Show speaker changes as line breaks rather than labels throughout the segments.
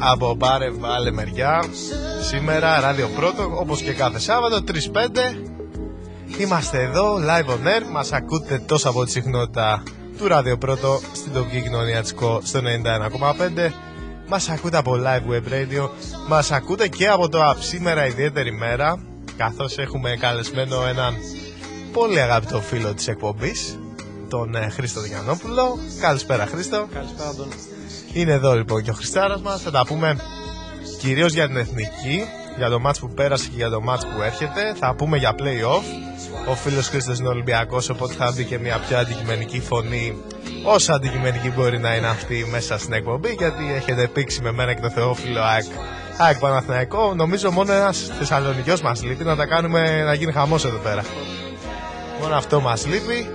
Καλησπέρα από Μπάρε Βάλε μεριά. Σήμερα ράδιο πρώτο, όπως και κάθε Σάββατο, 3-5. Είμαστε εδώ, live on air. Μας ακούτε τόσο από τη συχνότητα του ράδιο πρώτο στην τοπική κοινωνία της ΚΟ στο 91,5. Μας ακούτε από live web radio. Μας ακούτε και από το app. Σήμερα ιδιαίτερη μέρα, καθώς έχουμε καλεσμένο έναν πολύ αγαπητό φίλο της εκπομπής, τον ε, Χρήστο Διανόπουλο. Καλησπέρα Χρήστο.
Καλησπέρα τον.
Είναι εδώ λοιπόν και ο Χριστάρας μας. Θα τα πούμε κυρίως για την εθνική, για το μάτς που πέρασε και για το μάτς που έρχεται. Θα πούμε για play-off. Ο φίλος Χρήστος είναι Ολυμπιακός, οπότε θα μπει και μια πιο αντικειμενική φωνή. Όσο αντικειμενική μπορεί να είναι αυτή μέσα στην εκπομπή, γιατί έχετε πήξει με μένα και το Θεόφιλο ΑΕΚ. ΑΕΚ Παναθηναϊκό, νομίζω μόνο ένας Θεσσαλονικιός μας λείπει να τα κάνουμε να γίνει χαμός εδώ πέρα. Μόνο αυτό μας λείπει.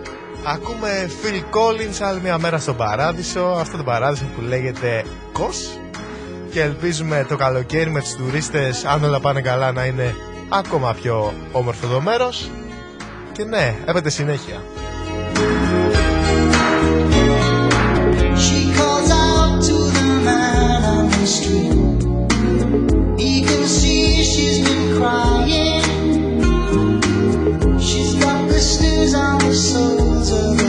Ακούμε Phil Collins άλλη μια μέρα στον παράδεισο Αυτό το παράδεισο που λέγεται Κος Και ελπίζουμε το καλοκαίρι με τους τουρίστες Αν όλα πάνε καλά να είναι ακόμα πιο όμορφο το μέρος Και ναι, έπεται συνέχεια
She calls out to the man on the street. He can see she's been crying. whispers on the
shoulders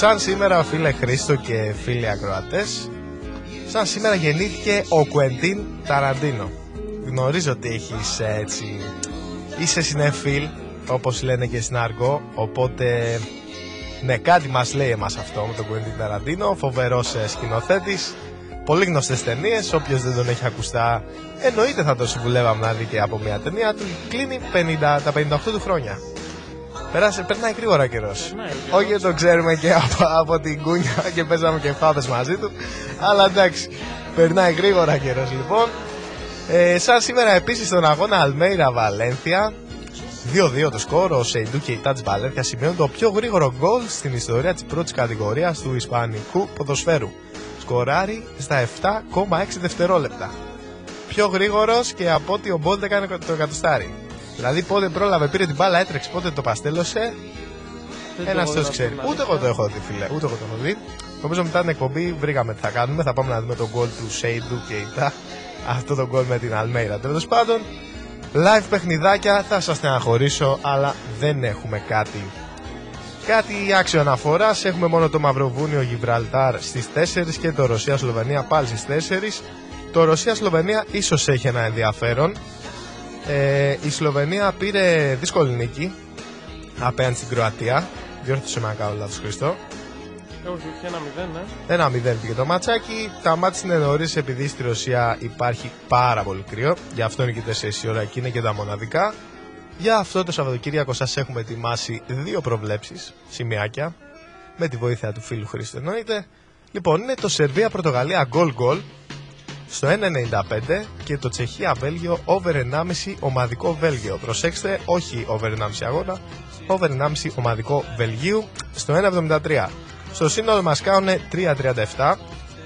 σαν σήμερα φίλε Χρήστο και φίλοι ακροατές Σαν σήμερα γεννήθηκε ο Κουεντίν Ταραντίνο. Γνωρίζω ότι έχεις ε, έτσι Είσαι συνεφίλ όπως λένε και στην αργό Οπότε ναι κάτι μας λέει εμάς αυτό με τον Κουεντίν Ταραντίνο Φοβερός ε, σκηνοθέτης Πολύ γνωστές ταινίες Όποιος δεν τον έχει ακουστά Εννοείται θα το συμβουλεύαμε να δει και από μια ταινία του Κλείνει 50, τα 58 του χρόνια Πέρασε, περνάει γρήγορα καιρός.
Περνάει
Όχι ότι το ξέρουμε και από, από την κούνια και παίζαμε και φάπε μαζί του. Αλλά εντάξει, περνάει γρήγορα καιρός λοιπόν. Ε, σαν σήμερα επίσης στον αγώνα Αλμέιρα Βαλένθια. 2-2 το σκορ, ο Σεϊντού και η Τάτς Βαλένθια σημειώνουν το πιο γρήγορο γκολ στην ιστορία της πρώτης κατηγορίας του Ισπανικού ποδοσφαίρου. Σκοράρει στα 7,6 δευτερόλεπτα. Πιο γρήγορος και από ότι ο Μπόλτ έκανε το εκατοστάρι. Δηλαδή πότε πρόλαβε, πήρε την μπάλα, έτρεξε, πότε το παστέλωσε.
Δεν το
Ένας
έχω
θεό
δει
ξέρει.
αυτό,
Ούτε εγώ το έχω δει, φίλε. Ούτε εγώ το έχω δει. Νομίζω μετά την εκπομπή βρήκαμε τι θα κάνουμε. Θα πάμε να δούμε τον γκολ του Σέιντου και Ιτά. Αυτό το γκολ με την Αλμέιρα. Τέλος πάντων, live παιχνιδάκια θα σας στεναχωρήσω, αλλά δεν έχουμε κάτι. Κάτι άξιο αναφοράς. Έχουμε μόνο το Μαυροβούνιο Γιβραλτάρ στις 4 και το Ρωσία-Σλοβενία πάλι στις 4. Το Ρωσία-Σλοβενία ίσως έχει ένα ενδιαφέρον. Ε, η Σλοβενία πήρε δύσκολη νίκη απέναντι στην Κροατία. Διόρθωσε με να κάνω λάθος Χριστό.
Ε, όχι, όχι, ένα μηδέν, ναι.
Ένα μηδέν πήγε το ματσάκι. Τα μάτια είναι νωρίς επειδή στη Ρωσία υπάρχει πάρα πολύ κρύο. Γι' αυτό είναι και 4 η ώρα και είναι και τα μοναδικά. Για αυτό το Σαββατοκύριακο σας έχουμε ετοιμάσει δύο προβλέψεις, σημειάκια, με τη βοήθεια του φίλου Χρήστο εννοείται. Λοιπόν, είναι το Σερβία-Πορτογαλία goal goal στο 1.95 και το Τσεχία-Βέλγιο over 1,5 ομαδικό Βέλγιο. Προσέξτε, όχι over 1,5 αγώνα, over 1,5 ομαδικό Βελγίου στο 1.73. Στο σύνολο μας κάνουν 3.37.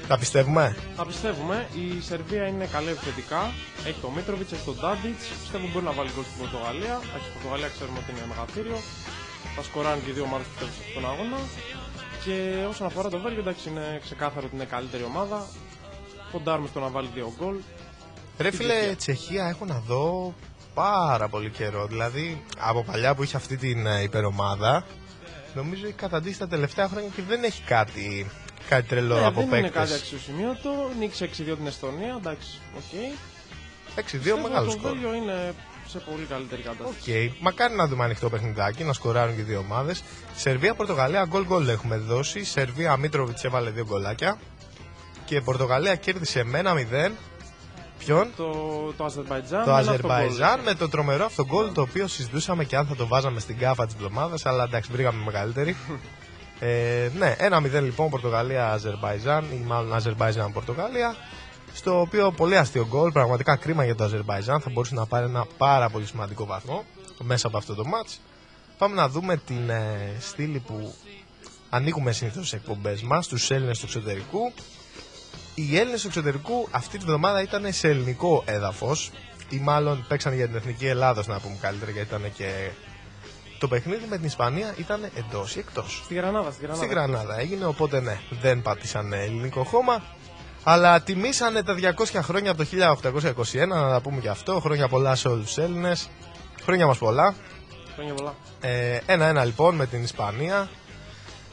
Τα πιστεύουμε;
Θα πιστεύουμε, η Σερβία είναι καλή επιθετικά. Έχει τον Μίτροβιτς, έχει τον Ντάντιτς. Πιστεύω μπορεί να βάλει γκολ στην Πορτογαλία. Όχι, η Πορτογαλία ξέρουμε ότι είναι μεγαθύριο. Θα σκοράνε και οι δύο ομάδες πιστεύω σε αυτόν τον αγώνα. Και όσον αφορά το Βέλγιο, εντάξει, είναι ξεκάθαρο ότι είναι καλύτερη ομάδα. Ποντάρουμε στο να βάλει δύο γκολ.
Ρε
Την
φίλε,
Τσεχία.
Τσεχία έχω να δω πάρα πολύ καιρό. Δηλαδή, από παλιά που είχε αυτή την ε, υπερομάδα, νομίζω έχει καταντήσει τα τελευταία χρόνια και δεν έχει κάτι, κάτι τρελό
Ναι,
από
δεν είναι κάτι
παίκτες.
αξιοσημείωτο. Νίκησε 6-2 την Εστονία. Εντάξει, οκ.
6-2
Πιστεύω
μεγάλος
Το
σκορ.
Βέλγιο είναι σε πολύ καλύτερη κατάσταση.
Οκ, μακάρι να δούμε ανοιχτό παιχνιδάκι, να σκοράρουν και οι δύο ομάδες. Σερβία-Πορτογαλία, γκολ γκολ έχουμε δώσει. Σερβία Μίτροβιτς έβαλε δύο γκολάκια. Και Πορτογαλία κέρδισε με ένα 0. Ποιον;
Το, το Αζερβαϊτζάν.
Το
με ένα
Αζερβαϊτζάν
αυτογκόλ.
με το τρομερό αυτό γκολ το οποίο συζητούσαμε και αν θα το βάζαμε στην γκάφα της εβδομάδας. Αλλά εντάξει, βρήκαμε μεγαλύτερη. ε, ναι, 1-0 λοιπόν Πορτογαλία-Αζερβαϊτζάν ή μάλλον Αζερβαϊτζάν-Πορτογαλία. Στο οποίο πολύ αστείο γκολ, πραγματικά κρίμα για το Αζερβαϊτζάν. Θα μπορούσε να πάρει ένα πάρα πολύ σημαντικό βαθμό μέσα από αυτό το match. Πάμε να δούμε την ε, στήλη που ανοίγουμε συνήθως στι εκπομπές μας, τους Έλληνες του εξωτερικού. Οι Έλληνες του εξωτερικού αυτή τη βδομάδα ήταν σε ελληνικό έδαφος ή μάλλον παίξαν για την εθνική Ελλάδα, να πούμε καλύτερα, γιατί ήταν και. Το παιχνίδι με την Ισπανία ήταν εντός ή εκτός.
Στη Γρανάδα, στη Γρανάδα.
Στη Γρανάδα έγινε, οπότε ναι, δεν πάτησαν ελληνικό χώμα. Αλλά τιμήσανε τα 200 χρόνια από το 1821, να τα πούμε και αυτό. Χρόνια πολλά σε όλους τους Έλληνες. Χρόνια μας πολλά.
Χρόνια πολλά.
Ε, Ένα-ένα λοιπόν με την Ισπανία.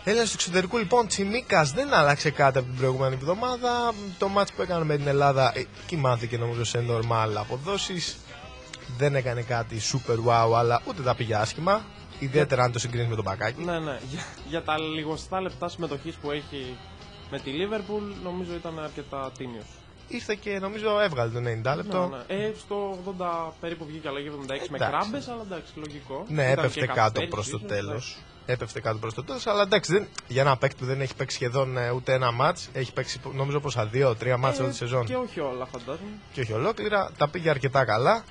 Έλληνα του εξωτερικού λοιπόν, Τσιμίκα δεν άλλαξε κάτι από την προηγούμενη εβδομάδα. Το μάτς που έκανε με την Ελλάδα ε, κοιμάθηκε νομίζω σε normal αποδόσεις. Δεν έκανε κάτι super wow, αλλά ούτε τα πήγε άσχημα. Ιδιαίτερα αν το συγκρίνεις με τον Μπακάκι.
Ναι, ναι. Για, για τα λιγοστά λεπτά συμμετοχής που έχει με τη Λίβερπουλ, νομίζω ήταν αρκετά τίμιος.
Ήρθε και νομίζω έβγαλε το 90 λεπτό.
Ναι, ναι. Ε, στο 80 περίπου βγήκε αλλαγή 76 με
Εντάξει.
κράμπες, αλλά εντάξει, λογικό.
Ναι,
Ήταν
έπεφτε
και
κάτω
καθυστέρηση
προς το
ίσως,
τέλος.
Εντάξει.
Έπεφτε κάτω προς το τέλος. Αλλά εντάξει, δεν, για ένα παίκτη που δεν έχει παίξει σχεδόν ε, ούτε ένα μάτς, έχει παίξει νομίζω πόσα δύο-τρία μάτς
Ε,
όλη τη σεζόν.
Και όχι όλα, φαντάζομαι.
και όχι ολόκληρα, τα πήγε αρκετά καλά.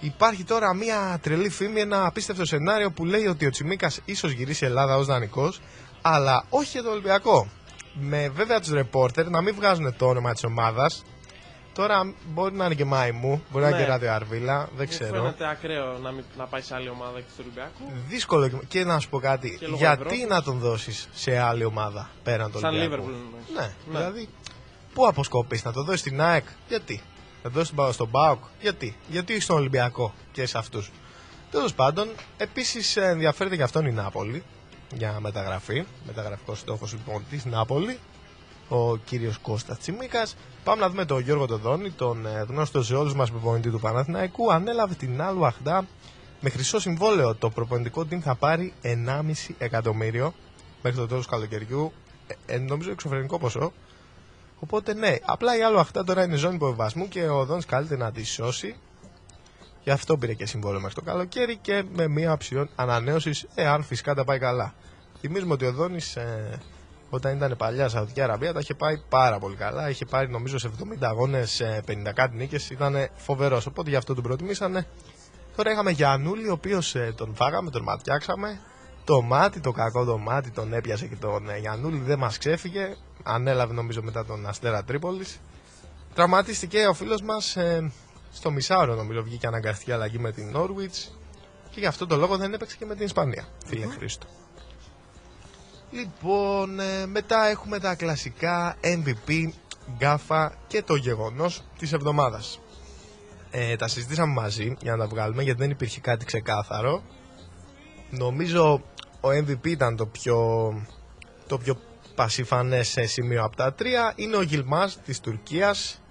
Υπάρχει τώρα μια τρελή φήμη, ένα απίστευτο σενάριο που λέει ότι ο Τσιμίκας ίσως γυρίσει Ελλάδα ως δανεικός, αλλά όχι για το Ολυμπιακό. Με βέβαια τους ρεπόρτερ να μην βγάζουν το όνομα της ομάδας. Τώρα μπορεί να είναι και Μάιμου, μπορεί να είναι
Ναι.
και Ράδιο Αρβίλα, δεν
Μου
ξέρω.
φαίνεται ακραίο να, μην, να πάει σε άλλη ομάδα και στο Ολυμπιακό.
Δύσκολο και- και να σου πω κάτι.
Και λόγω
Γιατί
Ευρώπης.
να τον δώσεις σε άλλη ομάδα πέραν του
Σαν
Ολυμπιακού.
Λίβερπουλ. εννοείς.
Ναι,
Ναι.
δηλαδή πού αποσκοπείς, να το δώσεις στην ΑΕΚ, γιατί; Να το δώσεις στον Μπάουκ, γιατί; Γιατί στον Ολυμπιακό και σε αυτούς; Τέλος πάντων, επίσης ενδιαφέρεται και αυτόν η Νάπολη για μεταγραφή. Μεταγραφικό στόχος λοιπόν της Νάπολη. Ο κύριος Κώστας Τσιμίκας. Πάμε να δούμε τον Γιώργο Τοδόνη, τον ε, γνώστο σε όλους μας προπονητή του Παναθηναϊκού. Ανέλαβε την Άλου Αχτά με χρυσό συμβόλαιο. Το προπονητικό team θα πάρει 1,5 εκατομμύριο μέχρι το τέλος του καλοκαιριού. Ε, ε, νομίζω εξωφρενικό ποσό. Οπότε ναι, απλά η Άλου Αχτά τώρα είναι ζώνη υποβιβασμού και ο Δόνης καλείται να τη σώσει. Γι' αυτό πήρε και συμβόλαιο μέχρι το καλοκαίρι και με μία οψιόν ανανέωσης, εάν φυσικά τα πάει καλά. Θυμίζουμε ότι ο Δόνης ε, όταν ήταν παλιά Σαουδική Αραβία τα είχε πάει πάρα πολύ καλά. Είχε πάρει νομίζω σε 70 αγώνες, 50 κάτι νίκες. Ήταν φοβερός. Οπότε γι' αυτό τον προτιμήσανε. Τώρα είχαμε Γιαννούλη, ο οποίος τον φάγαμε, τον ματιάξαμε. Το μάτι, το κακό το μάτι, τον έπιασε και τον ε, Γιαννούλη δεν μας ξέφυγε. Ανέλαβε νομίζω μετά τον Αστέρα Τρίπολης. Τραυματίστηκε ο φίλος μας ε, στο μισάωρο, νομίζω βγήκε αναγκαστική αλλαγή με την Norwich. Και γι' αυτό το λόγο δεν έπαιξε και με την Ισπανία, φίλε Χρήστο. Λοιπόν, ε, μετά έχουμε τα κλασικά MVP, γκάφα και το γεγονός της εβδομάδας. Ε, τα συζητήσαμε μαζί για να τα βγάλουμε γιατί δεν υπήρχε κάτι ξεκάθαρο. Νομίζω ο MVP ήταν το πιο, το πιο πασιφανές ε, σημείο από τα τρία. Είναι ο Γιλμάς της Τουρκίας.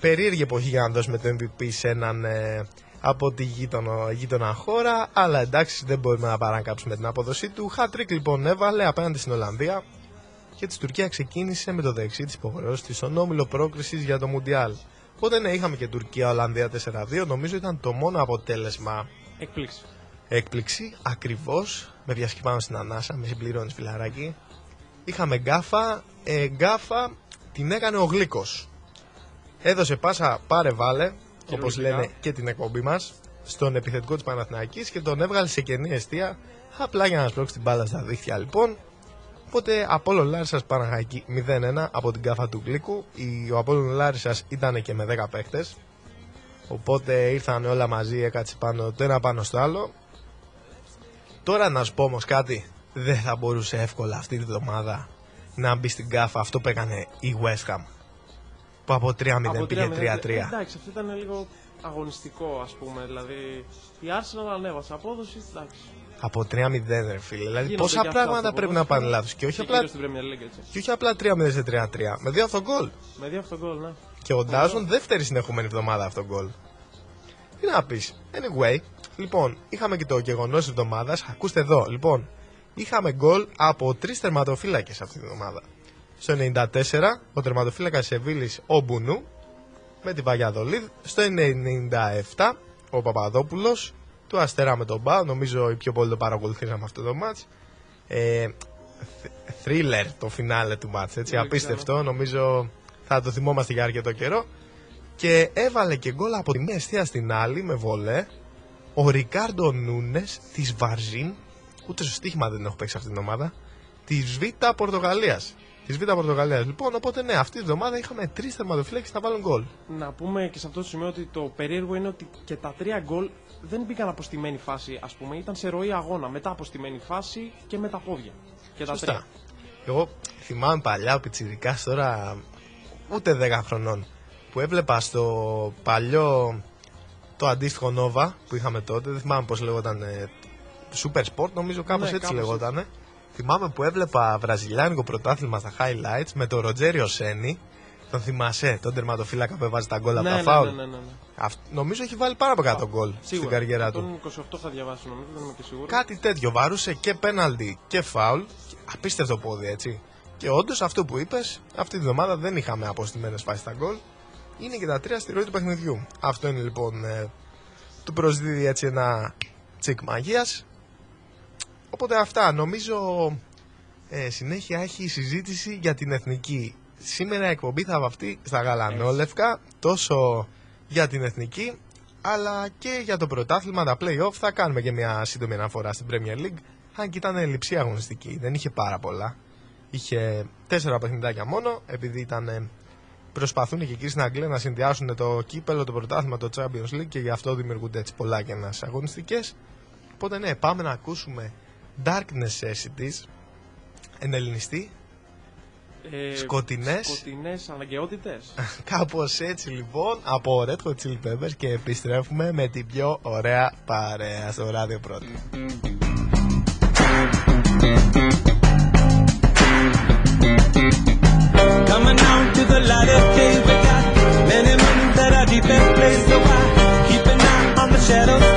Περίεργη εποχή για να δώσουμε το MVP σε έναν ε, από τη γείτονα, γείτονα χώρα. Αλλά εντάξει, δεν μπορούμε να παρακάψουμε την απόδοσή του. Χατρίκ λοιπόν έβαλε απέναντι στην Ολλανδία. Και της Τουρκία ξεκίνησε με το δεξί της υποχρεώση της στον όμιλο πρόκρισης για το Μουντιάλ. Οπότε ναι, είχαμε και Τουρκία-Ολλανδία 4-2. Νομίζω ήταν το μόνο αποτέλεσμα
Εκπλήξη.
έκπληξη. Ακριβώς μου 'σκεβάνω στην ανάσα, με συμπληρώνεις φιλαράκι. Είχαμε γκάφα. Ε, γκάφα την έκανε ο Γλύκος. Έδωσε πάσα πάρε βάλε, όπως
Χειρουργικά.
λένε και την εκπομπή μας, στον επιθετικό της Παναχαϊκής και τον έβγαλε σε κενή εστία. Απλά για να σπρώξει την μπάλα στα δίχτυα λοιπόν. Οπότε Απόλλων Λάρισας Παναχαϊκή 0-1 από την γκάφα του Γλύκου. Η- Ο Απόλλων Λάρισας ήταν και με 10 παίχτες. Οπότε ήρθαν όλα μαζί, έκατσε πάνω το ένα πάνω στο άλλο. Τώρα να σου πω όμως κάτι, δεν θα μπορούσε εύκολα αυτή τη βδομάδα να μπει στην κάφα αυτό που έκανε η West Ham. Που από 3-0
Από
πήγε
3-0.
3-3.
Εντάξει, αυτό ήταν λίγο αγωνιστικό, ας πούμε. Δηλαδή, η Arsenal ανέβασε απόδοση. Εντάξει.
Από 3-0, ρε φίλε. Δηλαδή,
Γίνονται
πόσα
και αυτά
πράγματα
στο
πρέπει να
ποδόσφαιρο.
πάνε λάθος. Και όχι
Και
απλά,
κυρίως στην Premier League έτσι.
και όχι απλά 3-0 σε 3-3. Με δύο αυτογκολ.
Με δύο αυτογκολ, ναι.
Και ο Ντάζον δεύτερη συνεχόμενη εβδομάδα αυτό γκολ. Τι να πεις. Anyway, λοιπόν, είχαμε και το γεγονός της εβδομάδας. Ακούστε εδώ, λοιπόν, είχαμε γκολ από τρεις τερματοφύλακε αυτή τη εβδομάδα. Στο 94, ο τερματοφύλακας Σεβίλη ο Μπουνού με τη Βαγιαδολίδ. Στο 97, ο Παπαδόπουλος του Αστέρα με τον Μπάου. Νομίζω οι πιο πολλοί το παρακολουθήσαμε αυτό το μάτς. Ε, thriller το φινάλε του μάτς, έτσι,
Πολύ
απίστευτο. Νομίζω θα το θυμόμαστε για αρκετό καιρό. Και έβαλε και γκολ από τη μία αιστεία στην άλλη με βολέ ο Ρικάρντο Νούνες της Βαρζίν. Ούτε στο στοίχημα δεν έχω παίξει αυτή την ομάδα. Της Β' Πορτογαλίας. Τη Β' Πορτογαλίας. Λοιπόν, οπότε ναι, αυτή τη εβδομάδα είχαμε τρεις θερματοφύλακες να βάλουν γκολ.
Να πούμε και σε αυτό το σημείο ότι το περίεργο είναι ότι και τα τρία γκολ δεν μπήκαν από στημένη φάση, ας πούμε. Ήταν σε ροή αγώνα. Μετά από στημένη φάση και με τα πόδια. Και τα
Σωστά.
τρία.
Εγώ θυμάμαι παλιά ο Πιτσιρικάς τώρα ούτε 10 χρονών που έβλεπα στο παλιό το αντίστοιχο Nova που είχαμε τότε, δεν θυμάμαι πώς λεγόταν ε, Super Sport νομίζω κάπως
Ναι,
έτσι
κάπως
λεγότανε. Θυμάμαι που έβλεπα βραζιλιάνικο πρωτάθλημα στα highlights με τον Ροτζέριο Σένι. Τον θυμάσαι, τον τερματοφύλακα που έβαζε τα γκολ από
Ναι,
τα
ναι,
φάουλ;
ναι, ναι, ναι, ναι.
Αυτ- νομίζω έχει βάλει πάρα από 100 γκολ στην
Σίγουρα.
καριέρα του.
Τον 28 θα διαβάσει νομίζω, δεν είμαι και σίγουρος.
Κάτι τέτοιο. Βαρούσε και πέναλτι και φάουλ. Απίστευτο πόδι, έτσι. Και όντως αυτό που είπες, αυτή τη βδομάδα δεν είχαμε αποστημένες φάσεις στα γκολ. Είναι και τα τρία στη ροή του παιχνιδιού. Αυτό είναι λοιπόν. Ε, του προσδίδει έτσι ένα τσικ μαγείας. Οπότε αυτά. Νομίζω ε, συνέχεια έχει η συζήτηση για την εθνική. Σήμερα η εκπομπή θα βαφτεί στα γαλανόλευκα τόσο για την εθνική αλλά και για το πρωτάθλημα, τα play-off. Θα κάνουμε και μια σύντομη αναφορά στην Premier League. Αν και ήταν λειψή αγωνιστική, δεν είχε πάρα πολλά. Είχε τέσσερα παιχνιδάκια μόνο, επειδή ήταν. ε, Προσπαθούν και εκεί στην Αγγλία να συνδυάσουν το κύπελο, το πρωτάθλημα, το Champions League και γι' αυτό δημιουργούνται έτσι πολλά και ένα αγωνιστικές. Οπότε ναι, πάμε να ακούσουμε Dark Necessities, ενελληνιστή,
Ε,
σκοτεινές.
Σκοτεινές αναγκαιότητες.
Κάπως έτσι λοιπόν από Red Hot Chili Peppers και επιστρέφουμε με την πιο ωραία παρέα στο ράδιο πρώτο.
Coming out to the light of day, we got many moons that are deep in place. So I keep an eye on the shadows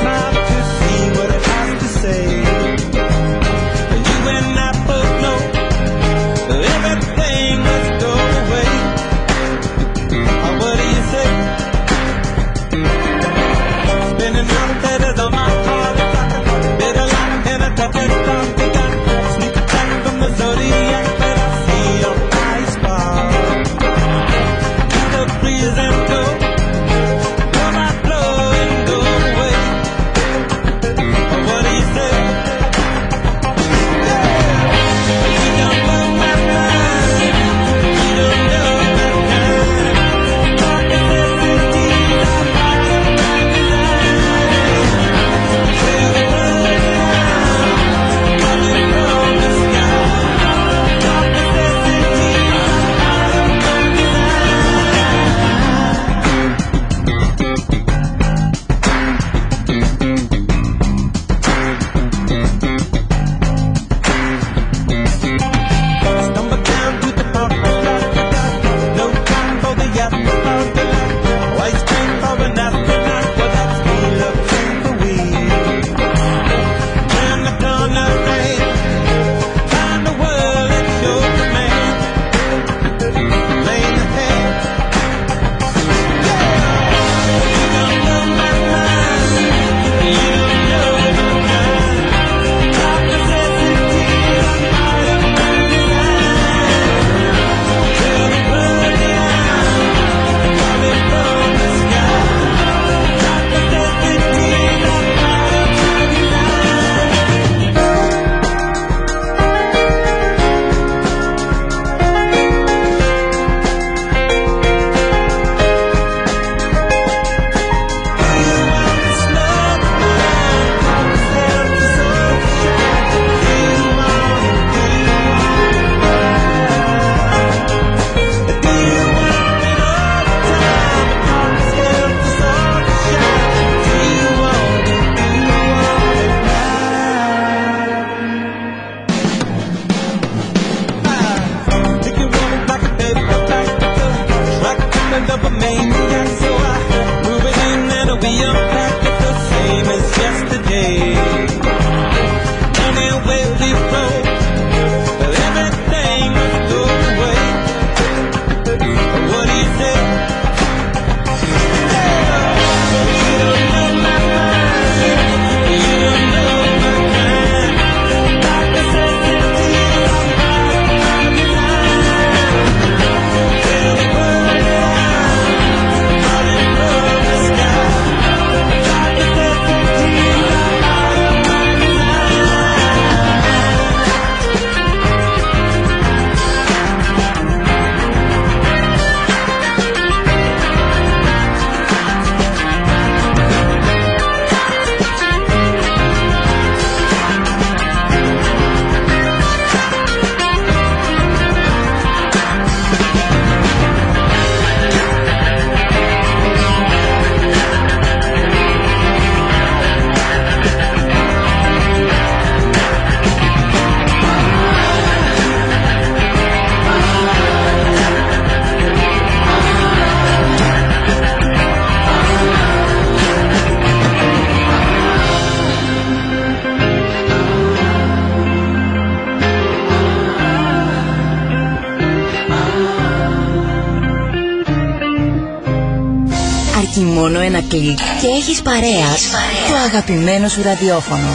και έχεις παρέας το αγαπημένο σου ραδιόφωνο.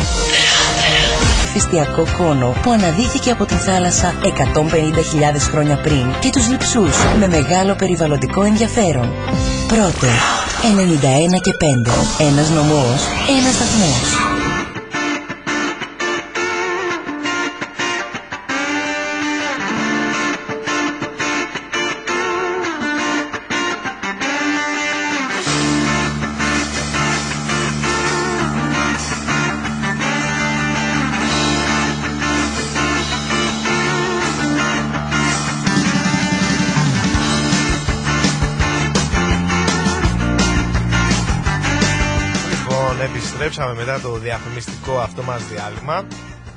Φυστιακό κόνο που αναδύθηκε από τη θάλασσα 150.000 χρόνια πριν και τους λειψούς με μεγάλο περιβαλλοντικό ενδιαφέρον. Πρώτο, 91 και 5. Ένας νομός, ένας σταθμός.
Επιστρέψαμε μετά το διαφημιστικό αυτό μας διάλειμμα.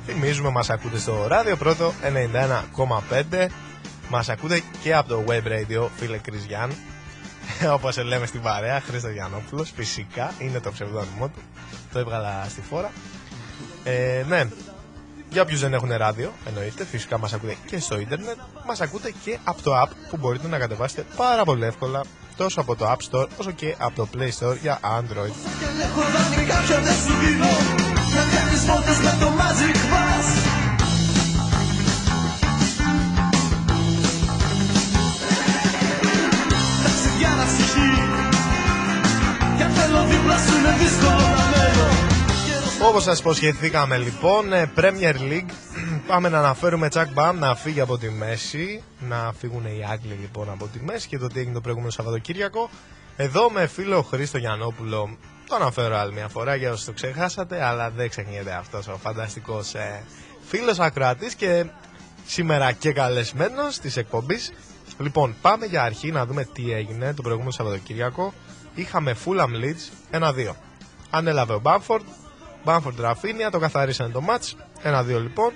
Θυμίζουμε, μας ακούτε στο ράδιο πρώτο 91,5. Μας ακούτε και από το web radio, φίλε Κριζιάν. Όπως σε λέμε στην παρέα, Χρήστο Γιαννόπουλος. Φυσικά, είναι το ψευδόνυμό του. Το έβγαλα στη φόρα. Ε, ναι, για όποιους δεν έχουν ράδιο, εννοείται, φυσικά μας ακούτε και στο ίντερνετ, μας ακούτε και από το app που μπορείτε να κατεβάσετε πάρα πολύ εύκολα τόσο από το App Store όσο και από το Play Store για Android.
Και
Όπως σας υποσχεθήκαμε λοιπόν, ε, Premier League, πάμε να αναφέρουμε Τσακ Μπαμ να φύγει από τη μέση, να φύγουν οι Άγγλοι λοιπόν από τη μέση και το τι έγινε το προηγούμενο Σαββατοκύριακο. Εδώ με φίλο Χρήστο Γιαννόπουλο, το αναφέρω άλλη μια φορά για όσους το ξεχάσατε, αλλά δεν ξεχνιέται αυτός ο φανταστικός ε, φίλος ακροατής και σήμερα και καλεσμένος της εκπομπής. Λοιπόν, πάμε για αρχή να δούμε τι έγινε το προηγούμενο Σαββατοκύριακο. Είχαμε Fulham Leeds 1-2. Ανέλαβε ο Μπάμφορντ, Μπάμφορντ Ραφίνια, το καθαρίσανε το μάτς. 1-2 λοιπόν.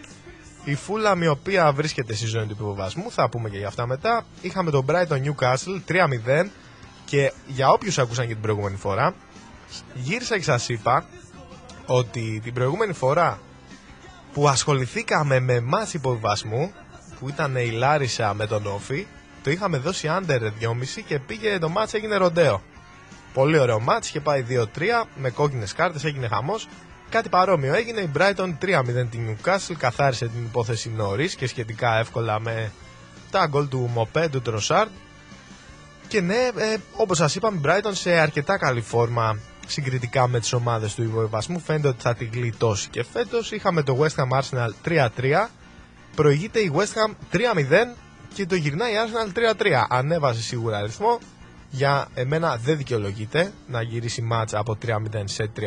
Η Fulham η οποία βρίσκεται στη ζώνη του υποβασμού, θα πούμε και για αυτά μετά. Είχαμε τον Brighton Newcastle 3-0 και για όποιους ακούσαν και την προηγούμενη φορά, γύρισα και σας είπα ότι την προηγούμενη φορά που ασχοληθήκαμε με μάτς υποβασμού που ήταν η Λάρισα με τον Όφη το είχαμε δώσει under 2,5 και πήγε το μάτς έγινε ροντέο πολύ ωραίο μάτς είχε πάει 2-3 με κόκκινες κάρτες έγινε χαμός κάτι παρόμοιο έγινε η Brighton 3-0 την Newcastle καθάρισε την υπόθεση νωρίς και σχετικά εύκολα με τα γκολ του Μοπέ του Τροσάρντ και ναι, ε, όπως σας είπαμε, η Brighton σε αρκετά καλή φόρμα συγκριτικά με τις ομάδες του υποβιβασμού. Φαίνεται ότι θα την γλιτώσει και φέτος. Είχαμε το West Ham Arsenal 3-3. Προηγείται η West Ham 3-0 και το γυρνάει η Arsenal 3-3. Ανέβασε σίγουρα αριθμό. Για εμένα δεν δικαιολογείται να γυρίσει μάτσα από 3-0 σε 3-3.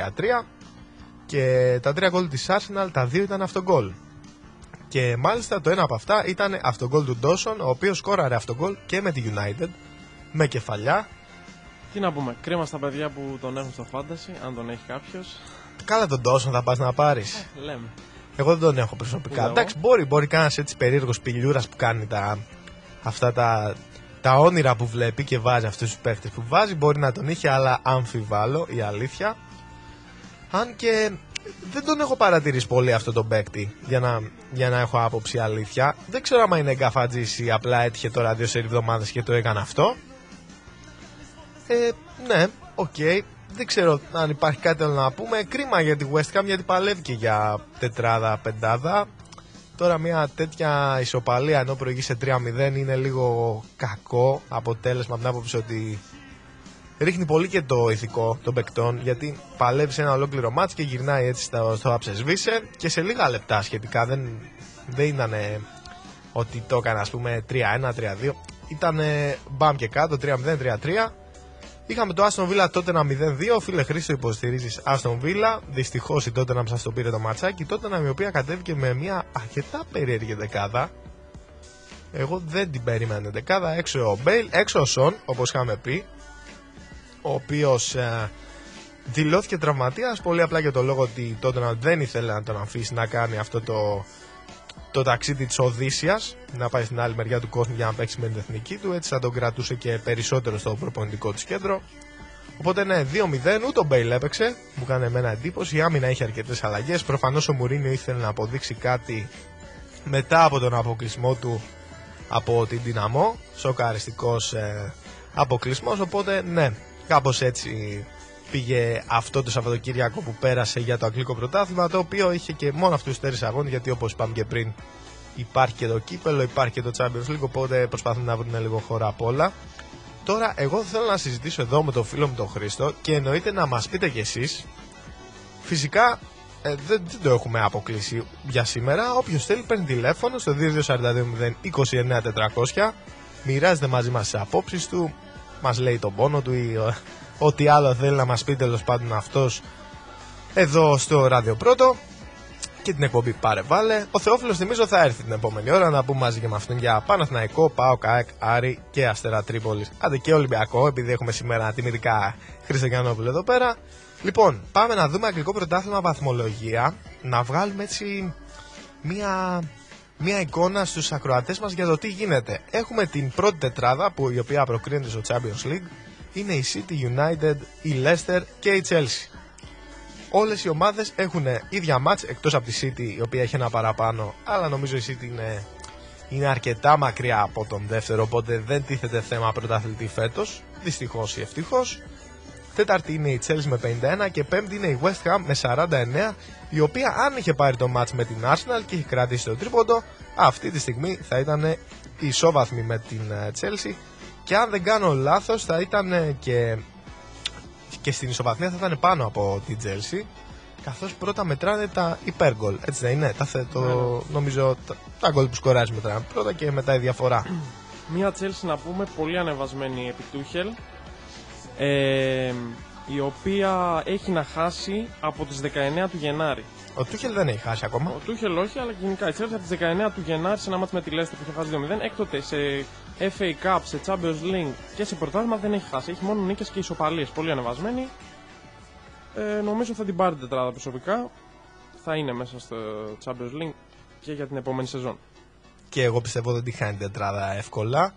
Και τα τρία γκολ της Arsenal, τα δύο ήταν αυτογκολ. Και μάλιστα το ένα από αυτά ήταν αυτογκολ του Ντόσον, ο οποίος σκόραρε αυτογκολ και με τη United με κεφαλιά.
Τι να πούμε, κρίμα στα παιδιά που τον έχουν στο φάνταση, αν τον έχει κάποιος.
Καλά τον Ντόσον θα πας να πάρεις.
Λέμε.
Εγώ δεν τον έχω προσωπικά.
Ούτε εγώ.
Εντάξει, μπορεί, μπορεί κανένας έτσι περίεργος πηλιούρα που κάνει τα, αυτά τα, τα όνειρα που βλέπει και βάζει αυτούς τους παίχτες που βάζει. Μπορεί να τον είχε, αλλά αμφιβάλλω η αλήθεια. Αν και δεν τον έχω παρατηρήσει πολύ αυτό τον παίκτη για να, για να έχω άποψη αλήθεια. Δεν ξέρω άμα είναι γκαφατζής ή απλά έτυχε τώρα δύο σε εβδομάδες και το έκανε αυτό. Ε, ναι, οκ. Δεν ξέρω αν υπάρχει κάτι άλλο να πούμε. Κρίμα για τη West Ham γιατί παλεύει και για τετράδα, πεντάδα. Τώρα μια τέτοια ισοπαλία ενώ προηγεί σε 3-0 είναι λίγο κακό αποτέλεσμα από την άποψη ότι ρίχνει πολύ και το ηθικό των παικτών γιατί παλεύει σε ένα ολόκληρο μάτς και γυρνάει έτσι στο, στο άψεσβήσε και σε λίγα λεπτά σχετικά δεν, δεν ήταν ότι το έκανε ας πούμε 3-1, 3-2 ήταν μπαμ και κάτω 3-0, 3-3 Είχαμε το Aston Villa τότε ένα 0-2. Φίλε Χρήστο, υποστηρίζεις Aston Villa. Δυστυχώς η τότε να σας το πήρε το ματσάκι. Τότε η οποία κατέβηκε με μια αρκετά περίεργη δεκάδα. Εγώ δεν την περίμενα δεκάδα. Έξω ο Μπέιλ, έξω ο Σον, όπως είχαμε πει. Ο οποίος ε, δηλώθηκε τραυματίας πολύ απλά για το λόγο ότι ο Τότεναμ δεν ήθελε να τον αφήσει να κάνει αυτό το, το ταξίδι της Οδύσσειας, να πάει στην άλλη μεριά του κόσμου για να παίξει με την εθνική του. Έτσι θα τον κρατούσε και περισσότερο στο προπονητικό της κέντρο. Οπότε ναι, 2-0, ούτε ο Μπέιλ έπαιξε. Μου έκανε εμένα εντύπωση. Η άμυνα είχε αρκετές αλλαγές. Προφανώς ο Μουρίνιο ήθελε να αποδείξει κάτι μετά από τον αποκλεισμό του από την Δυναμό. Σοκαριστικός ε, αποκλεισμός. Οπότε ναι, Κάπως έτσι πήγε αυτό το Σαββατοκύριακο που πέρασε για το Αγγλικό Πρωτάθλημα, το οποίο είχε και μόνο αυτούς τους τέσσερις αγώνες, γιατί όπως είπαμε και πριν υπάρχει και το κύπελο, υπάρχει και το Champions League, οπότε προσπαθούν να βρουν λίγο χώρα απ' όλα. Τώρα, εγώ θέλω να συζητήσω εδώ με τον φίλο μου τον Χρήστο και εννοείται να μας πείτε κι εσείς. Φυσικά, ε, δεν, δεν το έχουμε αποκλείσει για σήμερα. Όποιος θέλει παίρνει τηλέφωνο στο 2242 μοιράζεται μαζί μας τις απόψεις του, μας λέει τον πόνο του ή ε, ό,τι άλλο θέλει να μας πει τέλος πάντων αυτός εδώ στο Ράδιο Πρώτο και την εκπομπή Πάρε Βάλε. Ο Θεόφιλος θυμίζω θα έρθει την επόμενη ώρα να πούμε μαζί και με αυτόν για Παναθηναϊκό, Πάο, ΚΑΕΚ, Άρη και Αστέρα Τρίπολης. Άντε και Ολυμπιακό, επειδή έχουμε σήμερα τιμητικά Χριστιανόπουλο εδώ πέρα. Λοιπόν, πάμε να δούμε αγγλικό πρωτάθλημα βαθμολογία, να βγάλουμε έτσι μία, μία εικόνα στους ακροατές μας για το τι γίνεται. Έχουμε την πρώτη τετράδα που η οποία προκρίνεται στο Champions League, είναι η City United, η Leicester και η Chelsea. Όλες οι ομάδες έχουν ίδια μάτς εκτός από τη City η οποία έχει ένα παραπάνω αλλά νομίζω η City είναι, είναι αρκετά μακριά από τον δεύτερο οπότε δεν τίθεται θέμα πρωταθλητή φέτος δυστυχώς ή ευτυχώς Τέταρτη είναι η Chelsea με 51 και πέμπτη είναι η West Ham με 49 η οποία αν είχε πάρει το μάτς με την Arsenal και είχε κρατήσει το τρίποντο αυτή τη στιγμή θα ήταν ισόβαθμη με την ε, Chelsea. Και αν δεν κάνω λάθος θα ήταν και και στην ισοβαθμία θα ήταν πάνω από την Chelsea καθώς πρώτα μετράνε τα υπέργκολ. Έτσι δεν είναι; Τα, θε- το, νομίζω τα, τα γκολ που σκοράζει μετράνε πρώτα και μετά η διαφορά.
Μια Chelsea να πούμε πολύ ανεβασμένη επί Τούχελ ε, η οποία έχει να χάσει από τις 19 του Γενάρη.
ο Τούχελ δεν έχει χάσει ακόμα
Ο Τούχελ όχι, αλλά γενικά η Chelsea από τις 19 του Γενάρη σε ένα μάτι με τη Leicester που είχε χάσει 2-0. Έκτοτε σε FA Cup, σε Champions League και σε πρωτάθλημα δεν έχει χάσει. Έχει μόνο νίκες και ισοπαλίες. Πολύ ανεβασμένη. Ε, νομίζω θα την πάρει την τετράδα προσωπικά. Θα είναι μέσα στο Champions League και για την επόμενη σεζόν.
και εγώ πιστεύω δεν τη χάνει την τετράδα εύκολα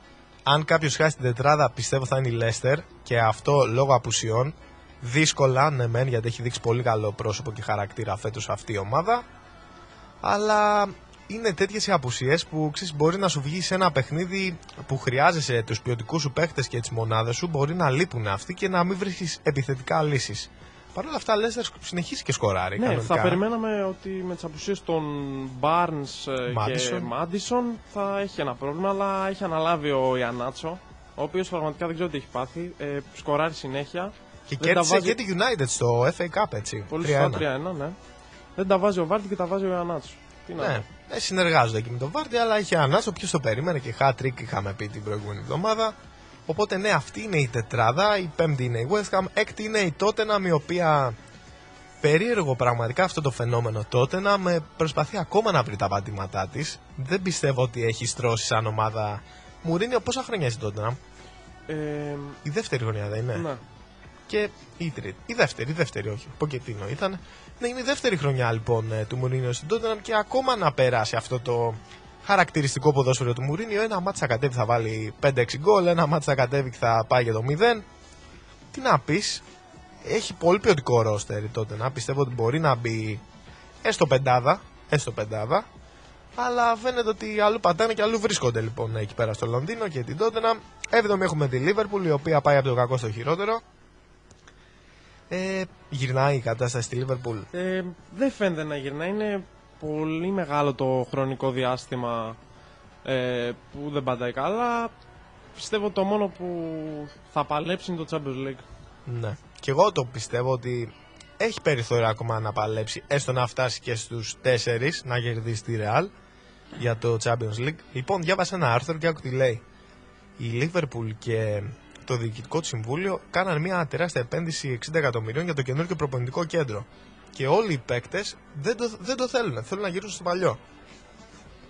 αν κάποιος χάσει την τετράδα πιστεύω θα είναι η Leicester και αυτό λόγω απουσιών δύσκολα ναι μεν γιατί έχει δείξει πολύ καλό πρόσωπο και χαρακτήρα φέτος αυτή η ομάδα αλλά είναι τέτοιες οι απουσίες που ξέρεις, μπορεί να σου βγει σε ένα παιχνίδι που χρειάζεσαι τους ποιοτικούς σου παίχτες και τις μονάδες σου. Μπορεί να λείπουν αυτοί και να μην βρίσκεις επιθετικά λύσεις. Παρ' όλα αυτά, Λέστερ συνεχίζει και σκοράρει.
Ναι,
κανονικά.
θα περιμέναμε ότι με τις απουσίες των Barnes ε, και
Madison.
Μάντισον θα έχει ένα πρόβλημα, αλλά έχει αναλάβει ο Ιανάτσο, ο οποίος πραγματικά δεν ξέρω τι έχει πάθει. Ε, σκοράρει συνέχεια.
Και
Δεν τα
κέρδισε
βάζει-
και τη United στο FA Cup, έτσι.
Πολύ
3-1.
σωστά 3-1, ναι. Δεν τα βάζει ο Βάρτη και τα βάζει ο Ιανάτσο. Τι να
Ναι,
πω.
ε, συνεργάζονται εκεί με τον Βάρντι, αλλά είχε ανάσο. Ποιο το περίμενε και hat-trick είχαμε πει την προηγούμενη εβδομάδα. Οπότε ναι, αυτή είναι η τετράδα. Η πέμπτη είναι η West Ham. Έκτη είναι η Tottenham, η οποία περίεργο πραγματικά αυτό το φαινόμενο Tottenham με προσπαθεί ακόμα να βρει τα πατήματά της. Δεν πιστεύω ότι έχει στρώσει σαν ομάδα. Μουρίνιο, πόσα χρόνια είσαι η Tottenham;
Ε,
Η δεύτερη χρονιά δεν είναι;
ναι.
Και η τρίτη. Η δεύτερη, η δεύτερη, όχι. Ποκετίνο ήταν. Ναι, είναι η δεύτερη χρονιά λοιπόν ε, του Μουρίνιο στην Τότεναμ και ακόμα να περάσει αυτό το χαρακτηριστικό ποδόσφαιρο του Μουρίνιο. Ένα μάτσα θα κατέβει θα βάλει 5-6 γκολ, ένα μάτσα θα κατέβει και θα πάει για το 0. Τι να πεις, έχει πολύ ποιοτικό ρόστερ η Tottenham. Πιστεύω ότι μπορεί να μπει έστω πεντάδα, έστω πεντάδα. Αλλά φαίνεται ότι αλλού πατάνε και αλλού βρίσκονται λοιπόν εκεί πέρα στο Λονδίνο και την Tottenham. Έβδομη έχουμε τη Liverpool η οποία πάει από το κακό στο χειρότερο. Ε, γυρνάει η κατάσταση στη Liverpool.
Ε, δεν φαίνεται να γυρνάει. Είναι πολύ μεγάλο το χρονικό διάστημα ε, που δεν πατάει καλά. Πιστεύω το μόνο που θα παλέψει είναι το Champions League.
Ναι. Και εγώ το πιστεύω ότι έχει περιθώριο ακόμα να παλέψει, έστω να φτάσει και στους 4 να κερδίσει τη Real για το Champions League. Λοιπόν, διάβασα ένα άρθρο και άκου τι λέει. Η Liverpool και το διοικητικό του συμβούλιο κάναν μια τεράστια επένδυση 60 εκατομμυρίων για το καινούργιο προπονητικό κέντρο. Και όλοι οι παίκτες δεν το, δεν το θέλουν. Θέλουν να γυρίσουν στο παλιό.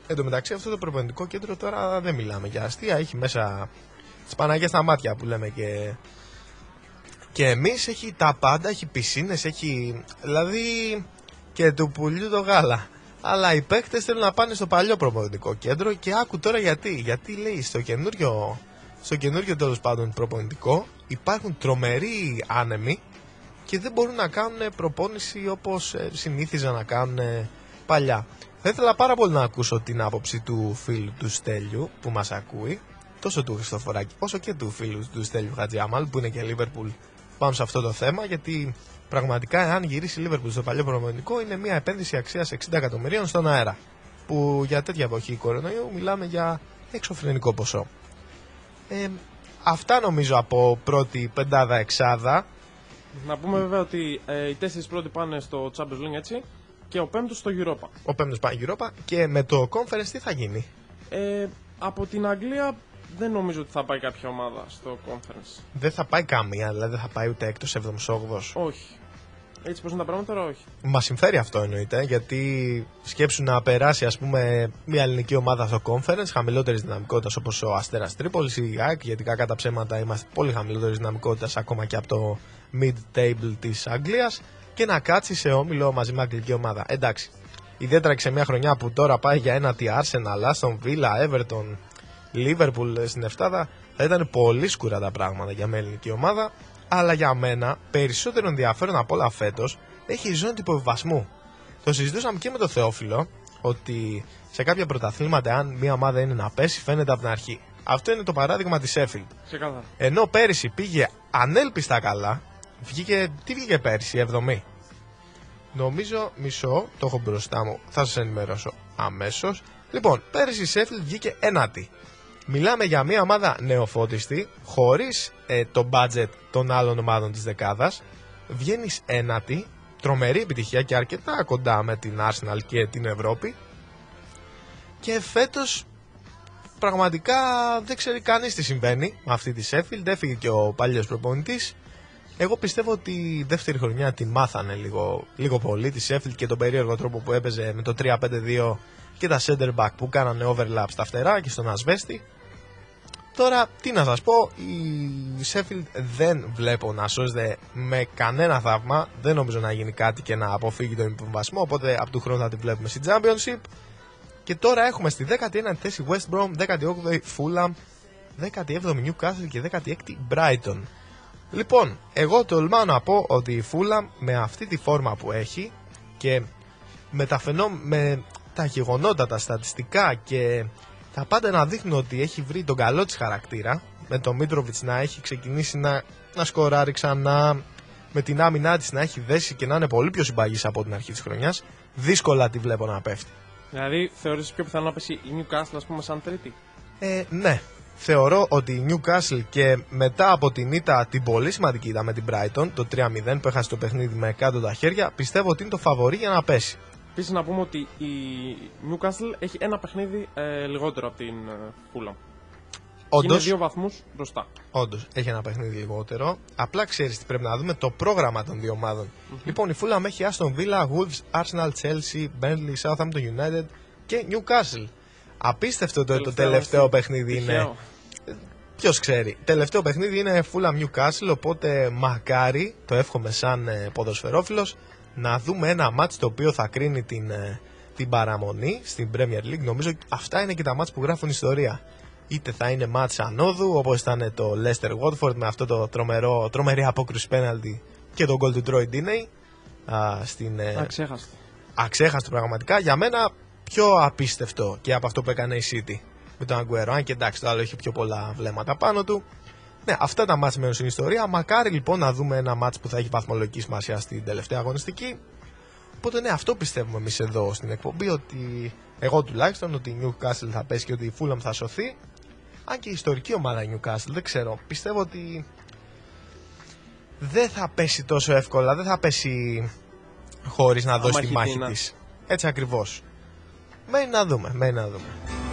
Εν τω μεταξύ, αυτό το προπονητικό κέντρο τώρα δεν μιλάμε για αστεία. Έχει μέσα τις Παναγιές στα μάτια που λέμε και και εμείς έχει τα πάντα, έχει πισίνες, έχει δηλαδή και του πουλιού το γάλα. Αλλά οι παίκτες θέλουν να πάνε στο παλιό προπονητικό κέντρο και άκου τώρα γιατί. Γιατί λέει στο καινούριο, στο καινούριο τέλος πάντων προπονητικό υπάρχουν τρομεροί άνεμοι και δεν μπορούν να κάνουν προπόνηση όπως ε, συνήθιζαν να κάνουν ε, παλιά. Θα ήθελα πάρα πολύ να ακούσω την άποψη του φίλου του Στέλιου που μας ακούει τόσο του Χριστοφοράκη όσο και του φίλου του Στέλιου Χατζιάμαλ που είναι και Liverpool πάνω σε αυτό το θέμα γιατί πραγματικά αν γυρίσει η Liverpool στο παλιό προπονητικό είναι μια επένδυση αξίας 60 εκατομμυρίων στον αέρα που για τέτοια εποχή κορονοϊού μιλάμε για εξωφρενικό ποσό. Ε, αυτά νομίζω από πρώτη πεντάδα εξάδα.
Να πούμε βέβαια ότι ε, οι τέσσερις πρώτοι πάνε στο Champions League έτσι και ο πέμπτος στο Europa.
Ο πέμπτος πάει Europa και με το conference τι θα γίνει;
Ε, από την Αγγλία δεν νομίζω ότι θα πάει κάποια ομάδα στο conference.
Δεν θα πάει καμία, δηλαδή δεν θα πάει ούτε έκτος, 7ος, 8ος.
Όχι. Έτσι πως είναι τα πράγματα τώρα όχι.
Μα συμφέρει αυτό εννοείται, γιατί σκέψου να περάσει ας πούμε μια ελληνική ομάδα στο conference χαμηλότερης δυναμικότητας όπως ο Αστέρας Τρίπολης ή η ΑΕΚ, γιατί κακά τα ψέματα είμαστε πολύ χαμηλότερης δυναμικότητας ακόμα και από το mid-table της Αγγλίας και να κάτσει σε όμιλο μαζί με αγγλική ομάδα. Εντάξει. Ιδιαίτερα και σε μια χρονιά που τώρα πάει για ένα τι Arsenal, Aston Villa, Everton, Liverpool στην Εφτάδα, θα ήταν πολύ σκούρα τα πράγματα για μια ελληνική ομάδα. Αλλά για μένα, περισσότερο ενδιαφέρον από όλα φέτος έχει η ζώνη του υποβιβασμού. Το συζητούσαμε και με τον Θεόφιλο ότι σε κάποια πρωταθλήματα, αν μια ομάδα είναι να πέσει, φαίνεται από την αρχή. Αυτό είναι το παράδειγμα της Sheffield.
Ξεκάθαρα.
Ενώ πέρυσι πήγε ανέλπιστα καλά, βγήκε, τι βγήκε πέρυσι, 7η. Νομίζω, μισό, το έχω μπροστά μου, θα σας ενημερώσω αμέσως. Λοιπόν, πέρυσι η Sheffield βγήκε ένατη. Μιλάμε για μια ομάδα νεοφώτιστη, χωρίς ε, το budget των άλλων ομάδων της δεκάδας. Βγαίνεις ένατη, τρομερή επιτυχία και αρκετά κοντά με την Arsenal και την Ευρώπη. Και φέτος πραγματικά δεν ξέρει κανείς τι συμβαίνει με αυτή τη Sheffield. Έφυγε και ο παλιός προπονητής. Εγώ πιστεύω ότι η δεύτερη χρονιά την μάθανε λίγο, λίγο πολύ τη Sheffield και τον περίεργο τρόπο που έπαιζε με το 3-5-2 και τα center back που κάνανε overlap στα φτερά και στον ασβέστη. Τώρα, τι να σας πω, η Sheffield δεν βλέπω να σώζεται με κανένα θαύμα. Δεν νομίζω να γίνει κάτι και να αποφύγει τον υποβασμό, οπότε από του χρόνου θα τη βλέπουμε στη Championship. Και τώρα έχουμε στη 19η θέση West Brom, 18η Fulham, 17η Newcastle και 16η Brighton. Λοιπόν, εγώ τολμάω να πω ότι η Fulham με αυτή τη φόρμα που έχει και με τα, φαινό... με τα γεγονότα, τα στατιστικά και τα πάντα να δείχνουν ότι έχει βρει τον καλό της χαρακτήρα με τον Μίτροβιτς να έχει ξεκινήσει να, να σκοράρει ξανά με την άμυνά της να έχει δέσει και να είναι πολύ πιο συμπαγής από την αρχή της χρονιάς δύσκολα τη βλέπω να πέφτει.
Δηλαδή θεωρείς πιο πιθανό να πέσει η Newcastle ας πούμε σαν τρίτη;
Ε, ναι. Θεωρώ ότι η Newcastle και μετά από την ήττα, την πολύ σημαντική ήττα με την Brighton, το 3-0 που έχασε το παιχνίδι με κάτω τα χέρια, πιστεύω ότι είναι το φαβορή για να πέσει.
Επίσης να πούμε ότι η Newcastle έχει ένα παιχνίδι ε, λιγότερο από την ε, Fulham. Και
Όντως,
Είναι δύο βαθμούς μπροστά.
όντως, έχει ένα παιχνίδι λιγότερο. Απλά ξέρεις τι πρέπει να δούμε το πρόγραμμα των δύο ομάδων. Λοιπόν, η Fulham έχει Aston Villa, Wolves, Arsenal, Chelsea, Burnley, Southampton United και Newcastle. Απίστευτο το, το τελευταίο
έτσι.
παιχνίδι είναι.
Τυχαίο.
Ποιος ξέρει. Τελευταίο παιχνίδι είναι Fulham Newcastle, οπότε μακάρι, το εύχομαι σαν ε, ποδοσφαιρόφιλος, να δούμε ένα μάτς το οποίο θα κρίνει την, ε, την παραμονή στην Premier League. Νομίζω αυτά είναι και τα μάτς που γράφουν ιστορία. Είτε θα είναι μάτς ανόδου, όπως ήταν το Leicester Watford με αυτό το τρομερό, τρομερή απόκριση πέναλτι και τον goal του Troy Deeney α, στην, ε,
Αξέχαστο.
αξέχαστο πραγματικά. Για μένα πιο απίστευτο και από αυτό που έκανε η City με τον Αγκουέρο. Αν και εντάξει, το άλλο έχει πιο πολλά βλέμματα πάνω του. Ναι, αυτά τα μάτς μένουν στην ιστορία. Μακάρι λοιπόν να δούμε ένα μάτς που θα έχει βαθμολογική σημασία στην τελευταία αγωνιστική. Οπότε ναι, αυτό πιστεύουμε εμείς εδώ στην εκπομπή. Ότι εγώ τουλάχιστον ότι η Newcastle θα πέσει και ότι η Fulham θα σωθεί. Αν και η ιστορική ομάδα η Newcastle, δεν ξέρω. Πιστεύω ότι δεν θα πέσει τόσο εύκολα, δεν θα πέσει χωρίς να δώσει τη μάχη
Αμαχητή, ναι.
της. Έτσι ακριβώς. Μένει να δούμε, μένει να δούμε.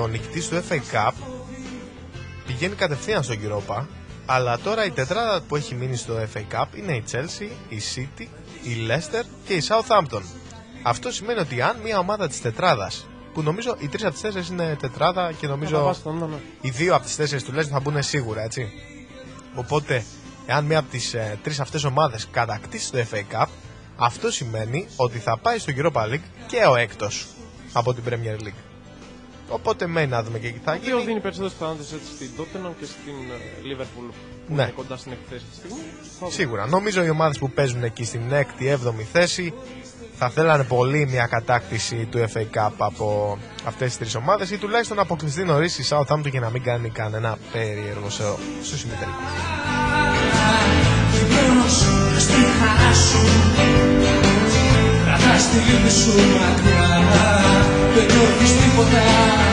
Ο νικητής του FA Cup πηγαίνει κατευθείαν στο Europa αλλά τώρα η τετράδα που έχει μείνει στο FA Cup είναι η Chelsea, η City, η Leicester και η Southampton. Αυτό σημαίνει ότι αν μια ομάδα της τετράδας που νομίζω οι τρεις από τις τέσσερις είναι τετράδα και
Θα
νομίζω
πας στον, ναι, ναι.
οι δύο από τις τέσσερις τουλάχιστον θα μπουν σίγουρα έτσι. Οπότε εάν μία από τις ε, τρεις αυτές ομάδες κατακτήσει το FA Cup αυτό σημαίνει ότι θα πάει στο Europa League και ο έκτος από την Premier League. Οπότε μένει να δούμε και τι θα
Το οποίος
γίνει.
δίνει περισσότερες πιθανότητες έτσι στην Tottenham και στην ε, Liverpool που
Ναι.
είναι κοντά στην εκθέση αυτή τη στιγμή. Θα δούμε.
Σίγουρα. Νομίζω οι ομάδες που παίζουν εκεί στην 6η, 7η θέση θα θέλανε πολύ μια κατάκτηση του FA Cup από αυτές τις τρεις ομάδες ή τουλάχιστον να αποκλειστεί νωρίς η Southampton και να μην κάνει κανένα περίεργο σε, στους ημιτελικούς.
Χειμώνος στη χαρά σου Κρατάς τη λύπη σου μακριά Δεν νιώθεις τίποτα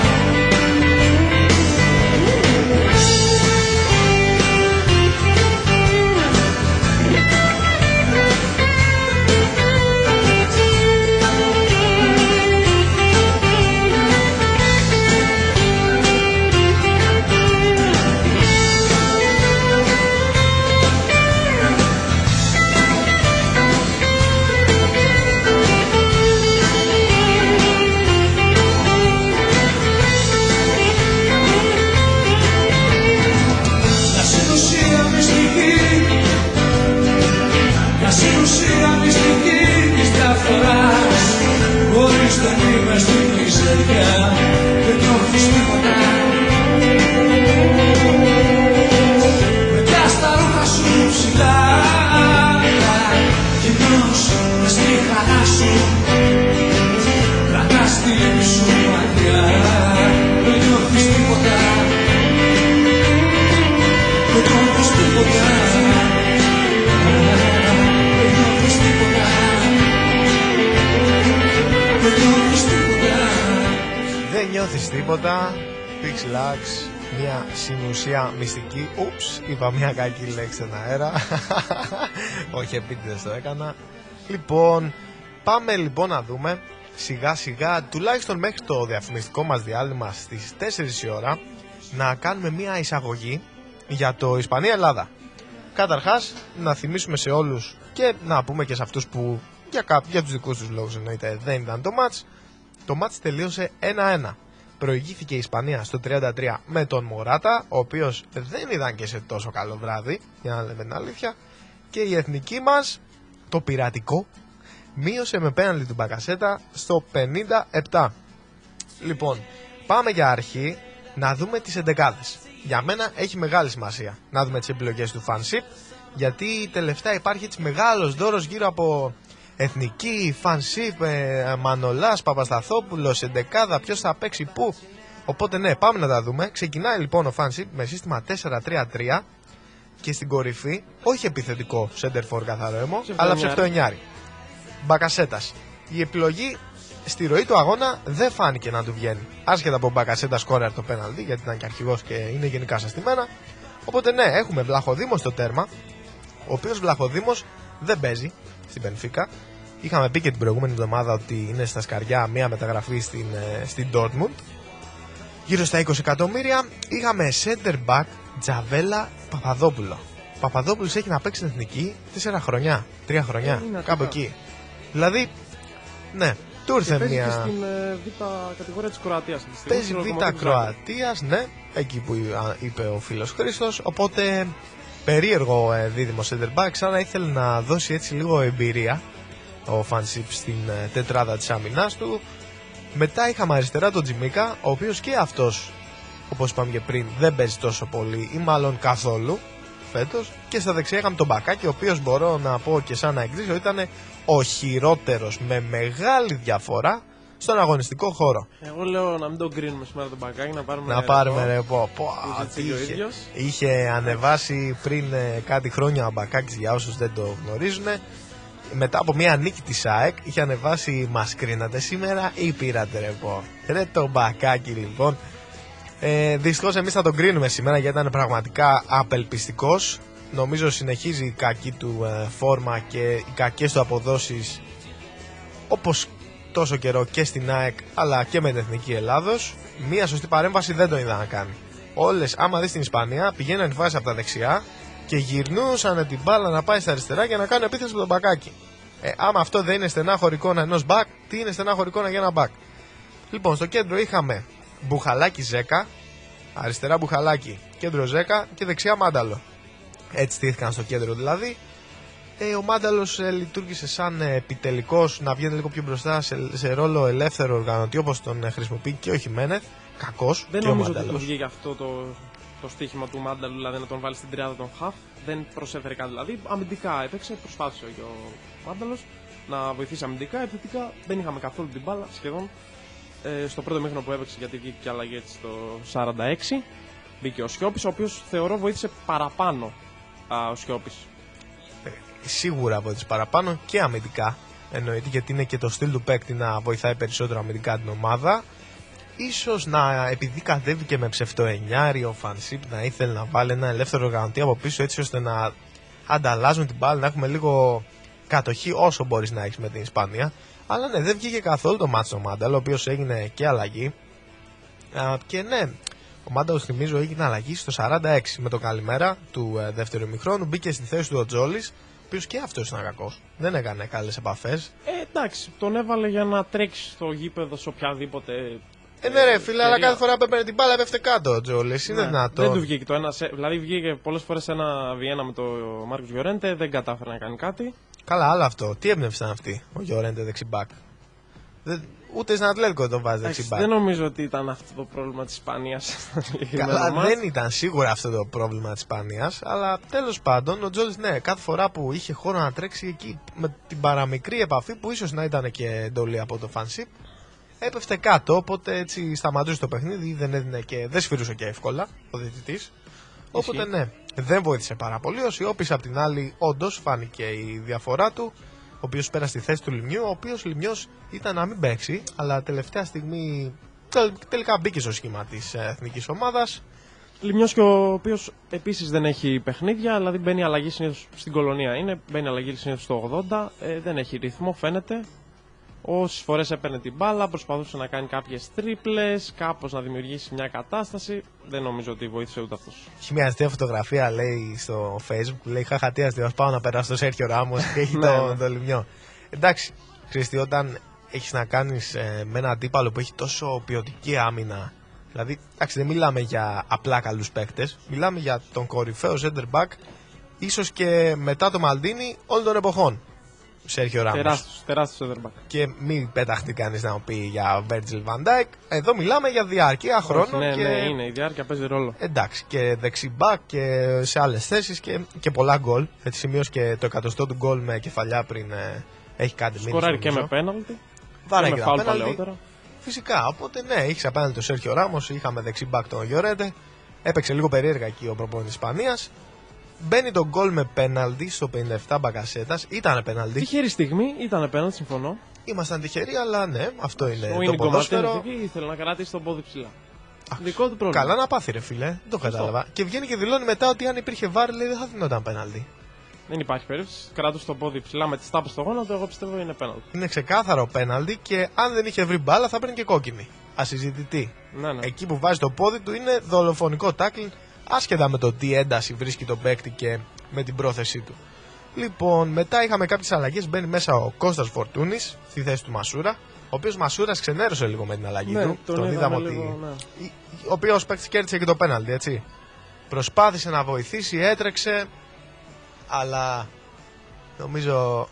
μυστική.
Ούψ, είπα μια κακή λέξη στον αέρα. Όχι, επίτηδες το έκανα. Λοιπόν, πάμε λοιπόν να δούμε σιγά σιγά, τουλάχιστον μέχρι το διαφημιστικό μας διάλειμμα στις 4 η ώρα, να κάνουμε μια εισαγωγή για το Ισπανία-Ελλάδα. Καταρχάς, να θυμίσουμε σε όλους και να πούμε και σε αυτούς που για, κά- για τους δικούς τους λόγους εννοείται δεν ήταν το μάτς, το μάτς τελείωσε 1-1. Προηγήθηκε η Ισπανία στο 33 με τον Μωράτα, ο οποίος δεν ήταν και σε τόσο καλό βράδυ, για να λέμε την αλήθεια. Και η εθνική μας, το πειρατικό, μείωσε με πέναλτι του Μπακασέτα στο 57. Λοιπόν, πάμε για αρχή να δούμε τις εντεκάδες. Για μένα έχει μεγάλη σημασία να δούμε τις επιλογές του fanship, γιατί τελευταία υπάρχει έτσι μεγάλος δώρος γύρω από εθνική, fanship, ε, Μανολάς, Παπασταθόπουλος, εντεκάδα, ποιος θα παίξει πού. Οπότε ναι, πάμε να τα δούμε. Ξεκινάει λοιπόν ο fanship με σύστημα 4-3-3 και στην κορυφή, όχι επιθετικό center for καθαρό αίμο, αλλά
Ψευτοεννιάρη.
ψευτοενιάρη. Μπακασέτας. Η επιλογή στη ροή του αγώνα δεν φάνηκε να του βγαίνει. Άσχετα από Μπακασέτας σκόρερ το πέναλτι, γιατί ήταν και αρχηγός και είναι γενικά σαστημένα. Οπότε ναι, έχουμε Βλαχοδήμο στο τέρμα, ο οποίος Βλαχοδήμος δεν παίζει στην Πενφύκα. Είχαμε πει και την προηγούμενη εβδομάδα ότι είναι στα σκαριά μία μεταγραφή στην, ε, στην Dortmund. Γύρω στα 20 εκατομμύρια είχαμε center back Τζαβέλα Παπαδόπουλο. Παπαδόπουλος έχει να παίξει στην εθνική 4 χρονιά, 3 χρονιά,
Ε, είναι
κάπου
αρκετά.
εκεί. Δηλαδή, ναι, του
Και
ήρθε
παίζει και
μια.
στην ε, β' κατηγορία της Κροατίας αυτή τη στιγμή.
Παίζει
στο
Β'
Λοκομοτίβ
Κροατίας, ναι, εκεί που α, είπε ο φίλος Χρήστος. Οπότε περίεργο ε, δίδυμο center back, σαν να ήθελε να δώσει έτσι λίγο εμπειρία ο Φανσίπ στην ε, τετράδα της άμυνάς του. Μετά είχαμε αριστερά τον Τζιμίκα, ο οποίος και αυτός, όπως είπαμε και πριν, δεν παίζει τόσο πολύ ή μάλλον καθόλου φέτος. Και στα δεξιά είχαμε τον Μπακάκη, ο οποίος μπορώ να πω και σαν να εκδίσω ήταν ο χειρότερος με μεγάλη διαφορά στον αγωνιστικό χώρο.
Εγώ λέω να μην τον κρίνουμε σήμερα τον μπακάκι, να πάρουμε
Να
ένα
πάρουμε
ρεπό.
ρε πω, πω
Που
τι
ζήτησε και ο
είχε,
ίδιος.
είχε ανεβάσει πριν ε, κάτι χρόνια ο Μπακάκης για όσους δεν το γνωρίζουν μετά από μια νίκη της ΑΕΚ είχε ανεβάσει μας κρίνατε σήμερα ή πήρατε ρε πω ρε το Μπακάκι λοιπόν ε, δυστυχώς εμείς θα τον κρίνουμε σήμερα γιατί ήταν πραγματικά απελπιστικός νομίζω συνεχίζει η κακή του ε, φόρμα και οι κακές του αποδόσεις όπως τόσο καιρό και στην ΑΕΚ αλλά και με την Εθνική Ελλάδος μία σωστή παρέμβαση δεν το είδα να κάνει. Όλες, άμα δεις την Ισπανία, πηγαίναν τη φάση από τα δεξιά και γυρνούσαν την μπάλα να πάει στα αριστερά για να κάνουν επίθεση με τον μπακάκι. Ε, άμα αυτό δεν είναι στενά χωρικό ενός μπακ, τι είναι στενά χωρικό για ένα μπακ; Λοιπόν, στο κέντρο είχαμε Μπουχαλάκι Ζέκα, αριστερά Μπουχαλάκι, κέντρο Ζέκα και δεξιά Μάνταλο. Έτσι στήθηκαν στο κέντρο δηλαδή. Ε, ο Μάνταλος ε, λειτουργήσε σαν ε, επιτελικός να βγαίνει λίγο πιο μπροστά σε, σε ρόλο ελεύθερο οργανωτή όπως τον ε, χρησιμοποιεί και ο Χιμένεθ. Κακός
Δεν
και ο
νομίζω ότι του
Μάνταλο.
βγήκε αυτό το, το στοίχημα του Μάνταλου, δηλαδή να τον βάλει στην τριάδα των Χαφ. Δεν προσέφερε κάτι δηλαδή. Αμυντικά έπαιξε, προσπάθησε και ο Μάνταλος να βοηθήσει αμυντικά. Επιθετικά δεν είχαμε καθόλου την μπάλα σχεδόν. Ε, στο πρώτο μήχρονο που έπαιξε, γιατί βγήκε και αλλαγή έτσι στο 46, μπήκε ο Σιώπης, ο οποίος θεωρώ βοήθησε παραπάνω α, ο Σιώπης.
Σίγουρα από τις παραπάνω και αμυντικά. Εννοείται γιατί είναι και το στυλ του παίκτη να βοηθάει περισσότερο αμυντικά την ομάδα. Ίσως να επειδή κατέβηκε με ψευτοενιάρι ο Φανσίπ να ήθελε να βάλει ένα ελεύθερο οργανωτή από πίσω έτσι ώστε να ανταλλάζουν την μπάλα, να έχουμε λίγο κατοχή όσο μπορείς να έχεις με την Ισπανία. Αλλά ναι, δεν βγήκε καθόλου το μάτσο ο Μάνταλ, ο οποίος έγινε και αλλαγή. Α, και ναι, ο Μάνταλος θυμίζω έγινε αλλαγή στο 46 με το καλημέρα του ε, δεύτερου ημιχρόνου. Μπήκε στη θέση του ο Τζόλης, ο οποίος και αυτός ήταν κακός. Δεν έκανε καλές επαφές.
Ε, εντάξει, τον έβαλε για να τρέξει στο γήπεδο σε οποιαδήποτε.
Ε, ναι, ρε φίλε, αλλά
ευκαιρία.
κάθε φορά που έπαιρνε την μπάλα έπεφτε κάτω ο Τζόλη. Είναι
Ναι,
δυνατόν.
Δεν του βγήκε το ένα. σε- Δηλαδή βγήκε πολλές φορές ένα Βιέννα με το Μάρκος Γιορέντε, δεν κατάφερε να κάνει κάτι.
Καλά, άλλο αυτό. Τι έμπνευσαν αυτοί, ο Γιωρέντε δεξιμπάκ; Δεν... Ούτε στην Ατλέτικο τον βάζεις
Εντάξει,
δεξιμπάκ.
δεν νομίζω ότι ήταν αυτό το πρόβλημα της Ισπανίας.
Καλά, δεν ήταν σίγουρα αυτό το πρόβλημα της Ισπανίας. Αλλά τέλος πάντων, ο Τζόλη, ναι, κάθε φορά που είχε χώρο να τρέξει εκεί με την παραμικρή επαφή που ίσως να ήταν και εντολή από το φανσίπ, έπεφτε κάτω. Οπότε έτσι σταματούσε το παιχνίδι, δεν έδινε και δεν σφυρούσε και εύκολα ο διαιτητής. Οπότε ναι, δεν βοήθησε πάρα πολύ. Ο Σιώπη απ' την άλλη, όντως φάνηκε η διαφορά του. Ο οποίος πέρασε στη θέση του Λιμιού. Ο οποίος Λιμιός ήταν να μην παίξει, αλλά τελευταία στιγμή τελ- τελικά μπήκε στο σχήμα της εθνικής ομάδας.
Λιμιός και ο οποίος επίσης δεν έχει παιχνίδια, δηλαδή μπαίνει αλλαγή συνήθως στην κολονία. Είναι, μπαίνει αλλαγή συνήθως στο 80, ε, δεν έχει ρυθμό, φαίνεται. Όσες φορές έπαιρνε την μπάλα, προσπαθούσε να κάνει κάποιες τρίπλες, κάπως να δημιουργήσει μια κατάσταση. Δεν νομίζω ότι βοήθησε ούτε αυτός.
Έχει μια αστεία φωτογραφία, λέει στο facebook, λέει Χαχα, τι αστείο, πάω να περάσω στο Σέρχιο Ράμος και έχει
Ναι,
το,
ναι.
το λιμιό. Εντάξει, Χριστί, όταν έχεις να κάνεις με ένα αντίπαλο που έχει τόσο ποιοτική άμυνα, δηλαδή, εντάξει, δεν μιλάμε για απλά καλούς παίκτες, μιλάμε για τον κορυφαίο center back, ίσως και μετά το Μαλντίνι όλων των εποχών. Σέρχιο Ράμος.
Τεράστιος, τεράστιος Σέντερμπακ.
Και μην πεταχτεί κανείς να μου πει για Virgil van Dijk. Εδώ μιλάμε για διάρκεια χρόνων.
Ναι,
και...
ναι, είναι. Η διάρκεια παίζει ρόλο.
Εντάξει, και δεξιμπάκ και σε άλλες θέσεις και, και πολλά γκολ. Έτσι σημείωσε και το εκατοστό του γκολ με κεφαλιά πριν ε, έχει κάτι μήνυμα.
Σκοράρει και με πέναλτι.
Βάρε
και
και
με
τα
φάουλ
πέναλτι.
παλαιότερα.
Φυσικά, οπότε ναι, είχε απέναντι τον Σέρχιο Ράμος, είχαμε δεξιμπάκ τον Γιωρέντε. Έπαιξε λίγο περίεργα εκεί ο προπόνητη Ισπανίας. Μπαίνει το γκολ με πέναλτι στο 57 μπακασέτας. Ήταν πέναλτι.
Τυχερή στιγμή, ήταν πέναλτι, συμφωνώ.
Ήμασταν τυχεροί, αλλά ναι, αυτό είναι
Ο
το
Ίνιγκο
ποδόσφαιρο.
Μαρτίνez εκεί ήθελε να κρατήσει τον πόδι ψηλά. Δικό του πρόβλημα.
Καλά να πάθει, ρε φίλε. Δεν το κατάλαβα. Και βγαίνει και δηλώνει μετά ότι αν υπήρχε βάρ, λέει δεν θα δινόταν πέναλτι.
Δεν υπάρχει περίπτωση. Κράτησε το πόδι ψηλά με τη στάπη στο γόνατο, εγώ πιστεύω είναι πέναλτι.
Είναι ξεκάθαρο πέναλτι και αν δεν είχε βρει μπάλα θα παίρνει και κόκκινη. Ασυζητητή.
Ναι, ναι.
Εκεί που βάζει το πόδι του είναι δολοφονικό τάκλιν, άσχετα με το τι ένταση βρίσκει τον παίκτη και με την πρόθεσή του. Λοιπόν, μετά είχαμε κάποιες αλλαγές. Μπαίνει μέσα ο Κώστας Φορτούνης στη θέση του Μασούρα. Ο οποίος Μασούρας ξενέρωσε λίγο με την αλλαγή
Ναι,
του.
τον
τον
είδαμε
είδαμε
λίγο,
ότι.
ναι.
Ο οποίος παίκτης κέρδισε και το πέναλτι, έτσι. Προσπάθησε να βοηθήσει, έτρεξε, αλλά νομίζω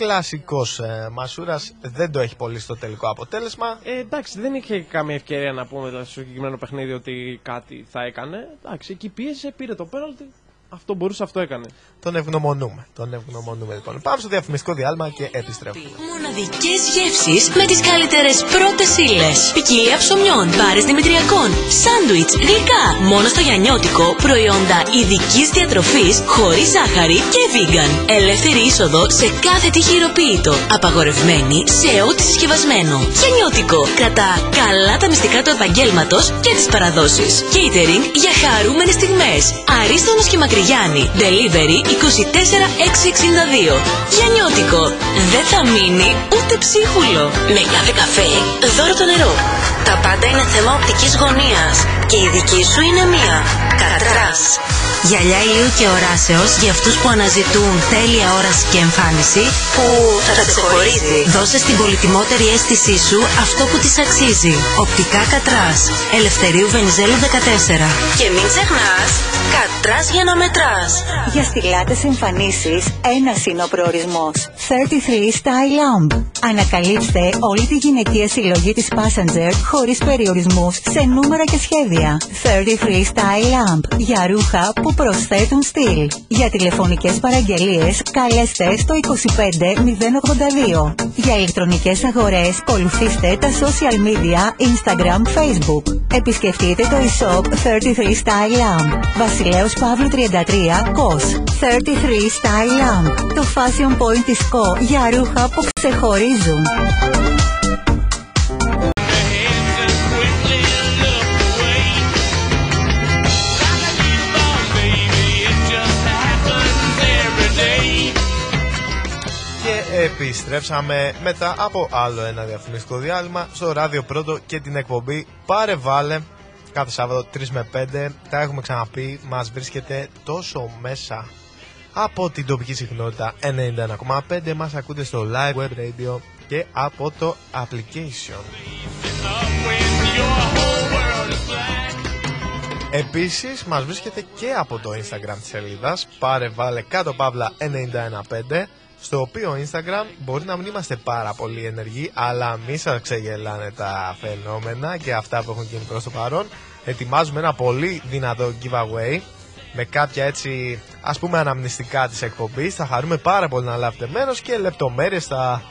κλασικός ε, Μασούρας δεν το έχει πολύ στο τελικό αποτέλεσμα.
Ε, εντάξει, δεν είχε καμία ευκαιρία να πούμε δηλαδή, στο συγκεκριμένο παιχνίδι ότι κάτι θα έκανε. Εντάξει, εκεί πίεσε, πήρε το πέναλτι. Αυτό μπορούσε, αυτό έκανε.
Τον ευγνωμονούμε. Τον ευγνωμονούμε λοιπόν. Πάμε στο διαφημιστικό διάλειμμα και επιστρέφουμε.
Μοναδικές γεύσεις με τις καλύτερες πρώτες ύλες. Ποικιλία ψωμιών, μπάρες δημητριακών, σάντουιτς, γλυκά. Μόνο στο Γιαννιώτικο προϊόντα ειδικής διατροφής, χωρίς ζάχαρη και vegan. Ελεύθερη είσοδο σε κάθε τι χειροποίητο. Απαγορευμένη σε ό,τι συσκευασμένο. Γιαννιώτικο. Κρατά καλά τα μυστικά του επαγγέλματος και τις παραδόσεις. Catering για χαρούμενες στιγμές. Αρίστονος και μακριά Καστελιάνη. Delivery 24662. Γιαννιώτικο. Δεν θα μείνει ούτε ψίχουλο. Με κάθε καφέ, δώρο το νερό. Τα πάντα είναι θέμα οπτικής γωνίας. Και η δική σου είναι μία. Κατράς. Γυαλιά ηλίου και οράσεως για αυτούς που αναζητούν τέλεια όραση και εμφάνιση που θα τα ξεχωρίζει. Δώσε στην πολυτιμότερη αίσθησή σου αυτό που της αξίζει. Οπτικά Κατράς. Ελευθερίου Βενιζέλου 14. Και μην ξεχνάς, Κατράς για να μετράς.
Για στιλάτες εμφανίσεις, ένας είναι ο προορισμός. 33 Style Lamp. Ανακαλύψτε όλη τη γυναικεία συλλογή της Passenger χωρίς περιορισμούς σε νούμερα και σχέδια. 33 Style Lamp. Για ρούχα που προσθέτουν στυλ. Για τηλεφωνικές παραγγελίες καλέστε στο 25082. Για ηλεκτρονικές αγορές ακολουθήστε τα social media Instagram, Facebook. Επισκεφτείτε το e-shop 33 Style Lamp. Βασιλέως Παύλου 33, COS. 33 Style Lamp. Το fashion point της CO για ρούχα που ξεχωρίζουν.
Επιστρέψαμε μετά από άλλο ένα διαφημιστικό διάλειμμα στο ράδιο πρώτο και την εκπομπή Πάρε Βάλε κάθε Σάββατο 3 με 5. Τα έχουμε ξαναπεί, μας βρίσκεται τόσο μέσα από την τοπική συχνότητα 91,5. Μας ακούτε στο live web radio και από το application. Επίσης μας βρίσκεται και από το Instagram της σελίδας Πάρε βάλε κάτω παύλα 915 Στο οποίο Instagram μπορεί να μην είμαστε πάρα πολύ ενεργοί Αλλά μη σας ξεγελάνε τα φαινόμενα και αυτά που έχουν γίνει προς το παρόν. Ετοιμάζουμε ένα πολύ δυνατό giveaway με κάποια έτσι ας πούμε αναμνηστικά της εκπομπής. Θα χαρούμε πάρα πολύ να λάβετε μέρος και λεπτομέρειες θα,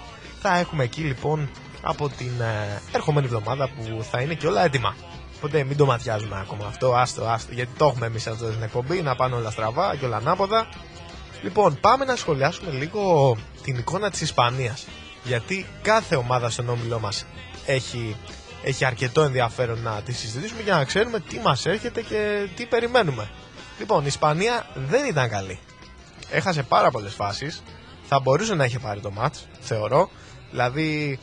θα έχουμε εκεί λοιπόν από την ε, ερχομένη εβδομάδα που θα είναι και όλα έτοιμα. Οπότε μην το ματιάζουμε ακόμα αυτό, άστο, άστο, γιατί το έχουμε εμείς αυτό στην εκπομπή, να πάνε όλα στραβά και όλα ανάποδα. Λοιπόν, πάμε να σχολιάσουμε λίγο την εικόνα της Ισπανίας. Γιατί κάθε ομάδα στον όμιλό μας έχει, έχει αρκετό ενδιαφέρον να τη συζητήσουμε για να ξέρουμε τι μας έρχεται και τι περιμένουμε. Λοιπόν, η Ισπανία δεν ήταν καλή. Έχασε πάρα πολλές φάσεις. Θα μπορούσε να είχε πάρει το μάτς, θεωρώ. Δηλαδή,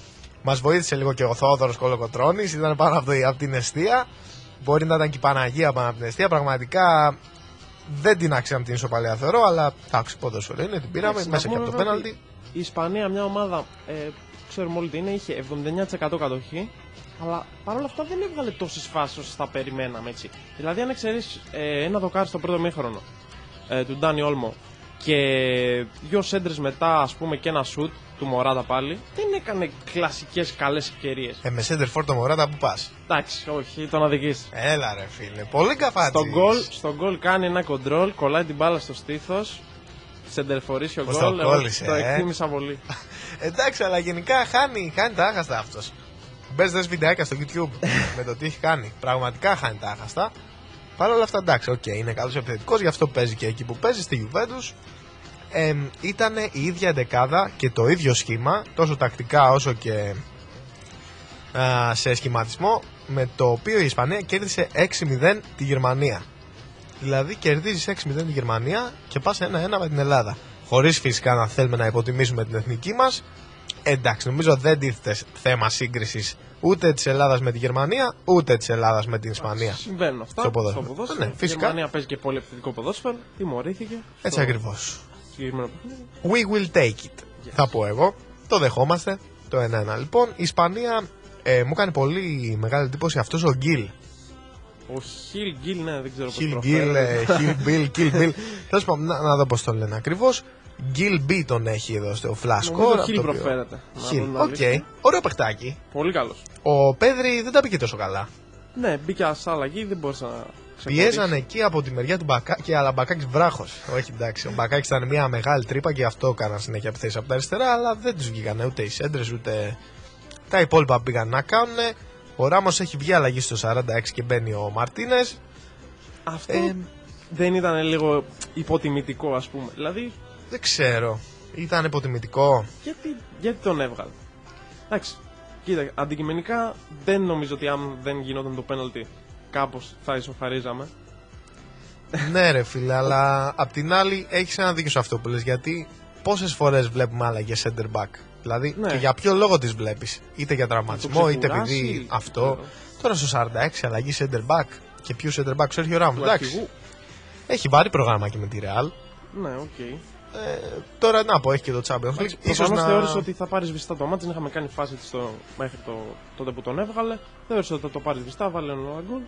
Μας βοήθησε λίγο και ο Θόδωρος Κολοκοτρόνη, ήταν πάνω από, το- από την αιστεία. Μπορεί να ήταν και η Παναγία πάνω από την αιστεία. Πραγματικά δεν την άξιζαν την ισοπαλία θεωρώ, αλλά εντάξει, ποδόσφαιρο είναι, την πήραμε
Εντάξει, να
μέσα και
πούμε
από το
βέβαια
πέναλτι.
ότι Η Ισπανία, μια ομάδα, ε, ξέρουμε όλοι τι είναι, είχε 79% κατοχή. Αλλά παρόλα αυτά δεν έβγαλε τόσες φάσεις όσο θα περιμέναμε έτσι. Δηλαδή, αν εξαιρέσει ε, ένα δοκάρι στο πρώτο μήχρονο ε, του Ντάνι Όλμο και δύο σέντρες μετά, ας πούμε, και ένα σουτ του Μωράτα πάλι, δεν έκανε κλασικές καλές ευκαιρίες.
Ε, με center for το Μωράτα που πας;
Εντάξει, όχι, τον αδικεί.
Έλα ρε φίλε, πολύ καφάτσι.
Στο γκολ, στο γκολ κάνει ένα κοντρόλ, κολλάει την μπάλα στο στήθος, σέντερ φορ ίσιο
Πώς το
γκολ. εγώ
κόλλησε,
Το
ε;
εκτίμησα πολύ.
Εντάξει, αλλά γενικά χάνει, χάνει τα άχαστα αυτός. Μπες δες βιντεάκια στο YouTube με το τι έχει κάνει. Πραγματικά χάνει τα άχαστα. Παρ' όλα αυτά, εντάξει, οκ, είναι καλός επιθετικός, γι' αυτό παίζει και εκεί που παίζει στη Juventus. Ε, ήταν η ίδια δεκάδα και το ίδιο σχήμα, τόσο τακτικά όσο και α, σε σχηματισμό, με το οποίο η Ισπανία κέρδισε 6-0 τη Γερμανία. Δηλαδή κερδίζεις 6-0 τη Γερμανία και πας 1-1 με την Ελλάδα. Χωρίς φυσικά να θέλουμε να υποτιμήσουμε την εθνική μας. Εντάξει, νομίζω δεν τίθεται θέμα σύγκρισης ούτε της Ελλάδας με τη Γερμανία, ούτε της Ελλάδας με την Ισπανία.
Συμβαίνουν αυτά.
Στο ποδόσφαιρο. Ναι,
Η
φυσικά.
Γερμανία παίζει και πολύ επιθετικό ποδόσφαιρο. Τιμωρήθηκε.
Έτσι
στο
ακριβώς.
Συγκεκριμένο παιχνίδι.
We will take it. Θα πω εγώ. Το δεχόμαστε. Το 1-1. Λοιπόν, η Ισπανία ε, μου κάνει πολύ μεγάλη εντύπωση αυτός ο Γκίλ.
Ο Χιλ Γκίλ, ναι, δεν ξέρω πώς
Χιλ Γκίλ, Χιλ Μπιλ, Κιλ Μπιλ. Τέλος πάντων, να, να δω πώς το λένε ακριβώς. Γκίλ Μπι τον έχει εδώ στο Flash
Νομίζω
Score.
Χιλ
από το οποίο-
προφέρεται. να
Χιλ,
πούμε την
οκ.
αλήθεια.
Ωραίο παιχτάκι.
Πολύ καλός.
Ο Πέδρη δεν τα πήγε τόσο καλά.
Ναι, μπήκε σαν αλλαγή, δεν μπορούσε να ξεχωρίσει.
Πιέζανε εκεί από τη μεριά του Μπακάκη, αλλά Μπακάκης βράχος. Όχι εντάξει. Ο Μπακάκης ήταν μια μεγάλη τρύπα και γι' αυτό έκαναν συνέχεια επιθέσεις από τα αριστερά, αλλά δεν τους βγήκαν ούτε οι σέντρες ούτε τα υπόλοιπα που πήγαν να κάνουν. Ο Ράμος έχει βγει αλλαγή στο 46 και μπαίνει ο Μαρτίνες.
Αυτό
Ε,
δεν ήταν λίγο υποτιμητικό, ας πούμε. Δηλαδή,
δεν ξέρω. Ήταν υποτιμητικό.
γιατί, γιατί τον έβγαλε; Εντάξει, κοίτα, αντικειμενικά δεν νομίζω ότι αν δεν γινόταν το πέναλτι κάπως θα ισοφαρίζαμε.
ναι, ρε φίλε, αλλά απ' την άλλη έχεις ένα δίκιο σε αυτό που λες γιατί πόσες φορές βλέπουμε άλλαγε center back. Δηλαδή,
Ναι.
και για ποιο λόγο τις βλέπεις. Είτε για τραυματισμό,
το
είτε
ξεκούραση,
επειδή
δεν
αυτό.
ξέρω.
Τώρα στο 46 αλλαγή center back και ποιου center back, Σέρχιο Ράμος.
Του
Εντάξει,
αρχηγού.
έχει βαρύ πρόγραμμα και με τη Real.
Ναι, οκ.
Ε, τώρα να πω, έχει και το Champions League. Ίσως
Προφανώς
να...
θεώρησε ότι θα πάρει σβηστά το μάτι, δεν είχαμε κάνει φάση της στο... μέχρι το... τότε που τον έβγαλε. Θεώρησε ότι θα το πάρει σβηστά, βάλε ένα γκολ.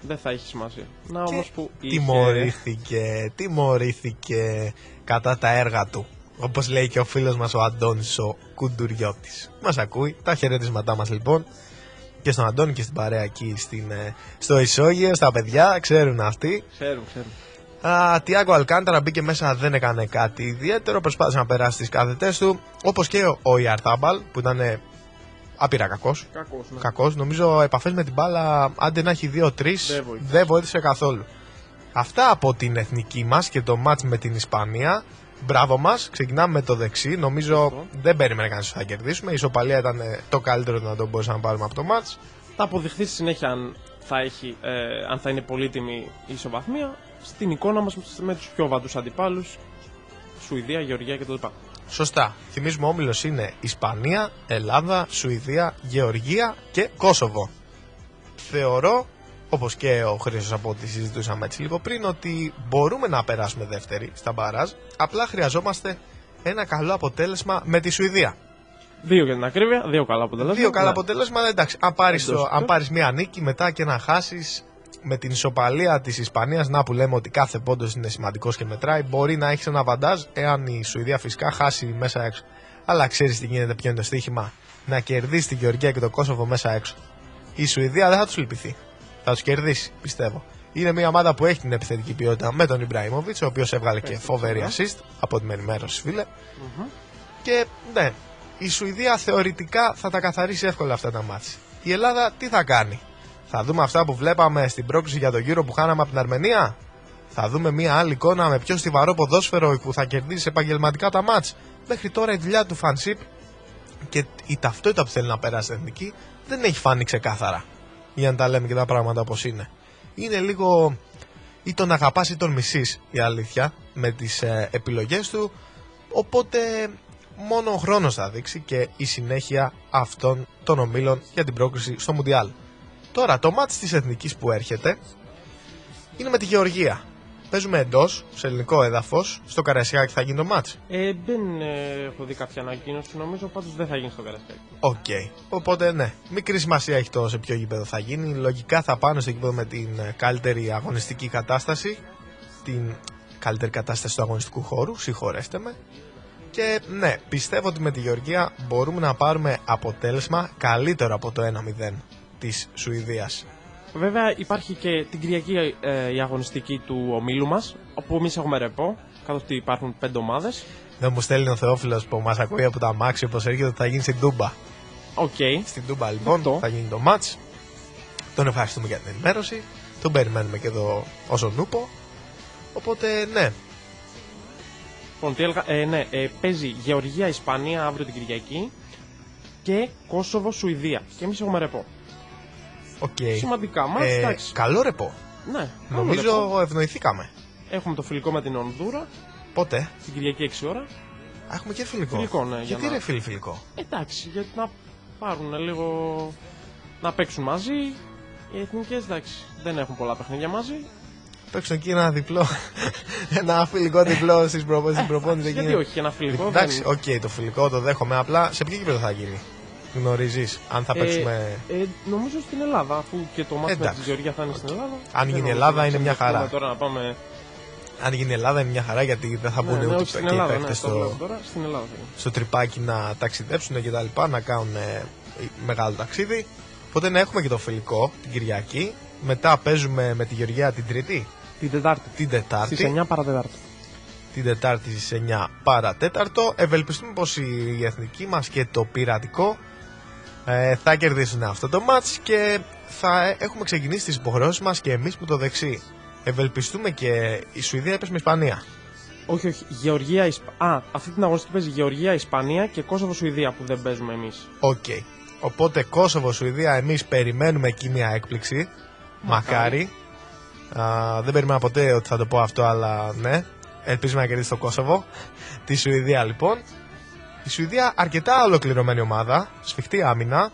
Δεν θα έχει σημασία. Να όμως που. είχε-
Τιμωρήθηκε, τιμωρήθηκε κατά τα έργα του. Όπως λέει και ο φίλος μας ο Αντώνης ο Κουντουριώτης. Μας ακούει, τα χαιρετίσματά μας λοιπόν. Και στον Αντώνη και στην παρέα εκεί στην, ε, στο Ισόγειο, στα παιδιά, ξέρουν αυτοί.
Ξέρουν, ξέρουν.
Α, Τιάγκο Αλκάνταρα μπήκε μέσα, δεν έκανε κάτι ιδιαίτερο. Προσπάθησε να περάσει τις κάθετε του. Όπως και ο, ο Ιαρτάμπαλ που ήταν ε, άπειρα κακός.
Κακός. Ναι.
Κακός. Νομίζω επαφές με την μπάλα, άντε να έχει 2-3,
Δεν βοήθησε.
δεν βοήθησε καθόλου. Αυτά από την εθνική μας και το μάτς με την Ισπανία. Μπράβο μας. Ξεκινάμε με το δεξί. Νομίζω
Σωστό.
δεν περίμενε κανείς ότι θα κερδίσουμε. Η ισοπαλία ήταν ε, το καλύτερο να τον μπορούσαμε να πάρουμε από το μάτς.
Θα αποδειχθεί στη συνέχεια αν θα, έχει, ε, αν θα είναι πολύτιμη η ισοβαθμία στην εικόνα μας με τους πιο βαντούς αντιπάλους. Σουηδία, Γεωργία κτλ.
Σωστά. Θυμίζουμε ο όμιλος είναι Ισπανία, Ελλάδα, Σουηδία, Γεωργία και Κόσοβο. Θεωρώ, όπως και ο Χρήσο από ό,τι συζητούσαμε έτσι λίγο πριν, ότι μπορούμε να περάσουμε δεύτερη στα μπαράζ. Απλά χρειαζόμαστε ένα καλό αποτέλεσμα με τη Σουηδία.
Δύο για την ακρίβεια, δύο καλά αποτελέσματα.
Δύο καλά
Ναι.
αποτελέσματα, εντάξει. Αν πάρεις
Εντός του.
πάρεις μία νίκη μετά και να χάσεις με την ισοπαλία της Ισπανίας, να που λέμε ότι κάθε πόντος είναι σημαντικός και μετράει, μπορεί να έχει ένα βαντάζ εάν η Σουηδία φυσικά χάσει μέσα έξω. Αλλά ξέρεις τι γίνεται, ποιο είναι το στοίχημα. Να κερδίσει τη Γεωργία και το Κόσοβο μέσα έξω. Η Σουηδία δεν θα τους λυπηθεί. Θα τους κερδίσει, πιστεύω. Είναι μια ομάδα που έχει την επιθετική ποιότητα με τον Ιμπραήμοβιτς, ο οποίος έβγαλε και
Έτσι,
φοβερή
ναι.
assist από την ενημέρωση, φίλε. Και ναι, η Σουηδία θεωρητικά θα τα καθαρίσει εύκολα αυτά τα μάτια. Η Ελλάδα τι θα κάνει; Θα δούμε αυτά που βλέπαμε στην πρόκληση για τον γύρο που χάναμε από την Αρμενία. Θα δούμε μια άλλη εικόνα με πιο στιβαρό ποδόσφαιρο που θα κερδίσει επαγγελματικά τα μάτς. Μέχρι τώρα η δουλειά του Φανσίπ και η ταυτότητα που θέλει να περάσει στην εθνική δεν έχει φάνει ξεκάθαρα. Για να τα λέμε και τα πράγματα όπως είναι. Είναι λίγο ή τον αγαπάς ή τον μισείς η αλήθεια με τις ε, επιλογές του οπότε μόνο ο χρόνος θα δείξει και η συνέχεια αυτών των ομίλων για την πρόκριση στο Μουντιάλ. Τώρα το μάτς της εθνικής που έρχεται είναι με τη Γεωργία. Παίζουμε εντός, σε ελληνικό έδαφος, στο Καραϊσκάκη θα γίνει το ματς;
Ε, δεν ε, έχω δει κάποια ανακοίνωση, νομίζω πάντως δεν θα γίνει στο Καραϊσκάκη.
Οκ. Οπότε ναι, μικρή σημασία έχει το σε ποιο γήπεδο θα γίνει. Λογικά θα πάνε στο γήπεδο με την ε, καλύτερη αγωνιστική κατάσταση. Την καλύτερη κατάσταση του αγωνιστικού χώρου, συγχωρέστε με. Και ναι, πιστεύω ότι με τη Γεωργία μπορούμε να πάρουμε αποτέλεσμα καλύτερο από το 1-0 της Σουηδίας.
Βέβαια υπάρχει και την Κυριακή ε, η αγωνιστική του ομίλου μας, όπου εμείς έχουμε ρεπό, καθώς ότι υπάρχουν πέντε
ομάδες. Μου στέλνει ο Θεόφιλος που μας ακούει από τα μάξι όπως έρχεται ότι θα γίνει στην Τούμπα.
Οκ.
Στην Τούμπα λοιπόν
Αυτό.
θα γίνει το ματς. Τον ευχαριστούμε για την ενημέρωση. Τον περιμένουμε και εδώ όσον ούπω. Οπότε ναι,
Λοιπόν, τι έλεγα, ε, ναι, ε, παίζει Γεωργία-Ισπανία αύριο την Κυριακή και Κόσοβο-Σουηδία. Και εμείς έχουμε ρεπό.
Οκ.
Σημαντικά μάτς,
Ε,
εντάξει.
καλό ρεπό.
Ναι, καλό
Νομίζω
ρεπό.
ευνοηθήκαμε.
Έχουμε το φιλικό με την Ονδούρα
Πότε;
την Κυριακή 6 ώρα.
Α, έχουμε και φιλικό.
Φιλικό, ναι, για
Γιατί
να-
ρε φίλοι φιλικό;
Εντάξει, γιατί να πάρουν λίγο. να παίξουν μαζί. Οι εθνικές εντάξει δεν έχουν πολλά παιχνίδια μαζί.
Παίξουν εκεί ένα διπλό. ένα φιλικό διπλό στις προπο- στην προπόνηση.
Γιατί
εκεί.
όχι, ένα φιλικό.
Εντάξει,
δεν...
οκ, το φιλικό το δέχομαι. Απλά σε ποιο γήπεδο θα γίνει; Γνωρίζεις αν θα παίξουμε;
Ε, νομίζω στην Ελλάδα, αφού και το ματς με
Εντάξει.
τη Γεωργία θα είναι στην Ελλάδα.
Αν
Δεν
γίνει
νομίζω
Ελλάδα,
να
είναι μια
ξεφύγουμε
χαρά.
Τώρα να πάμε.
Αν γίνει Ελλάδα είναι μια χαρά γιατί δεν θα
Ναι,
μπουν
ναι,
ούτε
όχι στην
και οι
Ελλάδα, ναι,
παίκτες
το βλέπω
στο,
τώρα. Στην Ελλάδα θα είναι.
στο τριπάκι να ταξιδέψουν και τα λοιπά, να κάνουν ε, μεγάλο ταξίδι. Οπότε να έχουμε και το φιλικό την Κυριακή. Μετά παίζουμε με τη Γεωργία την Τρίτη,
Την Τετάρτη.
την Τετάρτη.
Στις 9 παρά τέταρτο.
Την Τετάρτη στις 9 παρά τέταρτο. Ευελπιστούμε πως η εθνική μας και το πειρατικό ε, θα κερδίσουν αυτό το μάτς και θα ε, έχουμε ξεκινήσει τις υποχρεώσεις μας και εμείς με το δεξί. Ευελπιστούμε και η Σουηδία έπεσε με Ισπανία.
Όχι, όχι. Γεωργία, Ισπα... Α, αυτή την αγωνιστική παίζει Γεωργία, Ισπανία και Κόσοβο, Σουηδία που δεν παίζουμε εμείς.
Οκ. Οπότε Κόσοβο, Σουηδία, εμείς περιμένουμε εκεί μια έκπληξη. Μακάρι. Α, δεν περίμενα ποτέ ότι θα το πω αυτό, αλλά ναι. Ελπίζουμε να κερδίσει το Κόσοβο. Τη Σουηδία λοιπόν. Η Σουηδία αρκετά ολοκληρωμένη ομάδα, σφιχτή άμυνα.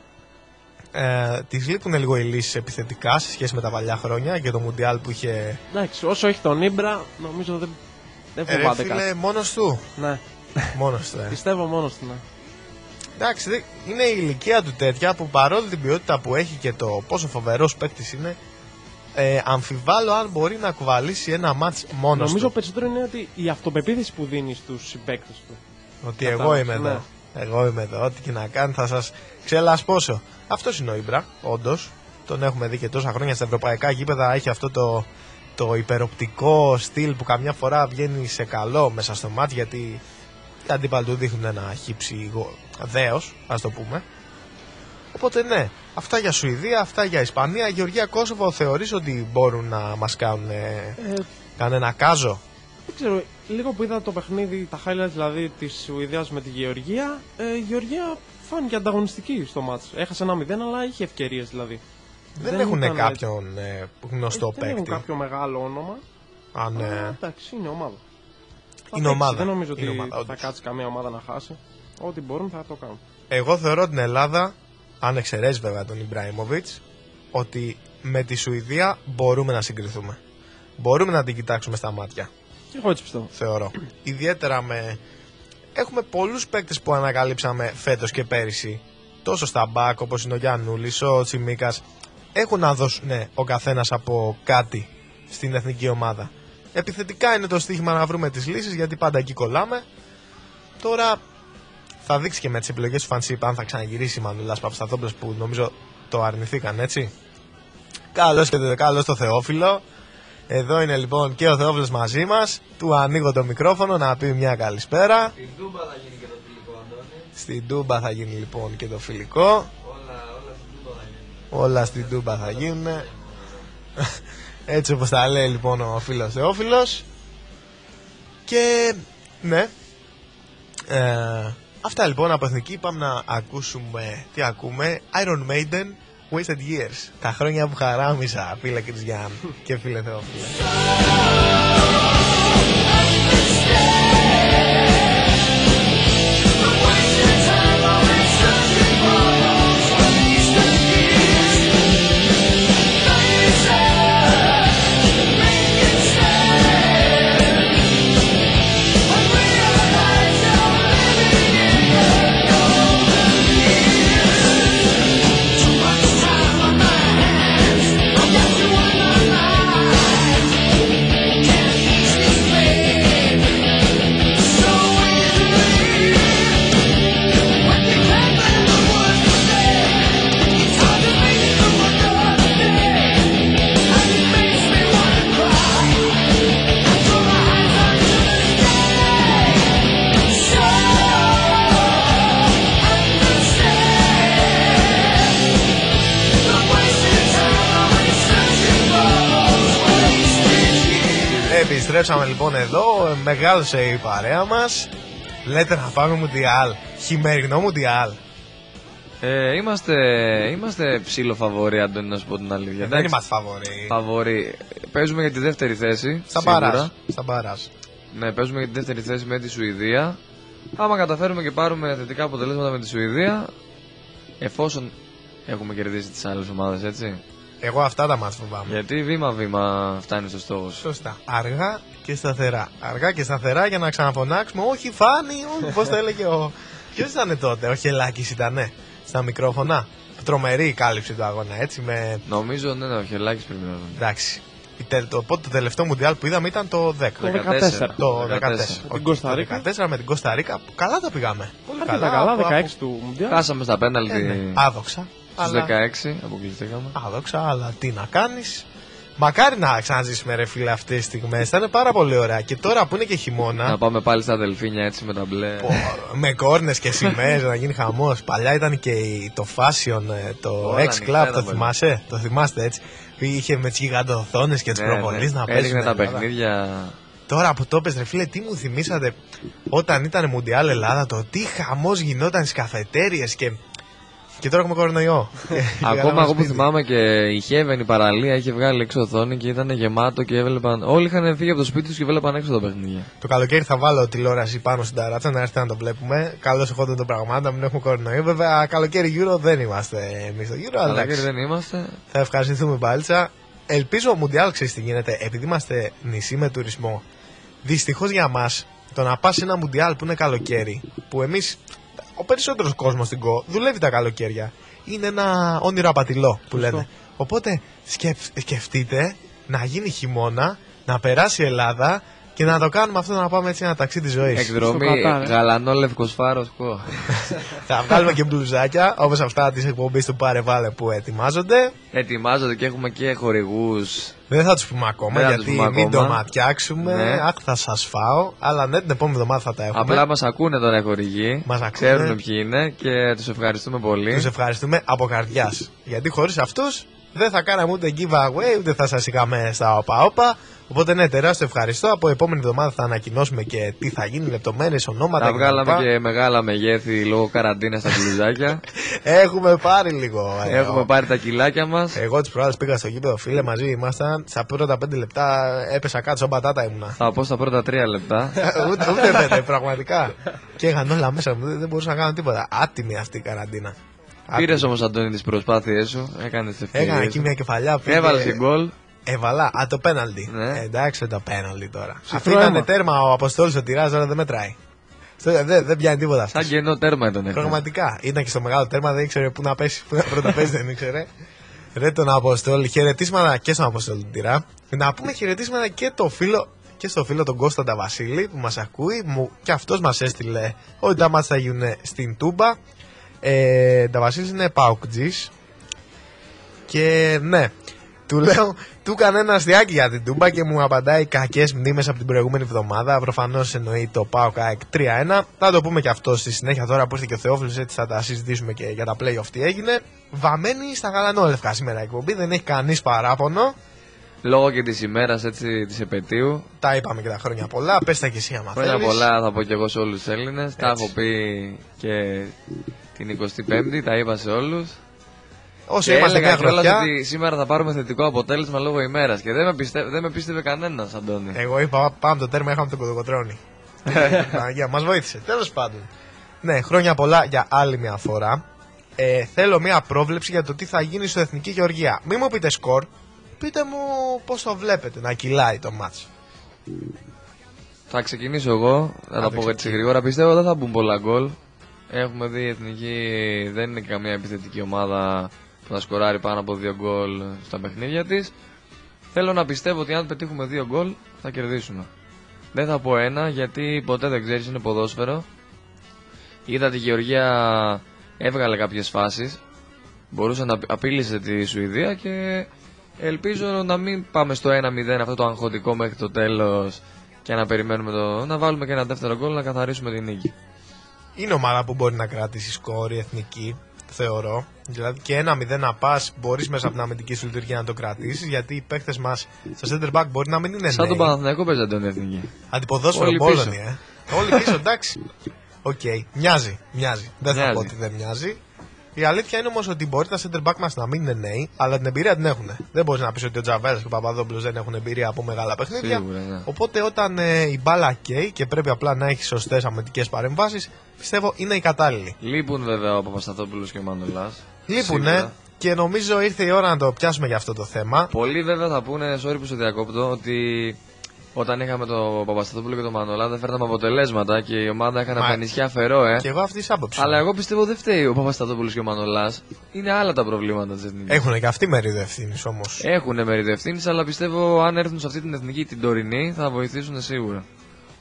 Ε, τη λείπουν λίγο οι λύσεις επιθετικά σε σχέση με τα παλιά χρόνια και το Μουντιάλ που είχε.
Εντάξει, όσο έχει τον Ήμπρα, νομίζω δεν, δεν
Ε, ρε
φοβάται κάτι.
φίλε, μόνος του.
Ναι,
Μόνος του, ε.
πιστεύω μόνος του. Ναι.
Εντάξει, δε- είναι η ηλικία του τέτοια που παρόλη την ποιότητα που έχει και το πόσο φοβερός παίκτης είναι, ε, αμφιβάλλω αν μπορεί να κουβαλήσει ένα μάτς μόνος
Νομίζω
του.
περισσότερο είναι ότι η αυτοπεποίθηση που δίνει στους συμπαίκτες του.
Ότι
Κατάλαβες,
εγώ είμαι εδώ.
ναι.
Εγώ είμαι εδώ. Ό,τι και να κάνει θα σας ξελασπώσω. Αυτός είναι ο Ήμπρα, όντως. Τον έχουμε δει και τόσα χρόνια στα ευρωπαϊκά γήπεδα. Έχει αυτό το, το υπεροπτικό στυλ που καμιά φορά βγαίνει σε καλό μέσα στο μάτς γιατί οι αντίπαλοι του δείχνουν ένα χύψη δέος, ας το πούμε. Οπότε ναι, αυτά για Σουηδία, αυτά για Ισπανία. Γεωργία Κόσοβο θεωρείς ότι μπορούν να μας κάνουν ε,
Ε,
κανένα κάζο;
Δεν ξέρω, λίγο που είδα το παιχνίδι, τα highlights δηλαδή της Σουηδίας με τη Γεωργία, ε, η Γεωργία φάνηκε ανταγωνιστική στο μάτς. Έχασε ένα 0, αλλά είχε ευκαιρίες δηλαδή.
Δεν,
δεν
έχουν
ήταν,
κάποιον ε, γνωστό
Ε, δεν έχουν
παίκτη.
κάποιο μεγάλο όνομα.
Αν, ε,
Αλλά εντάξει, είναι ομάδα. Θα
Είναι
παίξει,
ομάδα.
Δεν νομίζω
Είναι
ότι
ομάδα,
θα
όντως.
κάτσει καμία ομάδα να χάσει. Ό,τι μπορούν θα το κάνουν.
Εγώ θεωρώ την Ελλάδα, αν εξαιρέσεις βέβαια τον Ιμπραήμοβιτς, ότι με τη Σουηδία μπορούμε να συγκριθούμε. Μπορούμε να την κοιτάξουμε στα μάτια,
Και εγώ έτσι πιστεύω.
θεωρώ. Ιδιαίτερα με. Έχουμε πολλούς παίκτες που ανακαλύψαμε φέτος και πέρυσι. Τόσο στα μπακ όπως είναι ο Γιάννουλης, ο Τσιμίκας. Έχουν να δώσουν ναι, ο καθένας από κάτι στην εθνική ομάδα. Επιθετικά είναι το στοίχημα να βρούμε τις λύσεις γιατί πάντα εκεί κολλάμε. Τώρα θα δείξει και με τις επιλογές του Φανσίπ αν θα ξαναγυρίσει η Μανουλάς Παπασταθόπουλος που νομίζω το αρνηθήκαν έτσι. Καλώς και το, καλώς το Θεόφιλο. Εδώ είναι λοιπόν και ο Θεόφιλος μαζί μας. Του ανοίγω το μικρόφωνο να πει μια καλησπέρα.
Στην Τούμπα θα γίνει και το φιλικό, Αντώνη.
Στην Τούμπα θα γίνει λοιπόν και το φιλικό.
Όλα, όλα στην Τούμπα θα γίνει.
Όλα στην Τούμπα θα γίνουν. Έτσι όπως τα λέει λοιπόν ο φίλος Θεόφιλος. Και ναι. Ε, αυτά λοιπόν από εθνική πάμε να ακούσουμε τι ακούμε. Iron Maiden Wasted Years. Τα χρόνια που χαράμισα φίλε Κριστιαν και φίλε Θεόφιλε. Επιστρέψαμε λοιπόν εδώ, μεγάλωσε η παρέα μας Λέτε να πάμε Μουντιάλ, χειμερινό Μουντιάλ
Ε, είμαστε, είμαστε ψήλο φαβορή, Αντώνη, να σου πω την αλήθεια.
Δεν
Εντάξει,
είμαστε φαβοροί
Φαβορή. Παίζουμε για τη δεύτερη θέση.
Στα
σίγουρα.
μπαράζ, στα μπαράζ
Ναι, παίζουμε για τη δεύτερη θέση με τη Σουηδία. Άμα καταφέρουμε και πάρουμε θετικά αποτελέσματα με τη Σουηδία, εφόσον έχουμε κερδίσει τις άλλες ομάδες, έτσι.
Εγώ αυτά τα μάτς φοβάμαι
Γιατί βήμα-βήμα φτάνει στο στόχος σου.
Σωστά. Αργά και σταθερά. Αργά και σταθερά για να ξαναφωνάξουμε. Όχι, φάνη, όχι. Πώς το έλεγε ο. Ποιος ήταν τότε, ο Χελάκης ήταν, στα μικρόφωνα; Τρομερή η κάλυψη του αγώνα, έτσι. Με...
Νομίζω, ναι, ναι, ο Χελάκης πρέπει να είναι.
Εντάξει. Η τε- Το, πότε το τελευταίο Μουντιάλ που είδαμε ήταν το 10.
Το 14.
Το 14.
14.
την
Όχι,
Κώστα
το
Ρίκα.
14 με την Κώστα Ρίκα. που Καλά τα πήγαμε. Πολύ
Αρκετά καλά,
από-
16
από-
του Μουντιάλ.
Χάσαμε στα πέναλτι
Ε, ναι, Άδοξα.
Στους
αλλά-
16, αποκλειστήκαμε.
Άδοξα, αλλά τι να κάνεις. Μακάρι να ξαναζήσουμε ρε φίλε αυτές τις στιγμές. Θα είναι πάρα πολύ ωραία. Και τώρα που είναι και χειμώνα.
Να πάμε πάλι στα δελφίνια έτσι με τα μπλε.
Πω, με κόρνες και σημαίες να γίνει χαμός. Παλιά ήταν και η- το fashion, ε, το
Όλα
X
ανοιχτά
Club,
ήταν
το
πολύ.
θυμάσαι; Το θυμάστε έτσι; Που Είχε με τις γιγαντοθόνες και τις
Ναι,
προβολή
ναι.
να παίζουν.
Έδειχνε τα
Ελλάδα.
παιχνίδια.
Τώρα που το πες ρε φίλε, τι μου θυμήσατε όταν ήταν Μουντιάλ Ελλάδα, το τι χαμός γινόταν στις καφετέρειε και, Και τώρα έχουμε κορονοϊό. Και
Ακόμα
κάναμε
εγώ που
σπίτι.
θυμάμαι και η Heaven, η παραλία, είχε βγάλει έξω οθόνη και ήταν γεμάτο και έβλεπαν. Όλοι είχαν φύγει από το σπίτι τους και βλέπαν έξω τα παιχνίδια.
Το καλοκαίρι θα βάλω τηλεόραση πάνω στην ταράτσα να έρθει να το βλέπουμε. Καλώς εχόντων των πραγμάτων, μην έχουμε κορονοϊό. Βέβαια, καλοκαίρι Euro δεν είμαστε εμείς στο Euro, αλλά
Αλλά και
εντάξει,
δεν είμαστε.
θα ευχαριστηθούμε μπάλτσα. Ελπίζω ο Μουντιάλ ξέρεις τι γίνεται, επειδή είμαστε νησί με τουρισμό. Δυστυχώς για μας, το να πας σε ένα Μουντιάλ που είναι καλοκαίρι, που εμείς, ο περισσότερος κόσμος στην ΚΟ, δουλεύει τα καλοκαίρια. Είναι ένα όνειρο απατηλό που λένε. Οπότε σκεφ- σκεφτείτε να γίνει χειμώνα, να περάσει η Ελλάδα και να το κάνουμε αυτό να πάμε έτσι ένα ταξίδι ζωής.
Εκδρομή
Στο Κατάρ, ε.
γαλανό λευκός φάρος. κο.
Θα βγάλουμε και μπλουζάκια όπως αυτά της εκπομπής του Πάρε Βάλε που ετοιμάζονται.
Ετοιμάζονται και έχουμε και χορηγούς.
Δεν θα τους πούμε ακόμα
Δεν θα τους
γιατί
πούμε
μην το
ακόμα.
ματιάξουμε.
Ναι.
Αχ, θα σας φάω. Αλλά ναι, την επόμενη εβδομάδα θα τα έχουμε.
Απλά μας ακούνε τώρα οι χορηγοί.
Μας ακούνε.
Ξέρουν ποιοι είναι και τους ευχαριστούμε πολύ.
Τους ευχαριστούμε από καρδιάς. Γιατί χωρίς αυτούς δεν θα κάναμε ούτε giveaway, ούτε θα σας είχαμε στα όπα-όπα. Οπότε ναι, τεράστιο ευχαριστώ. Από επόμενη εβδομάδα θα ανακοινώσουμε και τι θα γίνει, λεπτομέρειες, ονόματα
Τα
κτλ.
βγάλαμε και μεγάλα μεγέθη λόγω καραντίνας στα μπλουζάκια.
Έχουμε πάρει λίγο. ε,
Έχουμε πάρει τα κιλάκια μας.
Εγώ τι προάλλε πήγα στο γήπεδο, φίλε, μαζί ήμασταν. Στα πρώτα πέντε λεπτά έπεσα κάτω, σαν πατάτα ήμουνα.
Θα πω στα πρώτα τρία λεπτά.
ούτε, ούτε πέντε, πραγματικά. και είχαν όλα μέσα μου, δεν, δεν μπορούσα να κάνω τίποτα. Άτιμη αυτή η καραντίνα.
Πήρες όμως, Αντώνη, τις προσπάθειές σου. Έκανες τις
Έκανα
ευκαιρίες.
εκεί μια κεφαλιά. πήγε-
Έβαλες και γκολ.
Έβαλα. Α, το πέναλτι.
Ναι.
εντάξει, το πέναλτι τώρα.
Ψυχρό
Αυτό ήταν
αίμα.
τέρμα ο Αποστόλης ο τυράς, τώρα δεν μετράει. Στο- Δεν, δεν πιάνει τίποτα αυτός.
Σαν κενό τέρμα ήταν αυτό.
Πραγματικά. Ήταν και στο μεγάλο τέρμα, δεν ήξερε πού να πέσει. Πού να πρώτα πέσει, δεν ήξερε. Ρε τον Αποστόλη. Χαιρετίσματα και στον Αποστόλη του Τυρά. Να πούμε χαιρετίσματα και το φίλο και στο φίλο τον Κώστα Βασίλη που μας ακούει μου, και αυτός μας έστειλε ότι τα μάτια θα γίνουν στην Τούμπα ε, τα Βασίλης είναι Παουκτζής και ναι του λέω, του έκανε ένα αστιάκι για την Τούμπα και μου απαντάει κακές μνήμες από την προηγούμενη εβδομάδα. Προφανώς εννοεί το Πάο ΑΕΚ 3-1. Θα το πούμε και αυτό στη συνέχεια τώρα που ήρθε και ο Θεόφιλος, έτσι θα τα συζητήσουμε και για τα playoff τι έγινε. Βαμμένη στα γαλανόλευκα σήμερα η εκπομπή, δεν έχει κανείς παράπονο.
Λόγω και της ημέρας έτσι της επαιτίου.
Τα είπαμε και τα χρόνια πολλά. Πες τα και εσύ, άμα
Χρόνια
θέλεις.
πολλά θα πω και εγώ σε όλους τους Έλληνες. Τα έχω πει και την 25η, τα είπα σε όλους.
Όσοι
Και
είμαστε
έλεγα
μια
κιόλας
χρονιά.
ότι σήμερα θα πάρουμε θετικό αποτέλεσμα λόγω ημέρας. Και δεν με, πιστε... δεν με πίστευε κανένας, Αντώνη.
Εγώ είπα πάμε το τέρμα, είχαμε τον κοδοκοτρόνη. Παναγία, μας βοήθησε. Τέλος πάντων. Ναι, χρόνια πολλά για άλλη μια φορά. Ε, θέλω μια πρόβλεψη για το τι θα γίνει στο Εθνική Γεωργία. Μην μου πείτε σκορ, πείτε μου πώς το βλέπετε να κυλάει το μάτς.
Θα ξεκινήσω εγώ, θα τα
Άντε,
πω έτσι
ξεκινά.
γρήγορα. Πιστεύω δεν θα μπουν πολλά γκολ. Έχουμε δει η εθνική δεν είναι καμία επιθετική ομάδα που θα σκοράρει πάνω από δύο γκολ στα παιχνίδια της. Θέλω να πιστεύω ότι αν πετύχουμε δύο γκολ θα κερδίσουμε. Δεν θα πω ένα γιατί ποτέ δεν ξέρεις, είναι ποδόσφαιρο. Είδα τη Γεωργία έβγαλε κάποιες φάσεις. Μπορούσε να απείλησε τη Σουηδία και ελπίζω να μην πάμε στο 1-0 αυτό το αγχωτικό μέχρι το τέλος και να περιμένουμε το. να βάλουμε και ένα δεύτερο γκολ να καθαρίσουμε την νίκη.
Είναι ομάδα που μπορεί να κρατήσει σκορ η εθνική, θεωρώ. Δηλαδή και ένα 0 να πας, μπορείς μέσα από την αμυντική σου λειτουργία να το κρατήσεις. Γιατί οι παίχτε μας στο center back μπορεί να μην είναι
Σαν τον
νέοι.
Παναθηναϊκό παίζει Αντώνη Εθνική.
Αντιποδόσφαιρο
Όλοι
Μπόλονι,
πίσω.
ε. Όλοι πίσω, εντάξει. Οκ, μοιάζει, μοιάζει. Δεν θα
Μοιάζει.
πω ότι δεν μοιάζει. Η αλήθεια είναι όμως ότι μπορεί τα center back μας να μην είναι νέοι, αλλά την εμπειρία την έχουν. Δεν μπορείς να πεις ότι ο Τζαβέλας και ο Παπαδόπουλος δεν έχουν εμπειρία από μεγάλα παιχνίδια.
Σίγουρα, ναι.
Οπότε όταν ε, η μπάλα καίει και πρέπει απλά να έχεις σωστές αμυντικές παρεμβάσεις, πιστεύω είναι η κατάλληλη.
Λείπουν βέβαια ο Παπασταθόπουλος και ο Μανολά.
Λείπουνε και νομίζω ήρθε η ώρα να το πιάσουμε για αυτό το θέμα.
Πολλοί βέβαια θα πούνε, sorry που σε διακόπτω, ότι όταν είχαμε τον Παπασταθόπουλο και τον Μανολά δεν φέρναμε αποτελέσματα και η ομάδα έκανε
Μα-
από τα νησιά φερό, ε.
Και εγώ αυτή της άποψης.
Αλλά εγώ πιστεύω δεν φταίει ο Παπασταθόπουλος και ο Μανολάς. Είναι άλλα τα προβλήματα της εθνικής.
Έχουν και αυτοί μερίδιο ευθύνης όμως.
Έχουν μερίδιο ευθύνης, αλλά πιστεύω αν έρθουν σε αυτή την εθνική την τωρινή θα βοηθήσουν σίγουρα.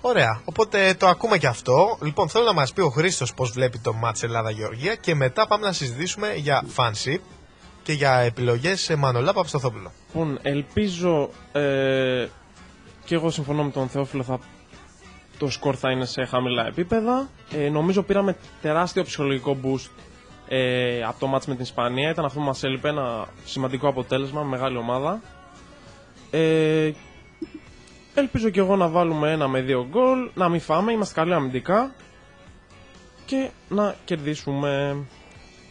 Ωραία. Οπότε το ακούμε και αυτό. Λοιπόν, θέλω να μας πει ο Χρήστος πώς βλέπει το μάτς Ελλάδα-Γεωργία και μετά πάμε να συζητήσουμε για fanship και για επιλογές σε Μανολά Παπαστοθόπουλο.
Λοιπόν, ελπίζω ε, και εγώ συμφωνώ με τον Θεόφιλο θα, το σκορ θα είναι σε χαμηλά επίπεδα. Ε, νομίζω πήραμε τεράστιο ψυχολογικό boost ε, από το μάτς με την Ισπανία. Ήταν αυτό που μας έλειπε, ένα σημαντικό αποτέλεσμα, με μεγάλη ομάδα. Ε, ελπίζω και εγώ να βάλουμε ένα με δύο γκολ, να μην φάμε, είμαστε καλοί αμυντικά και να κερδίσουμε.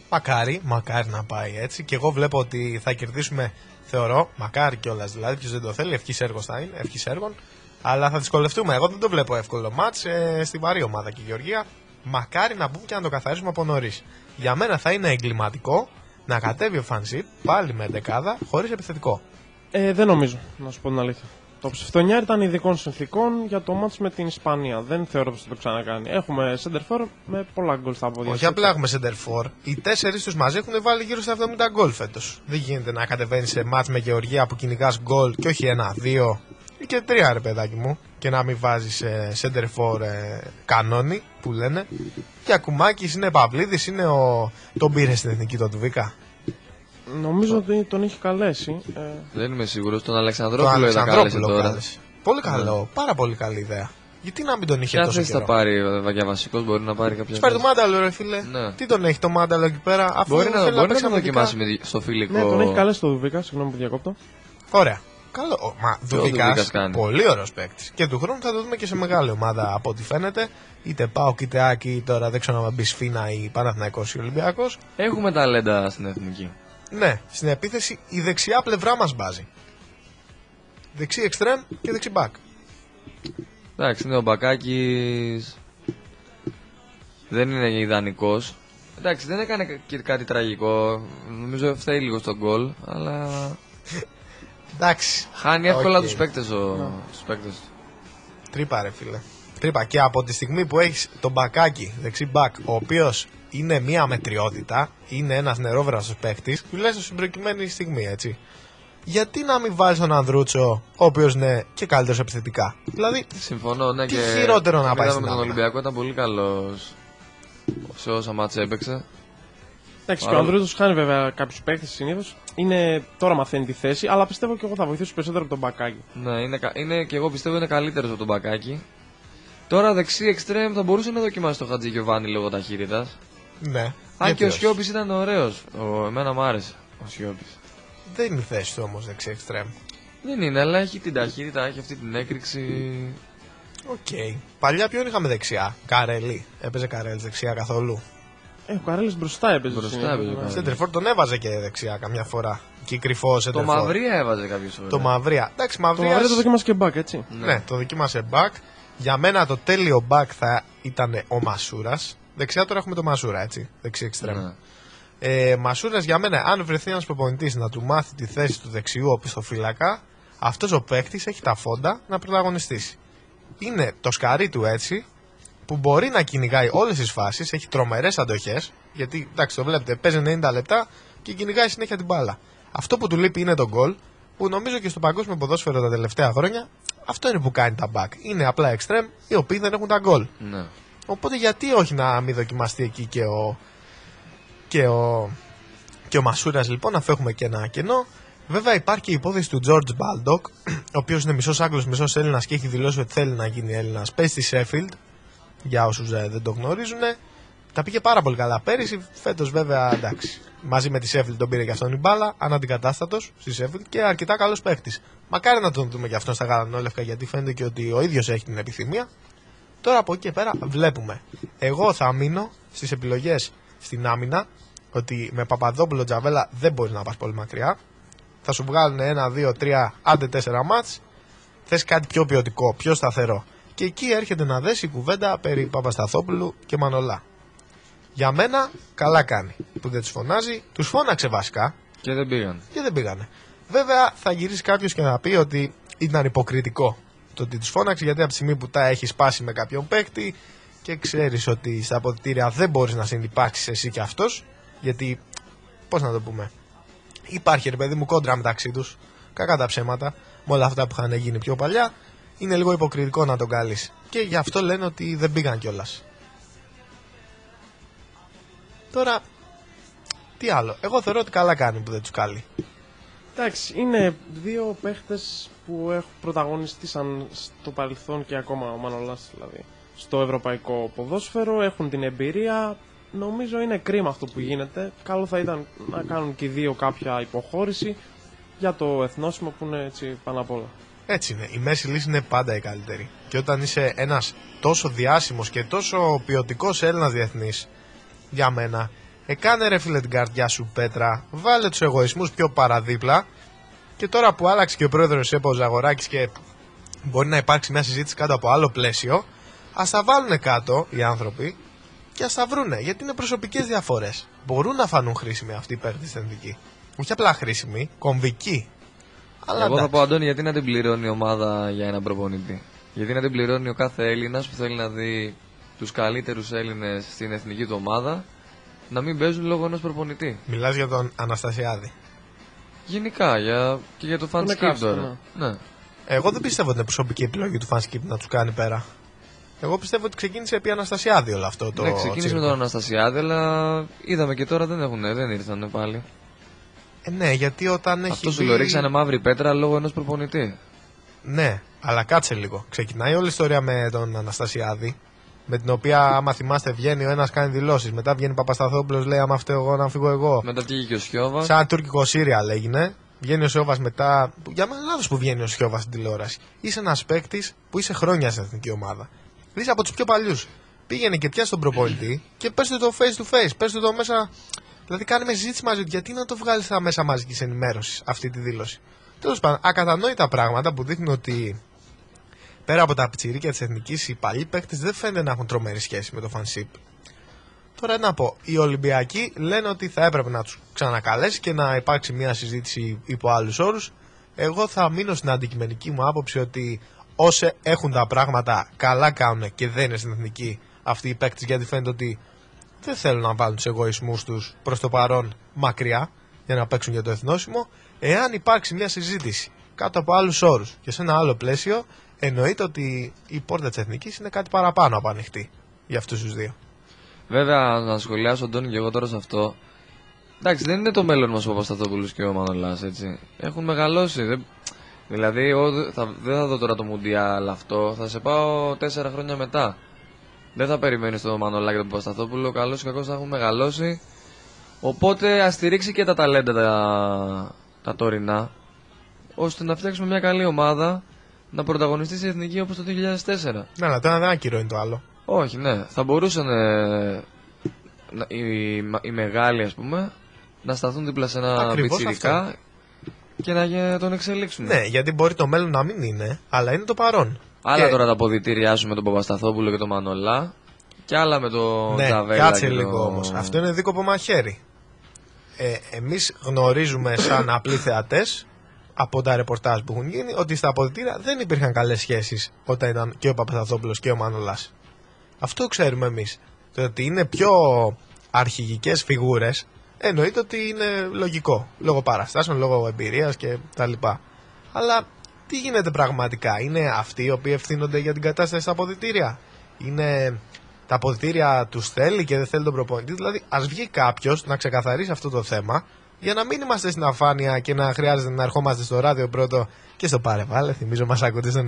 Μακάρι, μακάρι να πάει έτσι. Και εγώ βλέπω ότι θα κερδίσουμε, θεωρώ, μακάρι κιόλας δηλαδή. Ποιος δεν το θέλει, ευχής έργο θα είναι, ευχής έργων. Αλλά θα δυσκολευτούμε. Εγώ δεν το βλέπω εύκολο μάτ ε, στην βαρύ ομάδα και η Γεωργία. Μακάρι να μπούμε και να το καθαρίσουμε από νωρίς. Για μένα θα είναι εγκληματικό να κατέβει ο Φανσίπ πάλι με δεκάδα χωρίς επιθετικό.
Ε, δεν νομίζω, να σου πω την αλήθεια. Το ψευτονιάρ ήταν ειδικών συνθήκων για το μάτς με την Ισπανία. Δεν θεωρώ πως θα το ξανακάνει. Έχουμε center for με πολλά γκολ στα πόδια.
Όχι απλά έχουμε center for. Οι τέσσερις τους μαζί έχουν βάλει γύρω στα 70 γκολ φέτος. Δεν γίνεται να κατεβαίνει σε μάτς με Γεωργία που κυνηγάς γκολ και όχι ένα, δύο ή και τρία ρε παιδάκι μου. Και να μην βάζεις ε, center for ε, κανόνι που λένε. Και ακουμάκι είναι Παυλίδης, είναι ο. Τον πήρε στην εθνική τον Τουβίκα.
Νομίζω ότι τον έχει καλέσει. Ε,
Δεν είμαι σίγουρος. Τον
Το
Αλεξανδρόπουλο είδα κάλεσε
Αλεξανδρόπουλο
τώρα.
κάλεσε. Πολύ καλό, πάρα πολύ καλή ιδέα. Γιατί να μην τον είχε
Ποια
τόσο
θέση θα
καιρό;
πάρει ο- για βασικό, μπορεί να πάρει κάποια.
Του πάρει το
θέση.
μάνταλο, ρε φίλε.
Ναι.
Τι τον έχει το μάνταλο εκεί πέρα, αφού
Μπορεί να,
θέλει
μπορεί να
παίξει
το
αμυντικά.
δοκιμάσει με- στο φιλικό.
ναι, τον έχει καλέσει το Δουβίκα, συγγνώμη που διακόπτω.
Ωραία. Καλό. Ο, μα, Δουβίκας,
Δουβίκας κάνει.
πολύ ωραίος παίκτης. Και του χρόνου θα το δούμε και σε μεγάλη ομάδα από ό,τι φαίνεται. Είτε πάω είτε άκη, τώρα δεν ξέρω αν μπει σφίνα ή Παναθηναϊκός ή Ολυμπιακός.
Έχουμε ταλέντα στην εθνική.
Ναι, στην επίθεση η δεξιά πλευρά μας μπάζει. Δεξί εξτρέμ και δεξί μπακ.
Εντάξει, είναι ο Μπακάκης. Δεν είναι ιδανικός. Εντάξει, δεν έκανε και κάτι τραγικό. Νομίζω φταίει λίγο στον γκολ, αλλά
Εντάξει.
χάνει εύκολα
Οκ.
τους παίκτες ο... τους παίκτες του.
Τρύπα, ρε φίλε. Τρύπα. Και από τη στιγμή που έχεις τον Μπακάκη, δεξί μπακ, ο οποίος είναι μία μετριότητα, είναι ένας νερόβραστος παίκτης, τουλάχιστον στην προκειμένη στιγμή, έτσι. Γιατί να μην βάλεις τον Ανδρούτσο, ο οποίος είναι και καλύτερος επιθετικά; Δηλαδή,
Συμφωνώ, ναι,
Τι
και
χειρότερο να
τον
πάει
είδαμε
στην
με τον
άμυνα.
Ολυμπιακό, ήταν πολύ καλός σε όσα μάτς έπαιξε.
Εντάξει, και ο
Παρόλο-
Ανδρούτο χάνει βέβαια κάποιους παίχτε συνήθως. Είναι τώρα μαθαίνει τη θέση, αλλά πιστεύω και εγώ θα βοηθήσω περισσότερο από τον Μπακάκη.
Ναι, είναι, κα- είναι και εγώ πιστεύω είναι καλύτερος από τον Μπακάκη. Τώρα δεξί εξτρέμ θα μπορούσε να δοκιμάσει το Χατζη Γιωβάνι λόγω ταχύτητας.
Ναι.
Αν
γιατί
και ο
όχι.
Σιώπης ήταν ωραίος. Εμένα μου άρεσε ο Σιώπης.
Δεν είναι η θέση του όμως δεξί εξτρέμ.
Δεν είναι, αλλά έχει την ταχύτητα, έχει αυτή την έκρηξη.
Οκ. Παλιά ποιον είχαμε δεξιά; Καρέλη. Έπαιζε Καρέλη δεξιά καθόλου;
Ε, ο Καρέλης μπροστά έπαιζε.
Μπροστά
συνήθως,
έπαιζε ο
ναι.
Καρέλης.
Σέντερφορ τον έβαζε και δεξιά καμιά φορά. Και κρυφός
Το
Σέντερφορ.
Μαυρία έβαζε κάποιες φορές.
Το Μαυρία. Εντάξει,
Το
Μαυρία.
Μαυρία το δοκίμασε και μπακ, έτσι.
Ναι. το δοκίμασε back. Για μένα το τέλειο back θα ήταν ο Μασούρας. Δεξιά τώρα έχουμε το Μασούρα, έτσι. Δεξί εξτρέμ.
Ναι.
Ε, Μασούρας για μένα, αν βρεθεί ένας προπονητής να του μάθει τη θέση του δεξιού οπισθοφύλακα, αυτός ο παίκτης έχει τα φόντα να πρωταγωνιστήσει. Είναι το σκαρί του έτσι, που μπορεί να κυνηγάει όλες τις φάσεις, έχει τρομερές αντοχές, γιατί εντάξει το βλέπετε, παίζει 90 λεπτά και κυνηγάει συνέχεια την μπάλα. Αυτό που του λείπει είναι το γκολ, που νομίζω και στο παγκόσμιο ποδόσφαιρο τα τελευταία χρόνια αυτό είναι που κάνει τα back. Είναι απλά extreme οι οποίοι δεν έχουν τα γκολ.
Ναι.
Οπότε γιατί όχι να μην δοκιμαστεί εκεί και ο, και ο, και ο Μασούρας λοιπόν, να φεύγουμε και ένα κενό. Βέβαια υπάρχει και η υπόθεση του George Baldock, ο οποίος είναι μισός Άγγλος, μισός Έλληνας και έχει δηλώσει ότι θέλει να γίνει Έλληνας. Παίζει στη Sheffield, για όσους δεν το γνωρίζουν. Τα πήγε πάρα πολύ καλά πέρυσι. Φέτος βέβαια εντάξει. Μαζί με τη Sheffield τον πήρε και αυτόν η μπάλα, αναντικατάστατος στη Sheffield και αρκετά καλός παίχτη. Μακάρι να τον δούμε και αυτόν στα γαλανόλευκα γιατί φαίνεται και ότι ο ίδιος έχει την επιθυμία. Τώρα από εκεί και πέρα βλέπουμε. Εγώ θα μείνω στις επιλογές στην άμυνα ότι με Παπαδόπουλο Τζαβέλα δεν μπορεί να πας πολύ μακριά. Θα σου βγάλουν ένα, δύο, τρία, άντε τέσσερα μάτς. Θες κάτι πιο ποιοτικό, πιο σταθερό. Και εκεί έρχεται να δέσει η κουβέντα περί Παπασταθόπουλου και Μανολά. Για μένα, καλά κάνει που δεν τους φωνάζει. Τους φώναξε βασικά
Και δεν πήγαν.
και δεν πήγανε. Βέβαια, θα γυρίσει κάποιος και να πει ότι ήταν υποκριτικό το ότι τους φώναξε γιατί από τη στιγμή που τα έχει σπάσει με κάποιον παίκτη και ξέρεις ότι στα αποδητήρια δεν μπορείς να συνεπάρξεις εσύ και αυτός. Γιατί, πώς να το πούμε, υπάρχει ρε παιδί μου κόντρα μεταξύ τους. Κακά τα ψέματα με όλα αυτά που είχαν γίνει πιο παλιά. Είναι λίγο υποκριτικό να τον καλείς. Και γι' αυτό λένε ότι δεν πήγαν κιόλας. Τώρα, τι άλλο. Εγώ θεωρώ ότι καλά κάνει που δεν τους καλεί.
Εντάξει, είναι δύο παίχτες που έχουν πρωταγωνιστήσαν στο παρελθόν και ακόμα ο Μανολάς δηλαδή στο ευρωπαϊκό ποδόσφαιρο, έχουν την εμπειρία. Νομίζω είναι κρίμα αυτό που γίνεται. Καλό θα ήταν να κάνουν και οι δύο κάποια υποχώρηση για το εθνόσημο που είναι έτσι πάνω απ' όλα.
Έτσι είναι. Η μέση λύση είναι πάντα η καλύτερη. Και όταν είσαι ένας τόσο διάσημος και τόσο ποιοτικός Έλληνας διεθνής, για μένα Εκάνε ρε φίλε την καρδιά σου Πέτρα, βάλε τους εγωισμούς πιο παραδίπλα και τώρα που άλλαξε και ο πρόεδρος ΕΠΟ Ζαγοράκης και μπορεί να υπάρξει μια συζήτηση κάτω από άλλο πλαίσιο, ας τα βάλουν κάτω οι άνθρωποι και ας τα βρούνε, γιατί είναι προσωπικές διαφορές. Μπορούν να φανούν χρήσιμοι αυτοί οι παίκτες στην εθνική. Όχι απλά χρήσιμοι, κομβικοί. Αλλά
Εγώ θα
εντάξει.
πω, Αντώνη, γιατί να την πληρώνει η ομάδα για έναν προπονητή; Γιατί να την πληρώνει ο κάθε Έλληνας που θέλει να δει τους καλύτερους Έλληνες στην εθνική του ομάδα να μην παίζουν λόγω ενός προπονητή;
Μιλάς για τον Αναστασιάδη.
Γενικά για, και για το fan skip
εκάστο,
τώρα. Ναι.
Εγώ δεν πιστεύω ότι είναι προσωπική επιλογή του Fanskip να τους κάνει πέρα. Εγώ πιστεύω ότι ξεκίνησε επί Αναστασιάδη όλο αυτό το.
ναι, ξεκίνησε με
τσίρκο.
τον Αναστασιάδη, αλλά είδαμε και τώρα δεν, έχουν, δεν ήρθαν πάλι.
Ε, ναι, γιατί όταν έχει.
Αυτό σου
μπει-
το ρίξανε μαύρη πέτρα λόγω ενός προπονητή.
Ναι, αλλά κάτσε λίγο. Ξεκινάει όλη η ιστορία με τον Αναστασιάδη. Με την οποία, άμα θυμάστε, βγαίνει ο ένας κάνει δηλώσεις. Μετά βγαίνει Παπασταθόπουλος, λέει: Άμα φταίω εγώ, να φύγω εγώ.
Μετά βγήκε και ο Σιώβας.
Σαν τουρκικό Σύριαλ έγινε. Βγαίνει ο Σιώβας μετά. Για μένα λάθος που βγαίνει ο Σιώβας στην τηλεόραση. Είσαι ένας παίκτης που είσαι χρόνια στην εθνική ομάδα. Είσαι από τους πιο παλιούς. Πήγαινε και πιάσει τον προπονητή και πε το face to face. Πε το μέσα. Δηλαδή κάνε με συζήτηση μαζί του. Γιατί να το βγάλεις στα μέσα μαζικής ενημέρωσης αυτή τη δήλωση. Τέλος πάντων, ακατανόητα πράγματα που δείχνουν ότι πέρα από τα πιτσιρίκια της εθνικής, οι παλιοί παίκτες δεν φαίνεται να έχουν τρομερή σχέση με το fanship. Τώρα να πω, οι Ολυμπιακοί λένε ότι θα έπρεπε να τους ξανακαλέσει και να υπάρξει μια συζήτηση υπό άλλους όρους. Εγώ θα μείνω στην αντικειμενική μου άποψη ότι όσοι έχουν τα πράγματα καλά κάνουν και δεν είναι στην εθνική αυτοί οι παίκτες, γιατί φαίνεται ότι δεν θέλουν να βάλουν τους εγωισμούς τους προς το παρόν μακριά για να παίξουν για το εθνόσημο. Εάν υπάρξει μια συζήτηση κάτω από άλλους όρους και σε ένα άλλο πλαίσιο, εννοείται ότι η πόρτα της εθνικής είναι κάτι παραπάνω από ανοιχτή για αυτούς τους δύο.
Βέβαια, να σχολιάσω Αντώνη και εγώ τώρα σε αυτό. Εντάξει, δεν είναι το μέλλον μας ο Παπασταθόπουλος και ο Μανολάς, έτσι. Έχουν μεγαλώσει. Δεν... Δηλαδή, εγώ δεν θα, δεν θα δω τώρα το Μουντιάλ αυτό. Θα σε πάω τέσσερα χρόνια μετά. Δεν θα περιμένεις το Μανολά και τον Παπασταθόπουλο. Καλό ή κακό θα έχουν μεγαλώσει. Οπότε ας στηρίξει και τα ταλέντα τα, τα τωρινά. ώστε να φτιάξουμε μια καλή ομάδα να πρωταγωνιστεί σε εθνική όπως το 2004.
Ναι, αλλά το ένα δεν ακυρώνει το άλλο.
Όχι, ναι. Θα μπορούσαν ε, να- οι, μα- οι μεγάλοι, ας πούμε, να σταθούν δίπλα σε ένα
Ακριβώς
πιτσιρικά και να γε- τον εξελίξουν.
Ναι, γιατί μπορεί το μέλλον να μην είναι, αλλά είναι το παρόν.
Άλλα
Και-
τώρα τα αποδητήριά σου με τον Παπασταθόπουλο και τον Μανολά και άλλα με τον
Ναι,
Τζαβέλα.
κάτσε
και
λίγο
τον-
όμως. Αυτό είναι δίκοπο μαχαίρι. Ε, Εμείς γνωρίζουμε σαν απλοί θεατές από τα ρεπορτάζ που έχουν γίνει ότι στα αποδητήρια δεν υπήρχαν καλές σχέσεις όταν ήταν και ο Παπαθαθόπουλο και ο Μανολάς. Αυτό ξέρουμε εμείς. Το ότι είναι πιο αρχηγικές φιγούρες εννοείται ότι είναι λογικό. Λόγω παραστάσεων, λόγω εμπειρίας και τα λοιπά. Αλλά τι γίνεται πραγματικά, είναι αυτοί οι οποίοι ευθύνονται για την κατάσταση στα αποδητήρια; Είναι τα αποδητήρια τους θέλει και δεν θέλει τον προπονητή; Δηλαδή, ας βγει κάποιος να ξεκαθαρίσει αυτό το θέμα για να μην είμαστε στην αφάνεια και να χρειάζεται να ερχόμαστε στο ράδιο πρώτο και στο Πάρεβάλε. Θυμίζω, μας ακούτε στο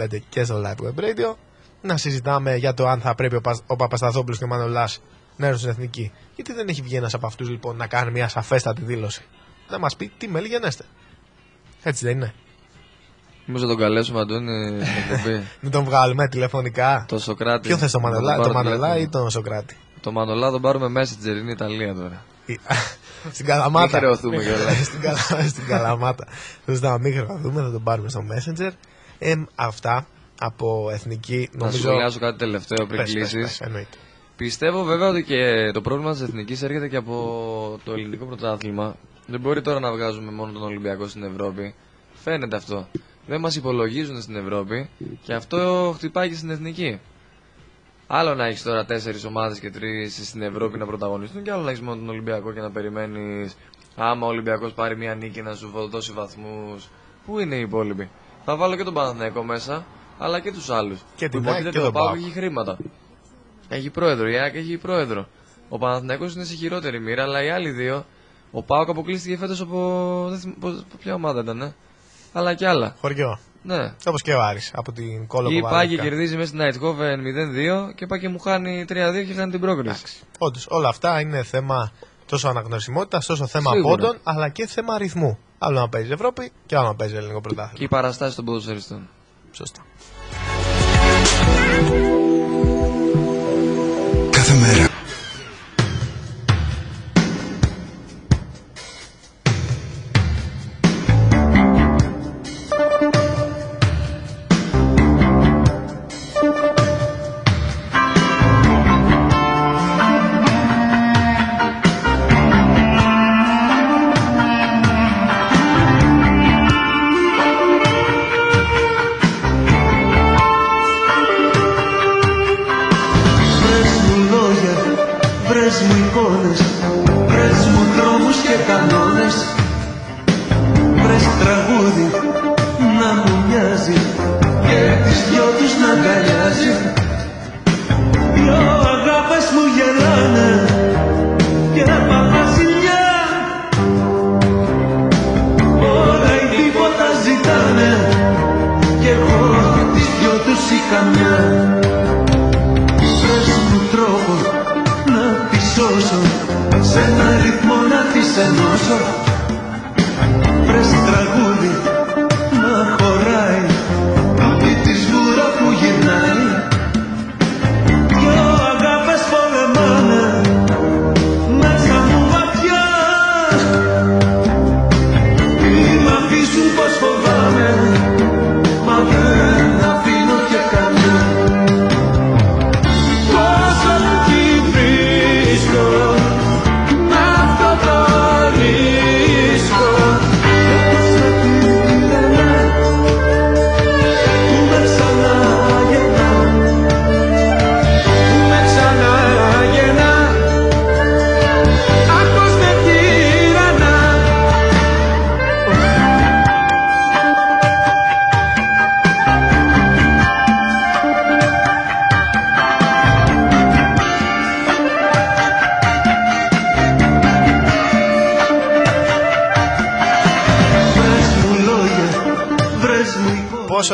91.05 και στο Live Web Radio. Να συζητάμε για το αν θα πρέπει ο, Πα- ο Παπασταθόπουλος και ο Μανολά να έρθουν στην εθνική. Γιατί δεν έχει βγει ένας από αυτούς λοιπόν να κάνει μια σαφέστατη δήλωση. Να μας πει τι μέλη γενέστε. Έτσι δεν είναι.
Μήπως θα τον καλέσουμε, Αντώνη, στην εκπομπή.
Μην τον βγάλουμε τηλεφωνικά.
το Σοκράτη.
Ποιο θες το
Να τον
Μανολά,
πάρω
το Μανολά
τηλέφωνο.
ή τον Σοκράτη;
Το Μανολά τον πάρουμε Messenger, είναι Ιταλία τώρα.
Στην Καλαμάτα.
Μην χρεωθούμε κιόλας.
στην, Καλα... στην Καλαμάτα. Σωστά, να μην χρεωθούμε, θα τον πάρουμε στο Messenger. Ε, αυτά από εθνική
Να
νομίζω.
σχολιάσω κάτι τελευταίο πριν
Πες, πες,
κλείσεις.
πες, εννοείται.
Πιστεύω βέβαια ότι και το πρόβλημα της εθνικής έρχεται και από το ελληνικό πρωτάθλημα. Δεν μπορεί τώρα να βγάζουμε μόνο τον Ολυμπιακό στην Ευρώπη. Φαίνεται αυτό. Δεν μας υπολογίζουν στην Ευρώπη και αυτό χτυπάει και στην εθνική. Άλλο να έχεις τώρα τέσσερις ομάδες και τρεις στην Ευρώπη να πρωταγωνιστούν και άλλο να έχεις μόνο τον Ολυμπιακό και να περιμένεις άμα ο Ολυμπιακός πάρει μια νίκη να σου δώσει βαθμούς. Πού είναι οι υπόλοιποι; Θα βάλω και τον Παναθηναϊκό μέσα, αλλά και τους άλλους.
Και
που
την ΑΕΚ
υποτίθεται
και
ο
τον
Πάοκ
ΠΑΟΚ.
έχει χρήματα. Έχει πρόεδρο, η ΑΕΚ έχει πρόεδρο. Ο Παναθηναϊκός είναι σε χειρότερη μοίρα, αλλά οι άλλοι δύο. Ο Πάοκ αποκλείστηκε φέτος από. Δεν θυμ- πώς- Ποια ομάδα ήταν, ε; Αλλά και άλλα.
Χωριό.
Ναι.
Όπως και ο Άρης από την κόλλο
Ή πάει και κερδίζει μέσα στην Αιτχόβεν 0-2 και πάει και μου χάνει 3-2 και χάνει την πρόκριση.
Όντως, όλα αυτά είναι θέμα τόσο αναγνωρισιμότητας, τόσο θέμα
Σίγουρα.
πόντων, αλλά και θέμα αριθμού. Άλλο να παίζει Ευρώπη και άλλο να παίζει ελληνικό πρωτάθλημα.
Και οι παραστάσει των ποδοσφαιριστών.
Σωστά.
Κάθε μέρα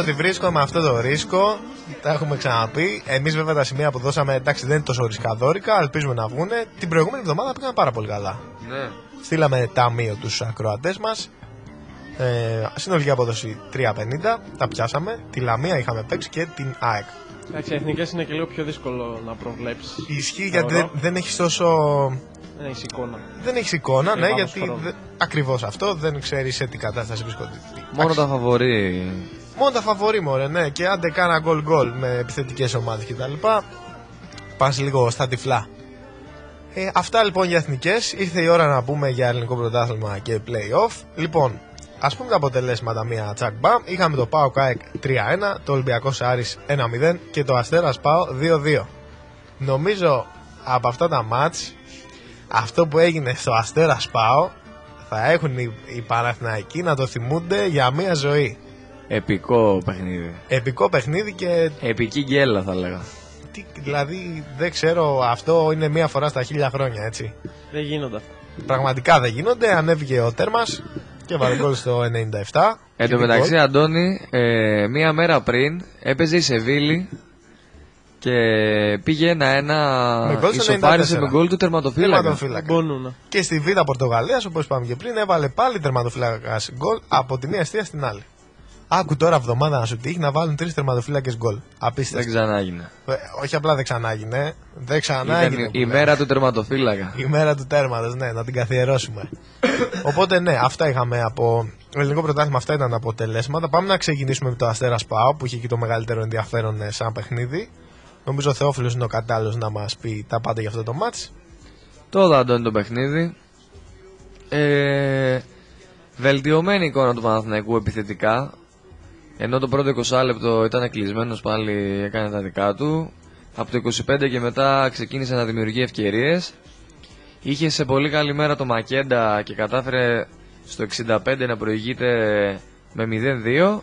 εικόνα
Πόσο τη βρίσκω με αυτό το ρίσκο, τα έχουμε ξαναπεί. Εμείς βέβαια τα σημεία που δώσαμε εντάξει δεν είναι τόσο ρισκαδόρικα, ελπίζουμε να βγούνε. Την προηγούμενη εβδομάδα πήγαν πάρα πολύ καλά.
Ναι.
Στείλαμε ταμείο τους ακροατές μας. Ε, συνολική απόδοση 3,50. Τα πιάσαμε. Τη Λαμία είχαμε παίξει και την ΑΕΚ.
Εντάξει, εθνικές είναι και λίγο πιο δύσκολο να προβλέψεις.
Ισχύει γιατί δεν, δεν έχεις τόσο.
Δεν έχεις εικόνα.
Δεν έχεις εικόνα,
Και
ναι,
πάνω
γιατί
χρόνο.
δε, ακριβώς αυτό. Δεν ξέρεις σε τι κατάσταση βρίσκονται.
Μόνο τα φαβορεί.
Μόνο τα φαβορεί, μωρέ, ναι. Και άντε κάνα γκολ γκολ με επιθετικές ομάδες κτλ. Πας λίγο στα τυφλά. Ε, αυτά λοιπόν για εθνικές. Ήρθε η ώρα να πούμε για ελληνικό πρωτάθλημα και playoff. Λοιπόν, ας πούμε τα αποτελέσματα μία τσακ μπαμ. Είχαμε το Πάο ΚΑΕΚ 3-1, το Ολυμπιακός Άρης 1-0 και το Αστέρας Πάο 2-2. Νομίζω από αυτά τα μάτς αυτό που έγινε στο Αστέρας Πάο θα έχουν οι, οι Παναθηναϊκοί να το θυμούνται για μία ζωή.
Επικό παιχνίδι.
Επικό παιχνίδι και
Επική γκέλα θα λέγα.
τι, δηλαδή δεν ξέρω αυτό είναι μία φορά στα χίλια χρόνια έτσι.
Δεν γίνονται αυτά.
Πραγματικά δεν γίνονται, ανέβηκε ο τέρμας και βάλε γκολ στο 97.
Εν τω
Και
μεταξύ,
γκολ.
Αντώνη, ε, μία μέρα πριν έπαιζε η Σεβίλη και πήγε ένα-ένα.
Με γκολ στο
Ισοφάρισε
94.
με γκολ του τερματοφύλακα.
Τερματοφύλακα.
Μπονούνα.
Και στη Β' Πορτογαλία, όπως είπαμε και πριν, έβαλε πάλι τερματοφύλακας γκολ από τη μία αιστεία στην άλλη. Άκου τώρα εβδομάδα να σου τύχει να βάλουν τρεις τερματοφύλακες γκολ.
Δεν
Απίστευτο.
ξανάγινε.
Ε, όχι απλά δεν ξανάγινε. Δεν
Ήταν
ξανάγινε.
η,
που
η
λέμε.
μέρα του τερματοφύλακα.
Η μέρα του τέρματος, ναι, να την καθιερώσουμε. Οπότε, ναι, αυτά είχαμε από ελληνικό πρωτάθλημα, αυτά ήταν τα αποτελέσματα. Πάμε να ξεκινήσουμε με το Αστέρας Πάο που είχε και το μεγαλύτερο ενδιαφέρον ε, σαν παιχνίδι. Νομίζω ο Θεόφιλος είναι ο κατάλληλος να μας πει τα πάντα για αυτό το match.
Τότε Αντώνη το παιχνίδι. Ε, βελτιωμένη εικόνα του Παναθηναϊκού επιθετικά. Ενώ το πρώτο 20 λεπτό ήταν κλεισμένος πάλι έκανε τα δικά του. Από το 25 και μετά ξεκίνησε να δημιουργεί ευκαιρίες. Είχε σε πολύ καλή μέρα το Μακέντα και κατάφερε στο 65 να προηγείται με 0-2.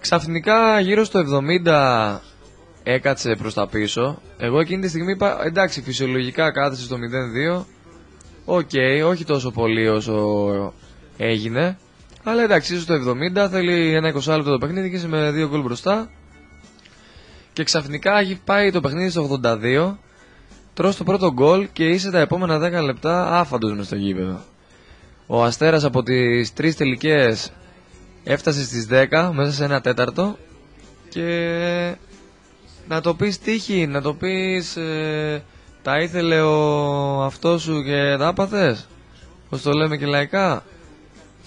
Ξαφνικά γύρω στο 70 έκατσε προς τα πίσω. Εγώ εκείνη τη στιγμή είπα εντάξει φυσιολογικά κάθεσαι στο 0-2. Οκ, όχι τόσο πολύ όσο έγινε. Αλλά εντάξει, είσαι στο 70, θέλει ένα 20 λεπτό το παιχνίδι και είσαι με δύο γκολ μπροστά. Και ξαφνικά έχει πάει το παιχνίδι στο 82. Τρως το πρώτο γκολ και είσαι τα επόμενα 10 λεπτά άφαντος μες στο γήπεδο. Ο Αστέρας από τις τρεις τελικές έφτασε στις 10 μέσα σε ένα τέταρτο και να το πεις τύχη, να το πεις ε, τα ήθελε ο αυτός σου και τα άπαθες, πώς το λέμε και λαϊκά;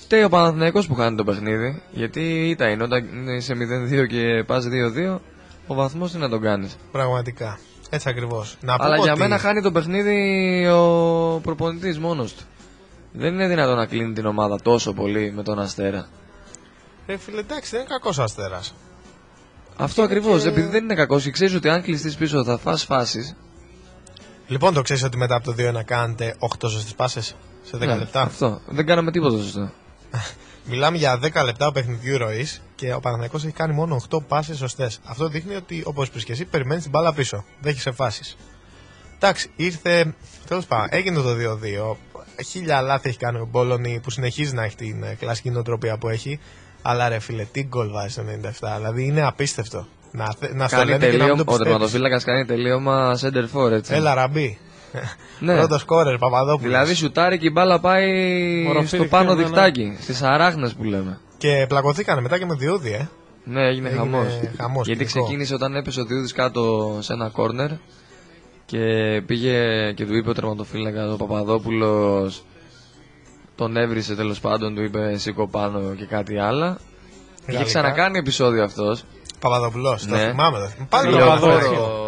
Φταίει ο Παναθηναϊκός που χάνει το παιχνίδι, γιατί ήττα είναι, όταν είσαι 0-2 και πας 2-2, ο βαθμός τι να τον κάνεις.
Πραγματικά. Έτσι ακριβώς.
Αλλά για μένα χάνει το παιχνίδι ο προπονητής μόνος του. Δεν είναι δυνατόν να κλείνει την ομάδα τόσο πολύ με τον Αστέρα.
Ε, φίλε, εντάξει, δεν είναι κακός αστέρας.
Αυτό ακριβώς. Επειδή δεν είναι κακός και ξέρεις ότι αν κλειστείς πίσω θα φας φάσεις.
Λοιπόν, το ξέρεις ότι μετά από το 2 να κάνετε 8 σωστές πάσες σε 10
Ναι,
λεπτά;
Αυτό. Δεν κάναμε τίποτα σωστό.
Μιλάμε για 10 λεπτά παιχνιδιού ροής και ο Παναθηναϊκός έχει κάνει μόνο 8 πάσει σωστέ. Αυτό δείχνει ότι, όπως είπες και εσύ, περιμένεις την μπάλα πίσω. Δέχεσαι φάσει. Εντάξει, ήρθε. Τέλος πάντων, έγινε το 2-2. Χίλια λάθη έχει κάνει ο Μπόλωνη που συνεχίζει να έχει την ε, κλασική νοοτροπία που έχει. Αλλά ρε φίλε, τι γκολ βάζει στο 97. Δηλαδή είναι απίστευτο. Να, θε- να στο
Κάνει
λένε και να μην
τελείωμα,
το
ο
πιστεύεις.
τερματοφύλακας κάνει τελείωμα center for, έτσι.
Έλα ραμπί.
Ναι.
Πρώτος σκόρερ, Παπαδόπουλος.
Δηλαδή σουτάρει και η μπάλα πάει
Οροφή
στο πάνω
δικτύο, ναι, ναι.
διχτάκι, στις αράχνες που λέμε.
Και πλακωθήκανε μετά και με διόδι, ε.
Ναι, έγινε,
Έγινε
χαμός.
χαμός,
Γιατί
κοινικό.
ξεκίνησε όταν έπεσε ο Διούδης κάτω σε ένα κόρνερ και πήγε και του είπε ο τερματοφύλακα ο Παπαδόπουλος τον έβρισε τέλος πάντων, του είπε σήκω πάνω και κάτι άλλα. Είχε
Γαλλικά.
ξανακάνει επεισόδιο αυτός.
Παπαδοπουλός, το
Ναι.
θυμάμαι. Το... Πάλι το
Φιλοδόρο.
Παπαδόπουλο.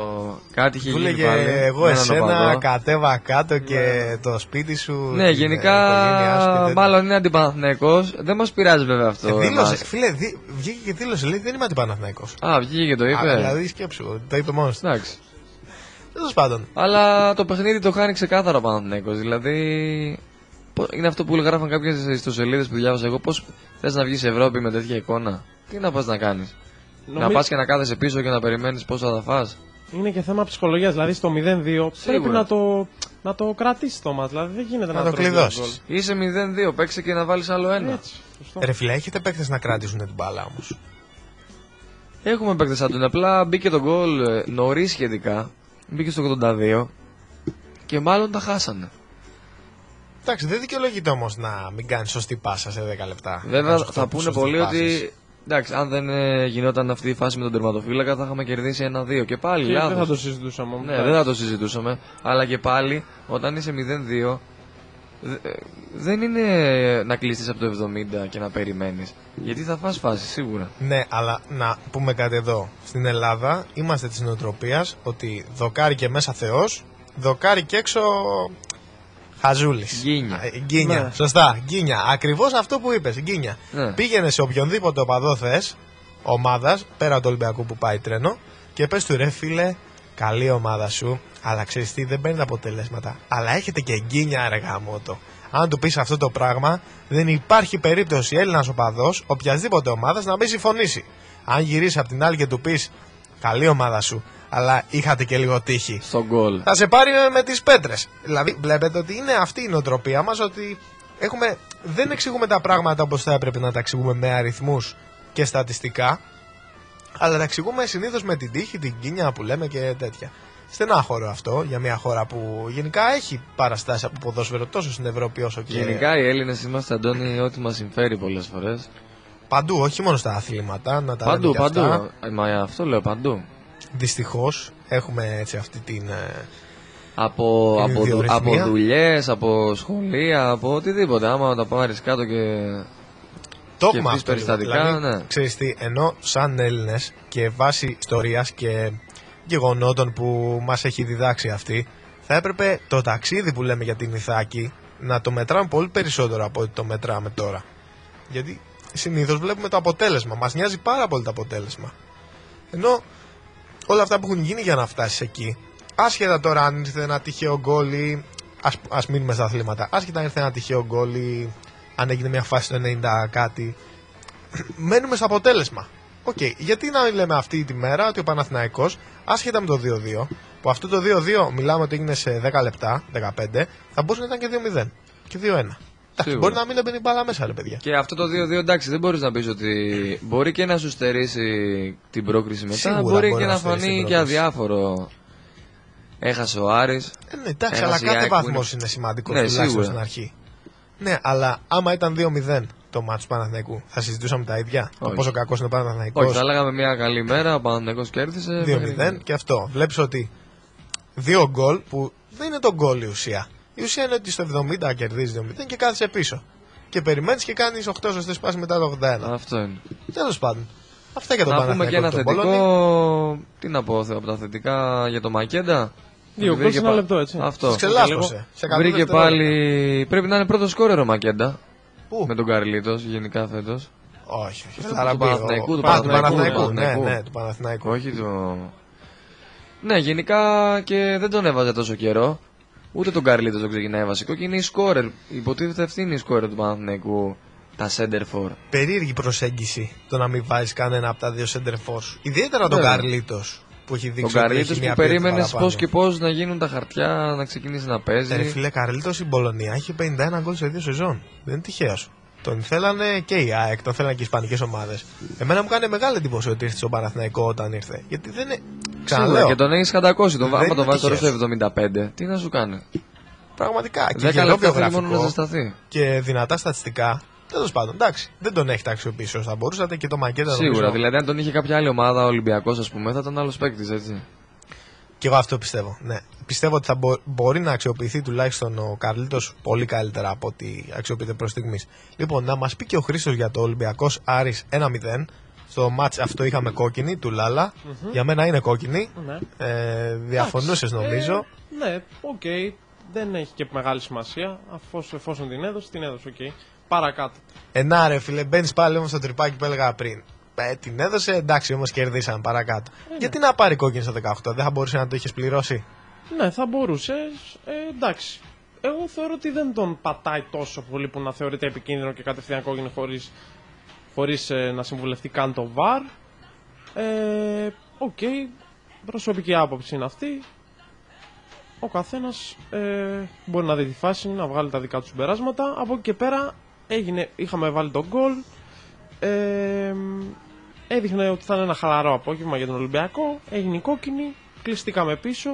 Κάτι είχε
Του
γίνει
λέγε
πάλι.
εγώ
με έναν
εσένα
οπαδό.
κατέβα κάτω και το σπίτι σου.
Ναι,
την
γενικά
οικογένειά σου και τέτοια.
μάλλον είναι αντιπαθηναϊκός. Δεν μας πειράζει βέβαια αυτό.
Ε, δήλωσε,
εμάς.
φίλε, δι, βγήκε και δήλωσε, λέει δεν είμαι αντιπαναθηναϊκός.
Α, βγήκε και το
Α,
είπε.
δηλαδή σκέψου, το είπε μόνος του.
Εντάξει.
Τέλος πάντων.
Αλλά το παιχνίδι το χάνει ξεκάθαρα ο Παναθηναϊκός. Δηλαδή. πο- Είναι αυτό που γράφαν κάποιες ιστοσελίδες που διάβασα εγώ. Πώς θες να βγεις Ευρώπη με τέτοια εικόνα; Τι να πας να κάνεις; Να
Νομι-
πας και να κάθεσαι πίσω και να περιμένεις πόσα θα φας.
Είναι και θέμα ψυχολογίας. Δηλαδή στο 0-2 πρέπει
Σίγουρα.
να το, να το κρατήσεις το μάτς. Δηλαδή δεν γίνεται να,
Να το
τρώεις δύο
κλειδώσεις.
γκολ.
Είσαι 0-2, παίξε και να βάλεις άλλο ένα.
Έτσι. Σωστό.
Ρε φίλε, έχετε παίκτες να κρατήσουν την μπάλα όμως;
Έχουμε παίκτες σαν τον. Απλά μπήκε το γκολ ε, νωρίς σχετικά. Μπήκε στο 82 και μάλλον τα χάσανε.
Εντάξει, δεν δικαιολογείται όμως να μην κάνεις σωστή πάσα σε 10 λεπτά. Να
Βέβαια
κάνεις
θα
οκτώ
πούνε
σωστές
πολλοί
πάσες.
ότι εντάξει, αν δεν ε, γινόταν αυτή η φάση με τον τερματοφύλακα θα είχαμε κερδίσει ένα-δύο. Και πάλι
Και
λάθος.
δεν θα το συζητούσαμε. όμως.
Ναι, δεν θα το συζητούσαμε. Αλλά και πάλι, όταν είσαι 0-2, δε- ε, δεν είναι να κλειστείς από το 70 και να περιμένεις. Γιατί θα φας φάση, σίγουρα.
Ναι, αλλά να πούμε κάτι εδώ. Στην Ελλάδα είμαστε της νοοτροπίας ότι δοκάρει και μέσα Θεός, δοκάρει και έξω Χαζούλης.
Γκίνια.
Γκίνια.
Ναι.
Σωστά. Γκίνια. Ακριβώς αυτό που είπες. Γκίνια.
Ναι.
Πήγαινε σε οποιονδήποτε οπαδό θε, ομάδας, πέρα του Ολυμπιακού που πάει τρένο, και πες του ρε φίλε, καλή ομάδα σου, αλλά ξέρεις τι, δεν παίρνει αποτελέσματα. Αλλά έχετε και γκίνια, ρε γαμότο. Αν του πεις αυτό το πράγμα, δεν υπάρχει περίπτωση Έλληνας οπαδός, οποιασδήποτε ομάδας, να μην συμφωνήσει. Αν γυρίσεις από την άλλη και του πεις, καλή ομάδα σου, αλλά είχατε και λίγο τύχη,
Στον γκολ.
θα σε πάρει με, με τις πέτρες. Δηλαδή, βλέπετε ότι είναι αυτή η νοοτροπία μας ότι έχουμε, δεν εξηγούμε τα πράγματα όπως θα έπρεπε να τα εξηγούμε με αριθμούς και στατιστικά, αλλά τα εξηγούμε συνήθως με την τύχη, την κίνια που λέμε και τέτοια. Στενάχωρο αυτό για μια χώρα που γενικά έχει παραστάσεις από ποδόσφαιρο τόσο στην Ευρώπη όσο και
Γενικά οι Έλληνες είμαστε, Αντώνη, ό,τι μας συμφέρει πολλές φορές.
παντού, όχι μόνο στα αθλήματα. Να τα
Παντού,
λέμε και
παντού.
αυτά.
Ε, Μα αυτό λέω παντού.
Δυστυχώς έχουμε έτσι αυτή την. ε,
Από,
Είναι
από, δου,
ιδιορυθμία.
από δουλειές, από σχολεία, από οτιδήποτε. Άμα τα πάρεις κάτω και.
Το
Και
έχουμε
πεις
αυτό. λίγο.
περιστατικά,
δηλαδή,
ναι.
Ξέρεις τι, ενώ σαν Έλληνες και βάσει ιστορίας και γεγονότων που μας έχει διδάξει αυτή, θα έπρεπε το ταξίδι που λέμε για την Ιθάκη να το μετράμε πολύ περισσότερο από ό,τι το μετράμε τώρα. Γιατί συνήθως βλέπουμε το αποτέλεσμα. Μας νοιάζει πάρα πολύ το αποτέλεσμα. Ενώ όλα αυτά που έχουν γίνει για να φτάσεις εκεί, άσχετα τώρα αν ήρθε ένα τυχαίο γκολ ή. Ας, ας μείνουμε στα αθλήματα. Άσχετα αν ήρθε ένα τυχαίο γκολ ή αν έγινε μια φάση το 90 κάτι. Μένουμε στο αποτέλεσμα. Οκ, γιατί να λέμε αυτή τη μέρα ότι ο Παναθηναϊκός άσχετα με το 2-2, που αυτό το 2-2 μιλάμε ότι έγινε σε 10 λεπτά, 15, θα μπορούσε να ήταν και 2-0 και 2-1. Εντάξει,
Σίγουρα.
μπορεί να μην έμπαινε η μπάλα μέσα, ρε παιδιά.
Και αυτό το 2-2 εντάξει, δεν μπορείς να πεις ότι μπορεί και να σου στερήσει την πρόκριση μετά.
Σίγουρα
μπορεί,
μπορεί
και
να
να
στερήσει
φανεί
την
και
πρόκριση.
αδιάφορο. Έχασε ο Άρης.
Ε, ναι, εντάξει,
Ένας
αλλά κάθε
Ιάκ που
βαθμός
είναι-
είναι σημαντικός
Ναι,
τουλάχιστον
σίγουρα.
στην αρχή. Ναι, αλλά άμα ήταν 2-0 το μάτς του Παναθηναϊκού, θα συζητούσαμε τα ίδια; Το
Όχι.
πόσο κακός είναι ο Παναθηναϊκός;
Όχι, θα λέγαμε μια καλή μέρα. Ο Παναθηναϊκός κέρδισε.
2-0 και αυτό. Βλέπεις ότι δύο γκολ που δεν είναι το γκολ η ουσία. Η ουσία είναι ότι στο 70 κερδίζεις 2-0 και κάθεσαι πίσω. Και περιμένεις και κάνεις 8 σωστές πάσει μετά το 81.
Αυτό είναι.
Τέλος πάντων. Αυτά για τον
να πούμε
Παναθηναϊκό
και ένα
τον Πολωνή.
θετικό. Τι να πω από τα θετικά για το Μακέντα.
Δύο
Βρήκε
γκολ σε ένα
πα-
λεπτό, έτσι.
Αυτό.
Σας ξελάσκωσε. Σε 100
Βρήκε
δευτερόλεπτα.
πάλι. Πρέπει να είναι πρώτος σκόρερο ο Μακέντα.
Πού;
Με τον Καρλίτος γενικά φέτος.
Όχι, όχι.
Στο-
θα
του
πει,
Παναθηναϊκού,
ο-
του
Α, του
Παναθηναϊκού,
Παναθηναϊκού.
του
Ναι,
Παναθηναϊκού.
ναι, του Παναθηναϊκού.
Όχι το. Ναι, γενικά και δεν τον έβαζε τόσο καιρό. Ούτε τον Καρλίτο τον ξεκινάει βασικό και είναι η σκόρερ. Υποτίθεται αυτή είναι η σκόρερ του Παναθηναϊκού τα center for.
Περίεργη προσέγγιση το να μην βάζεις κανένα από τα δύο center force. Ιδιαίτερα τον
Βέβαια.
Καρλίτος που έχει
Τον
δείξει. ότι
Καρλίτος
έχει
που
μια ποιότητα
περίμενες
παραπάνω.
πώς και πώς να γίνουν τα χαρτιά να ξεκινήσει να παίζει.
Ε, Ρε φίλε, Καρλίτος η Μπολονία έχει 51 γκολ σε δύο σεζόν. Δεν είναι τυχαίος. Τον θέλανε και η ΑΕΚ, τον θέλανε και οι Ισπανικές ομάδες. Εμένα μου κάνει μεγάλη εντύπωση ότι ήρθε στον Παναθηναϊκός όταν ήρθε. Γιατί δεν είναι.
Σίγουρα
Ξαναλέω.
και τον έχεις κατακώσει. Τον,
Δεν
άμα
είναι
τον βάζει τώρα στο
τυχαίος.
75, τι να σου κάνει;
Πραγματικά. Και
10
γερό
λεπτά θέλει μόνο να
βιογραφικό
ζεσταθεί.
και δυνατά στατιστικά. Τέλος πάντων, εντάξει. Δεν τον έχετε αξιοποιήσει όσο θα μπορούσατε και το Μακέντα
Σίγουρα.
νομίζω-
Δηλαδή, αν τον είχε κάποια άλλη ομάδα, ο Ολυμπιακός, ας πούμε, θα ήταν άλλος παίκτης, έτσι.
Και εγώ αυτό πιστεύω. Ναι. Πιστεύω ότι θα μπο- μπορεί να αξιοποιηθεί τουλάχιστον ο Καρλίτος πολύ καλύτερα από ό,τι αξιοποιείται προς στιγμής. Λοιπόν, να μας πει και ο Χρήστος για το Ολυμπιακός Άρης 1-0. Στο μάτς αυτό είχαμε κόκκινη του Λαλά. Για μένα είναι κόκκινη.
Ναι.
Ε, Διαφωνούσες νομίζω.
Ε, ναι, οκ. Δεν έχει και μεγάλη σημασία. Αφού, εφόσον την έδωσε, την έδωσε, οκ. Παρακάτω.
Ε, να ρε φίλε, μπαίνεις πάλι όμως στο τριπάκι που έλεγα πριν. Ε, την έδωσε, εντάξει όμως κερδίσαμε παρακάτω. Γιατί να πάρει κόκκινη στο 18, δεν θα μπορούσε να το είχες πληρώσει;
Ναι, θα μπορούσε. Ε, εντάξει. Εγώ θεωρώ ότι δεν τον πατάει τόσο πολύ που να θεωρείται επικίνδυνο και κατευθείαν κόκκινη χωρίς, χωρίς ε, να συμβουλευτεί καν το VAR. Ε, Οκ. Προσωπική άποψη είναι αυτή. Ο καθένας ε, μπορεί να δει τη φάση, να βγάλει τα δικά του συμπεράσματα. Από εκεί και πέρα έγινε, είχαμε βάλει τον γκολ. Ε, έδειχνε ότι θα είναι ένα χαλαρό απόγευμα για τον Ολυμπιακό. Έγινε η κόκκινη. Κλειστήκαμε πίσω.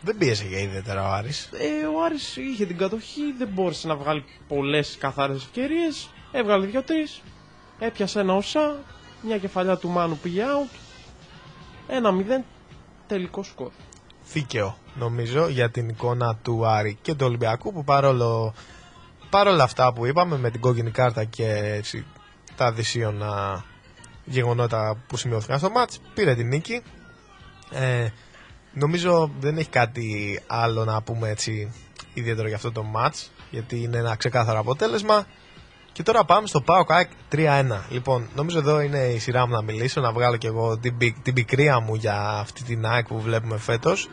Δεν πίεσε για ιδιαίτερα ο Άρης.
Ε, ο Άρης είχε την κατοχή, δεν μπόρεσε να βγάλει πολλές καθαρές ευκαιρίες. Έβγαλε δύο-τρεις, έπιασε ένα οσά, μια κεφαλιά του Μάνου πήγε out. Ένα 0 τελικό σκορ.
δίκαιο νομίζω για την εικόνα του Άρη και του Ολυμπιακού που παρόλο, παρόλα αυτά που είπαμε με την κόκκινη κάρτα και έτσι, τα δυσίωνα γεγονότα που σημειώθηκαν στο μάτς πήρε την νίκη ε, νομίζω δεν έχει κάτι άλλο να πούμε έτσι ιδιαίτερο για αυτό το μάτς γιατί είναι ένα ξεκάθαρο αποτέλεσμα και τώρα πάμε στο ΠΑΟΚ ΑΕΚ 3-1. Λοιπόν, νομίζω εδώ είναι η σειρά μου να μιλήσω, να βγάλω και εγώ την, πικ- την πικρία μου για αυτή την ΑΕΚ που βλέπουμε φέτος.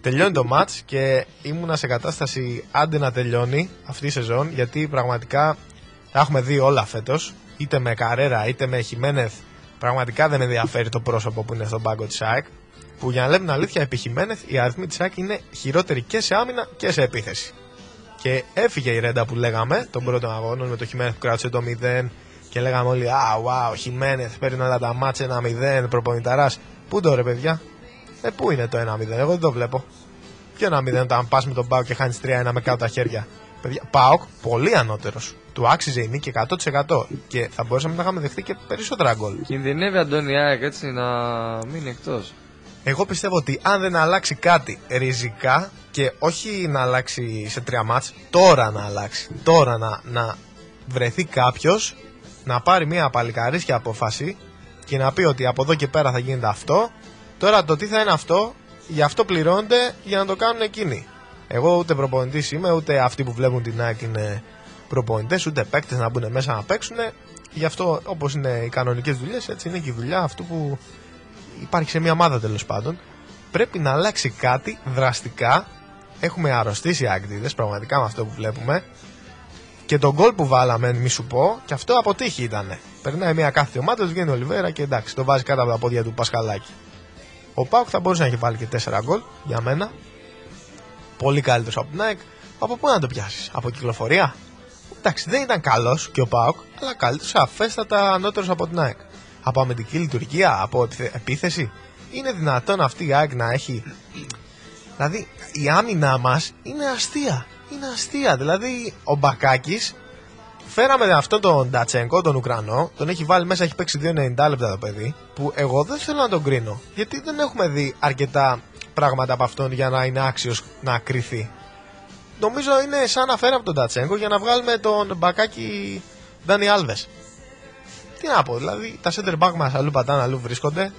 Τελειώνει το μάτς και ήμουνα σε κατάσταση άντε να τελειώνει αυτή η σεζόν γιατί πραγματικά τα έχουμε δει όλα φέτος είτε με Καρέρα είτε με Χιμένεθ πραγματικά δεν με ενδιαφέρει το πρόσωπο που είναι στον πάγκο της ΑΕΚ που για να λέμε την αλήθεια επί Χιμένεθ οι αριθμοί της ΑΕΚ είναι χειρότεροι και σε άμυνα και σε επίθεση και έφυγε η Ρέντα που λέγαμε τον πρώτο αγώνα με το Χιμένεθ που κράτησε το 0 και λέγαμε όλοι Α, wow, Χιμένεθ παίρνει όλα τα μάτια 1-0, προπονηταράς. Πού το ρε παιδιά, ε, πού είναι το 1-0, εγώ δεν το βλέπω. Ποιο 1-0 όταν πας με τον Πάοκ και χάνεις 3-1 με κάτω τα χέρια. Παιδιά, Πάοκ πολύ ανώτερος. Του άξιζε η νίκη 100% και θα μπορούσαμε να είχαμε δεχτεί και περισσότερα γκολ.
Κινδυνεύει Αντώνη ΑΕΚ έτσι να μείνει εκτός.
Εγώ πιστεύω ότι αν δεν αλλάξει κάτι ριζικά και όχι να αλλάξει σε τρία μάτς, τώρα να αλλάξει. Τώρα να, να βρεθεί κάποιος να πάρει μια παλικαρίσια απόφαση και να πει ότι από εδώ και πέρα θα γίνεται αυτό. Τώρα το τι θα είναι αυτό, γι' αυτό πληρώνονται για να το κάνουν εκείνοι. Εγώ ούτε προπονητής είμαι, ούτε αυτοί που βλέπουν την ΑΕΚ είναι προπονητές, ούτε παίκτες να μπουν μέσα να παίξουν. Γι' αυτό, όπως είναι οι κανονικές δουλειές, έτσι είναι και η δουλειά αυτού που υπάρχει σε μια ομάδα τέλος πάντων. Πρέπει να αλλάξει κάτι δραστικά. Έχουμε αρρωστήσει οι Άγκτιδες πραγματικά με αυτό που βλέπουμε. Και τον γκολ που βάλαμε, μη σου πω, και αυτό αποτύχει ήταν. Περνάει μια κάθε ομάδα, τους βγαίνει ο Ολιβέρα και εντάξει, το βάζει κάτω από τα πόδια του Πασχαλάκη. Ο Πάουκ θα μπορούσε να έχει βάλει και 4 γκολ για μένα. Πολύ καλύτερος από την ΑΕΚ. Από πού να το πιάσεις, από κυκλοφορία; Εντάξει, δεν ήταν καλός και ο Πάουκ, αλλά καλύτερος αφέστατα ανώτερος από την ΑΕΚ. Από αμυντική λειτουργία, από επιθε- επίθεση. Είναι δυνατόν αυτή η ΑΕΚ να έχει. Δηλαδή, η άμυνά μας είναι αστεία. Είναι αστεία. Δηλαδή, ο Μπακάκης Φέραμε αυτόν τον Ντατσέγκο, τον Ουκρανό, τον έχει βάλει μέσα, έχει παίξει 2,90 λεπτά το παιδί, που εγώ δεν θέλω να τον κρίνω. Γιατί δεν έχουμε δει αρκετά πράγματα από αυτόν για να είναι άξιος να κρυθεί. Νομίζω είναι σαν να φέραμε τον Ντατσέγκο για να βγάλουμε τον μπακάκι Ντάνι Άλβες. Τι να πω, δηλαδή τα center back μας αλλού πατάνε, αλλού βρίσκονται.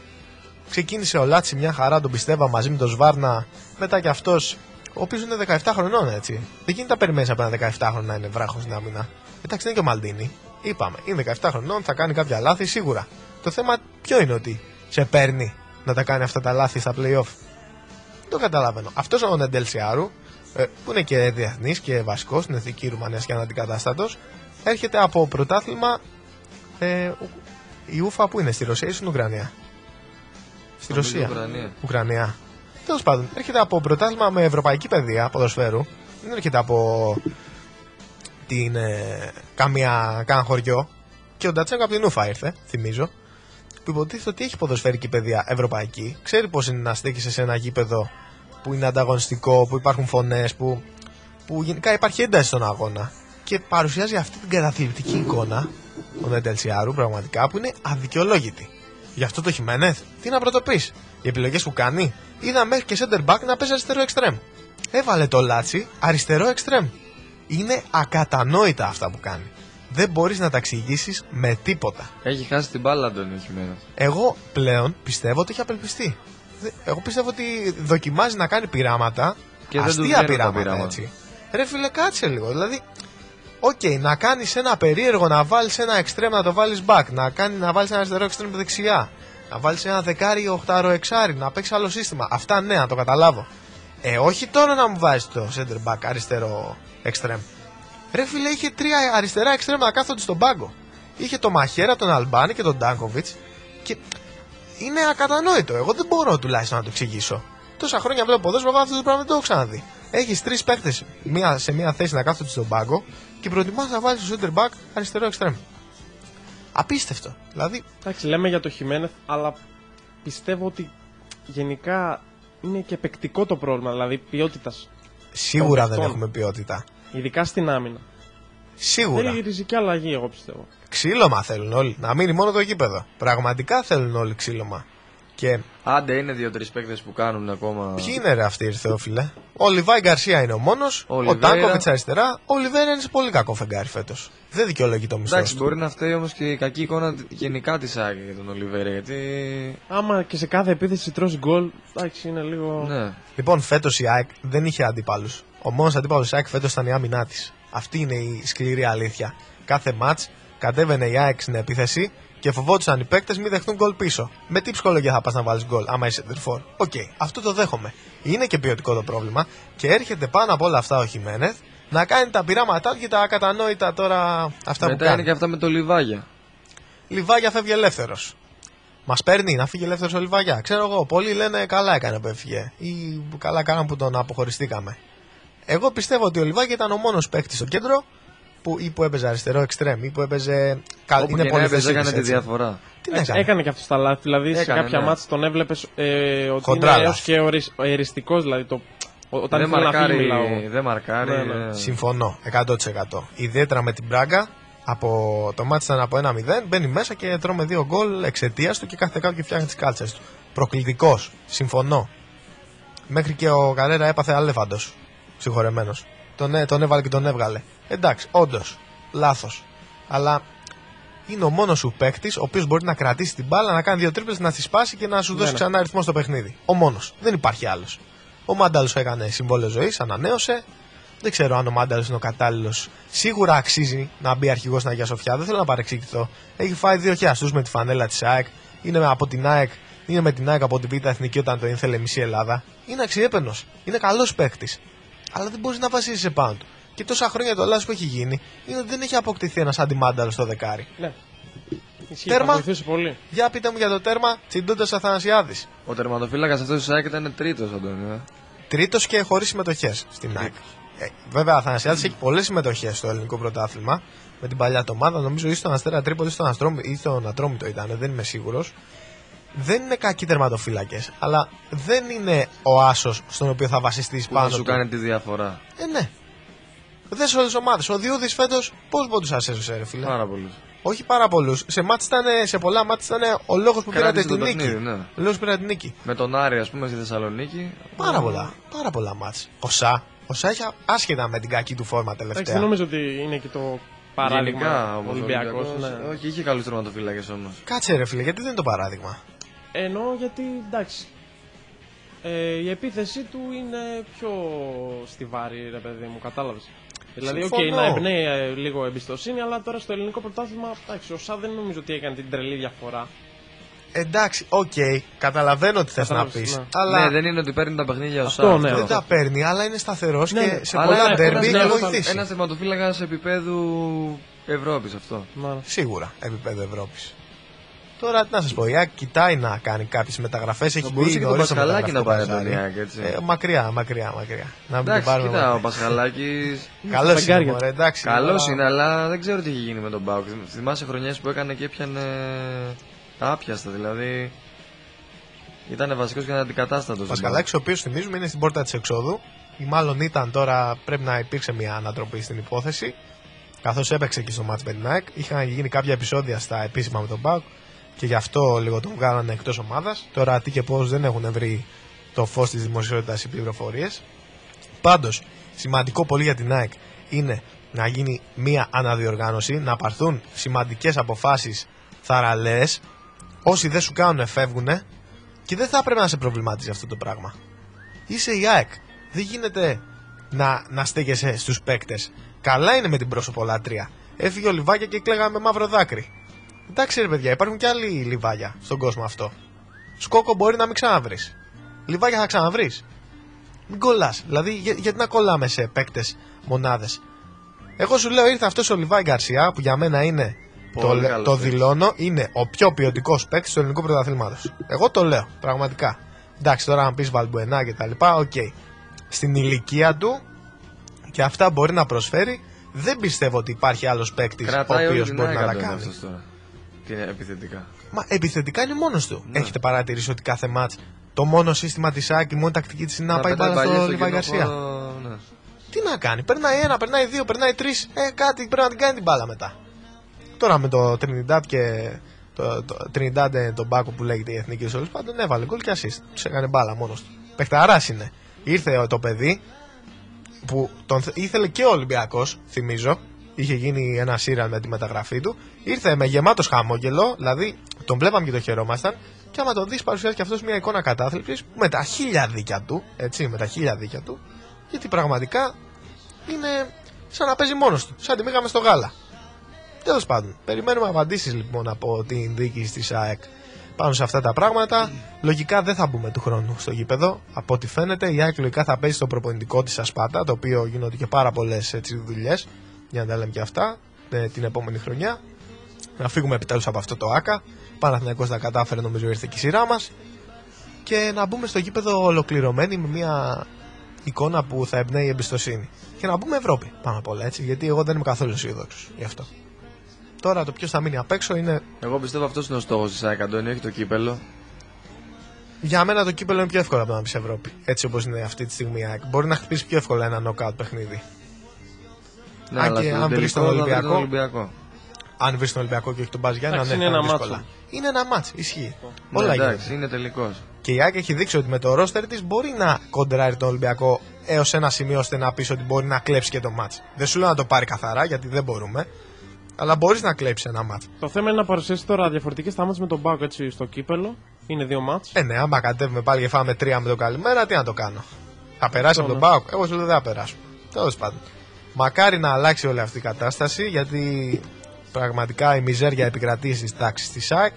Ξεκίνησε ο Λάτσι μια χαρά, τον πιστεύα μαζί με τον Σβάρνα. Μετά κι αυτός, ο οποίος είναι 17 χρονών, έτσι. Δεν γίνεται να περιμένεις από ένα 17 χρονο να είναι βράχος στην άμυνα. Εντάξει, δεν είναι και ο Μαλντίνη. Είπαμε, είναι 17 χρονών, θα κάνει κάποια λάθη σίγουρα. Το θέμα ποιο είναι ότι σε παίρνει να τα κάνει αυτά τα λάθη στα playoff; Δεν το καταλαβαίνω. Αυτός ο Νεντέλ Σιάρου, ε, που είναι και διεθνής και βασικός στην εθνική Ρουμανίας και αναντικατάστατο, έρχεται από πρωτάθλημα. Ε, Ου- η Ούφα που είναι, στη Ρωσία ή στην Ουκρανία; Στη
Νομίζω
Ρωσία.
Ουκρανία.
Ουκρανία. Τέλος πάντων, έρχεται από πρωτάθλημα με ευρωπαϊκή παιδεία ποδοσφαίρου. Δεν έρχεται από την, ε, καμία, καν χωριό. Και ο Ντατσέγκο από την Ούφα ήρθε, θυμίζω. Που υποτίθεται ότι έχει ποδοσφαιρική παιδεία ευρωπαϊκή. Ξέρει πώς είναι να στέκεσαι σε ένα γήπεδο που είναι ανταγωνιστικό, που υπάρχουν φωνές, που, που γενικά υπάρχει ένταση στον αγώνα. Και παρουσιάζει αυτή την καταθλιπτική εικόνα, ο Νεντελσιάρου, πραγματικά, που είναι αδικαιολόγητη. Γι' αυτό το Χιμένεθ, τι να πρωτοπείς. Οι επιλογές που κάνει, είδα μέχρι και center back να παίζει αριστερό εξτρέμ. Έβαλε το λάτσι αριστερό εξτρέμ. Είναι ακατανόητα αυτά που κάνει. Δεν μπορείς να τα εξηγήσεις με τίποτα.
Έχει χάσει την μπάλα τον Χιμένεθ.
Εγώ πλέον πιστεύω ότι έχει απελπιστεί. Δε- Εγώ πιστεύω ότι δοκιμάζει να κάνει πειράματα.
Και δεν τους
αστεία
βγαίνουν τα
πειράματα,
πειράματα.
έτσι. Ρε φίλε, κάτσε λίγο. Δηλαδή, οκ, να κάνεις ένα περίεργο, να βάλεις ένα εξτρέμ να το βάλεις back, να, κάνει, να βάλεις ένα αριστερό εξτρέμ δεξιά, να βάλεις ένα δεκάρι ή οχτάρο εξάρι, να παίξει άλλο σύστημα. Αυτά ναι, να το καταλάβω. Ε, όχι τώρα να μου βάζεις το center back αριστερό εξτρέμ. Ρε φίλε, είχε τρία αριστερά εξτρέμ να κάθονται στον πάγκο. Είχε το Μαχέρα, τον Αλμπάνη και τον Ντάνκοβιτς. Και είναι ακατανόητο. Εγώ δεν μπορώ τουλάχιστον να το εξηγήσω. Τόσα χρόνια βλέπω ποδόσφαιρο, εγώ αυτό το πράγμα δεν το έχω ξαναδεί. Έχεις τρεις παίχτε σε μία θέση να κάθονται στον πάγκο και προτιμάς να βάλεις το center back αριστερό εξτρέμ. Απίστευτο. Δηλαδή,
Εντάξει, λέμε για το Χιμένεθ, αλλά πιστεύω ότι γενικά είναι και παικτικό το πρόβλημα, δηλαδή ποιότητας.
σίγουρα
Των
δεν
παιχτών.
έχουμε ποιότητα.
Ειδικά στην άμυνα.
Σίγουρα.
Θέλει ριζική αλλαγή, εγώ πιστεύω.
Ξύλωμα θέλουν όλοι. Να μείνει μόνο το γήπεδο. Πραγματικά θέλουν όλοι ξύλωμα. Και
Άντε είναι δύο-τρεις παίκτες που κάνουν ακόμα.
ποιοι είναι ρε αυτοί, Θεόφιλε; Ο Λιβάη Γκαρσία είναι ο μόνος. Ο
Ολιβέρα.
Τάκοβιτ αριστερά. Ο Λιβέρα είναι σε πολύ κακό φεγγάρι φέτος. Δεν δικαιολογεί το μισθό
Εντάξει,
του.
μπορεί να φταίει όμως και η κακή εικόνα γενικά της ΑΕΚ για τον Ολιβέρα. Γιατί.
Άμα και σε κάθε επίθεση τρώσει γκολ, εντάξει, είναι λίγο.
Ναι.
Λοιπόν, φέτος η ΑΕΚ δεν είχε αντίπαλου. Ο μόνος αντίπαλος της ΑΕΚ φέτος ήταν η άμυνά της. Αυτή είναι η σκληρή αλήθεια. Κάθε ματς κατέβαινε η ΑΕΚ στην επίθεση και φοβόντουσαν οι παίκτες μην δεχτούν γκολ πίσω. Με τι ψυχολογία θα πας να βάλεις γκολ, άμα είσαι τερ φορ; Οκ, αυτό το δέχομαι. Είναι και ποιοτικό το πρόβλημα και έρχεται πάνω από όλα αυτά ο Χιμένεθ να κάνει τα πειράματά του και τα ακατανόητα τώρα αυτά που
Μετά
κάνει.
είναι και αυτά με το Λιβάια.
Λιβάια φεύγει ελεύθερος. Μας παίρνει να φύγει ελεύθερος ο Λιβάια. Ξέρω εγώ, πολλοί λένε καλά έκανε που έφυγε. Ή καλά κάναν που τον αποχωριστήκαμε. Εγώ πιστεύω ότι ο Λιβάγια ήταν ο μόνος παίκτης στο κέντρο που, ή που έπαιζε αριστερό εξτρέμ ή που έπαιζε. κα-
Όπου
είναι
και να έπαιζε,
πολυθεσίτης,
έκανε τη
έτσι.
διαφορά.
Τι να
Εντάξει,
έκανε;
έκανε και αυτό τα λάθη. Δηλαδή σε
Έκανε,
κάποια
ναι.
μάτια τον έβλεπες ε, ότι
Χοντρά
είναι έως
λάθη.
και ορισ, εριστικός. Δηλαδή το, ο- όταν
δεν
ήθελε να φύγει,
μαρκάρει.
μιλάω.
Δεν μαρκάρει.
Ναι, ναι.
ε.
Συμφωνώ 100%. Ιδιαίτερα με την Μπράγκα. Από το μάτι ήταν από 1-0. Μπαίνει μέσα και τρώμε δύο γκολ εξαιτίας του και κάθε κάποιο φτιάχνει τις κάλτσες του. Προκλητικός. Συμφωνώ. Μέχρι και ο Καρέρα έπαθε αλέφαντος. Συγχωρεμένος. Τον, έ- τον έβαλε και τον έβγαλε. Εντάξει, όντως. Λάθος. Αλλά είναι ο μόνος σου παίκτης ο οποίος μπορεί να κρατήσει την μπάλα, να κάνει δύο τρίπλες, να τη σπάσει και να σου δώσει
ναι.
ξανά ρυθμό στο παιχνίδι. Ο μόνος. Δεν υπάρχει άλλος. Ο Μάνταλος έκανε συμβόλαιο ζωής, ανανέωσε. Δεν ξέρω αν ο Μάνταλος είναι ο κατάλληλος. Σίγουρα αξίζει να μπει αρχηγός στην Αγία Σοφιά. Δεν θέλω να παρεξηγηθώ. Έχει φάει δύο χιαστού με τη φανέλα της ΑΕΚ. Είναι από την ΑΕΚ. Είναι με την ΑΕΚ από την Β' Εθνική όταν το ήθελε μισή Ελλάδα. Είναι αξιέπαινος. Είναι καλός παίκτης. Αλλά δεν μπορείς να βασίσεις πάνω του. Και τόσα χρόνια το λάθο που έχει γίνει είναι ότι δεν έχει αποκτηθεί ένας αντιμάνταλος στο δεκάρι.
Ναι. Ισχύει,
Τέρμα.
θα βοηθούσε πολύ.
Για πείτε μου για το τέρμα Τσιντούντας Αθανασιάδης.
Ο τερματοφύλακας αυτός της ΑΕΚ ήταν τρίτος, Αντώνιο. ε.
Τρίτος και χωρίς συμμετοχές στην ΑΕΚ. Ε, βέβαια, ο Αθανασιάδης έχει πολλές συμμετοχές στο ελληνικό πρωτάθλημα με την παλιά του ομάδα. Νομίζω ή στον Αστέρα Τρίπολη ή στον, Αστρόμη, ή στον Ατρόμητο ήταν, δεν είμαι σίγουρος. Δεν είναι κακοί τερματοφύλακες, αλλά δεν είναι ο άσος στον οποίο θα βασιστείς
Που θα
πάνω
σου
του.
κάνει τη διαφορά.
Ε, ναι. Δεν σε όλες τις ομάδες. Ο Διούδης φέτος πώς πόντου έσωσε, ρε φίλε;
Πάρα πολύ.
Όχι πάρα πολλούς. Σε, μάτς ήτανε- σε πολλά μάτια ήταν ο λόγος που πήρατε
Κράτησε
την
το
νίκη.
παιχνίδι, ναι.
Ο λόγος που πήρατε την νίκη.
Με τον Άρη, ας πούμε, στη Θεσσαλονίκη.
Πάρα πολλά. Πάρα πολλά μάτς. Ο Σα. Ο Σα έχει άσχετα με την κακή του φόρμα
Εντάξει,
τελευταία.
δεν νομίζω ότι είναι και το παράδειγμα
Γενικά όμως.
Ολυμπιακός. Ναι.
Όχι, είχε καλούς τερματοφύλακες όμως.
Κάτσε ρε φίλε, γιατί δεν είναι το παράδειγμα;
Εννοώ γιατί εντάξει. Ε, η επίθεσή του είναι πιο στιβαρή, ρε παιδί μου, κατάλαβες. Δηλαδή, οκ,
Συμφωνώ.
να εμπνέει ε, λίγο εμπιστοσύνη, αλλά τώρα στο ελληνικό πρωτάθλημα, εντάξει, ο Σα δεν νομίζω ότι έκανε την τρελή διαφορά.
Εντάξει, οκ, καταλαβαίνω τι θες να
Κατάλαβες,
πεις.
ναι.
Αλλά
Ναι, δεν είναι ότι παίρνει τα παιχνίδια ο
Αυτό,
Σάου.
ναι,
δεν
αυτό.
τα παίρνει, αλλά είναι σταθερός
Ναι,
και
ναι.
σε
Αλλά
πολλά
ένα-
ντέρμπι
ένας
έχει
νέος-
βοηθήσει.
Ένας τερματοφύλακα επίπεδου Ευρώπης αυτό.
Μάλιστα.
Σίγουρα επίπεδο Ευρώπης. Τώρα τι να σας πω, η ΑΕΚ κοιτάει να κάνει κάποιες μεταγραφές. Έχει
Θα μπορούσε
μπει
και τον
νωρίς στο
Πασχαλάκη να πάρει
μεταγραφικό
τον
παζάρι.
Ιάκ, έτσι.
Ε, μακριά, μακριά, μακριά. Να μην τον
Εντάξει,
πάρουμε.
κοίτα, ο
μακριά.
Πασχαλάκης.
Καλός είναι,
φεγγάρια.
μωρέ, εντάξει.
Καλός
αλλά-
είναι, αλλά δεν ξέρω τι έχει γίνει με τον Μπάουκ. Θυμάσαι χρονιές που έκανε και έπιανε άπιαστα, δηλαδή. Ήταν βασικός και αντικατάστατος.
Ο Πασχαλάκης, ο οποίος θυμίζουμε είναι στην πόρτα της εξόδου, ή μάλλον ήταν τώρα, πρέπει να υπήρξε μια ανατροπή στην υπόθεση, καθώς έπαιξε και στο μάτς με την ΑΕΚ. Είχαν γίνει κάποια επεισόδια στα επίσημα με τον Μπάουκ και γι' αυτό λίγο τον βγάλανε εκτός ομάδας. Τώρα τι και πώς δεν έχουν βρει το φως της δημοσιότητας οι πληροφορίες. Πάντως, σημαντικό πολύ για την ΑΕΚ είναι να γίνει μια αναδιοργάνωση, να πάρθουν σημαντικές αποφάσεις θαραλέες. Όσοι δεν σου κάνουν, φεύγουν και δεν θα έπρεπε να σε προβληματίζει αυτό το πράγμα. Είσαι η ΑΕΚ. Δεν γίνεται να, να στέκεσαι στους παίκτες. Καλά είναι με την πρόσωπολάτρια. Έφυγε ο Λιβάκια και κλαίγαμε με μαύρο δάκρυ. Εντάξει, ρε παιδιά, υπάρχουν και άλλοι λιβάγια στον κόσμο αυτό. Σκόκο μπορεί να μην ξαναβρεις. Λιβάγια θα ξαναβρεις. Μην κολλάς. Δηλαδή, για- γιατί να κολλάμε σε παίκτες μονάδες; Εγώ σου λέω, ήρθε αυτός ο Λιβάι Γκαρσία που για μένα είναι. Το,
Πολύ
λέ-
καλός
το
παίκτης.
δηλώνω, είναι ο πιο ποιοτικός παίκτης του ελληνικού πρωταθλήματος. Εγώ το λέω, πραγματικά. Εντάξει, τώρα αν πεις Βαλμπουενά και τα λοιπά, οκ. Στην ηλικία του και αυτά μπορεί να προσφέρει, δεν πιστεύω ότι υπάρχει άλλος παίκτης ο
Κρατάει όλη
οποίος
την
μπορεί
ΑΕΚ
να τα
από τον
κάνει.
αυτός τώρα. Τι είναι επιθετικά.
Μα επιθετικά είναι μόνος του.
Ναι.
Έχετε παρατηρήσει ότι κάθε ματς το μόνο σύστημα της ΑΕΚ, η μόνη τακτική της είναι να, πάει
πετάει
μπάλα
παλιές
στο Λιβάι
κενό
Γκαρσία.
χώρο, ναι.
Τι να κάνει, περνάει ένα, περνάει δύο, περνάει τρεις. Ε, κάτι πρέπει να την κάνει την μπάλα μετά. Τώρα με το Trinidad και το, το Trinidad ε, τον Μπάκο που λέγεται η εθνική τέλο πάντων έβαλε γκολ και assist. Τους έκανε μπάλα μόνος του. Πεχταράς είναι. Ήρθε ο- το παιδί που τον θε- ήθελε και ο Ολυμπιακός, θυμίζω. Είχε γίνει ένα σύριαλ με τη μεταγραφή του. Ήρθε με γεμάτο χαμόγελο, δηλαδή τον βλέπαμε και το χαιρόμασταν. Και άμα τον δεις, παρουσιάζει και αυτός μια εικόνα κατάθλιψης με τα χίλια δίκια του. Έτσι, με τα χίλια δίκια του. Γιατί πραγματικά είναι σαν να παίζει μόνος του. Σαν να τη μήγαμε στο γάλα. Τέλος πάντων, περιμένουμε απαντήσεις λοιπόν από την διοίκηση της ΑΕΚ πάνω σε αυτά τα πράγματα. Λογικά δεν θα μπούμε του χρόνου στο γήπεδο. Από ό,τι φαίνεται, η ΑΕΚ λογικά θα παίζει στο προπονητικό της Ασπάτα, το οποίο γίνονται και πάρα πολλές δουλειές, για να τα λέμε και αυτά, ε, την επόμενη χρονιά. Να φύγουμε επιτέλους από αυτό το ΑΚΑ. Παναθηναϊκός τα κατάφερε, νομίζω ήρθε και η σειρά μας. Και να μπούμε στο γήπεδο ολοκληρωμένοι με μια εικόνα που θα εμπνέει εμπιστοσύνη. Και να μπούμε Ευρώπη πάνω απ' όλα έτσι, γιατί εγώ δεν είμαι καθόλου αισιόδοξος γι' αυτό. Τώρα το ποιος θα μείνει απ' έξω είναι.
Εγώ πιστεύω αυτός είναι ο στόχος της ΑΕΚ Αντώνη, όχι το κύπελο.
Για μένα το κύπελο είναι πιο εύκολο από να μπει Ευρώπη. Έτσι όπως είναι αυτή τη στιγμή η ΑΕΚ. Μπορεί να χτυπήσει πιο εύκολα ένα knockout παιχνίδι.
Ναι,
Αν
αλλά
και
στον
αν βρεις
τελικό
τον
θα βρει
Ολυμπιακό.
Ολυμπιακό.
Αν βρεις τον Ολυμπιακό και όχι τον Μπαζιάννα, ναι,
Εντάξει,
θα
είναι ένα
δύσκολα.
μάτσο.
Είναι ένα μάτσο, ισχύει.
Ναι,
Όλα
εντάξει,
γίνονται.
είναι τελικός.
Και η ΑΕΚ έχει δείξει ότι με το ρόστερ της μπορεί να κοντράρει τον Ολυμπιακό έως ένα σημείο ώστε να πεις ότι μπορεί να κλέψει και το μάτς. Δεν σου λέω να το πάρει καθαρά γιατί δεν μπορούμε. Αλλά μπορείς να κλέψεις ένα μάτς.
Το θέμα είναι να παρουσιάσεις τώρα διαφορετικές σταμάτες με τον Μπάκο έτσι στο κύπελο. Είναι δύο μάτς.
Ε, ναι, άμα κατέβουμε πάλι και φάμε τρία με τον καλημέρα, τι να το κάνω. Θα περάσει από τον
ναι.
Πάοκ. Εγώ σου λέω δεν θα περάσουμε. Τέλος πάντων. Μακάρι να αλλάξει όλη αυτή η κατάσταση γιατί πραγματικά η μιζέρια επικρατεί στις τάξεις της ΣΑΚ.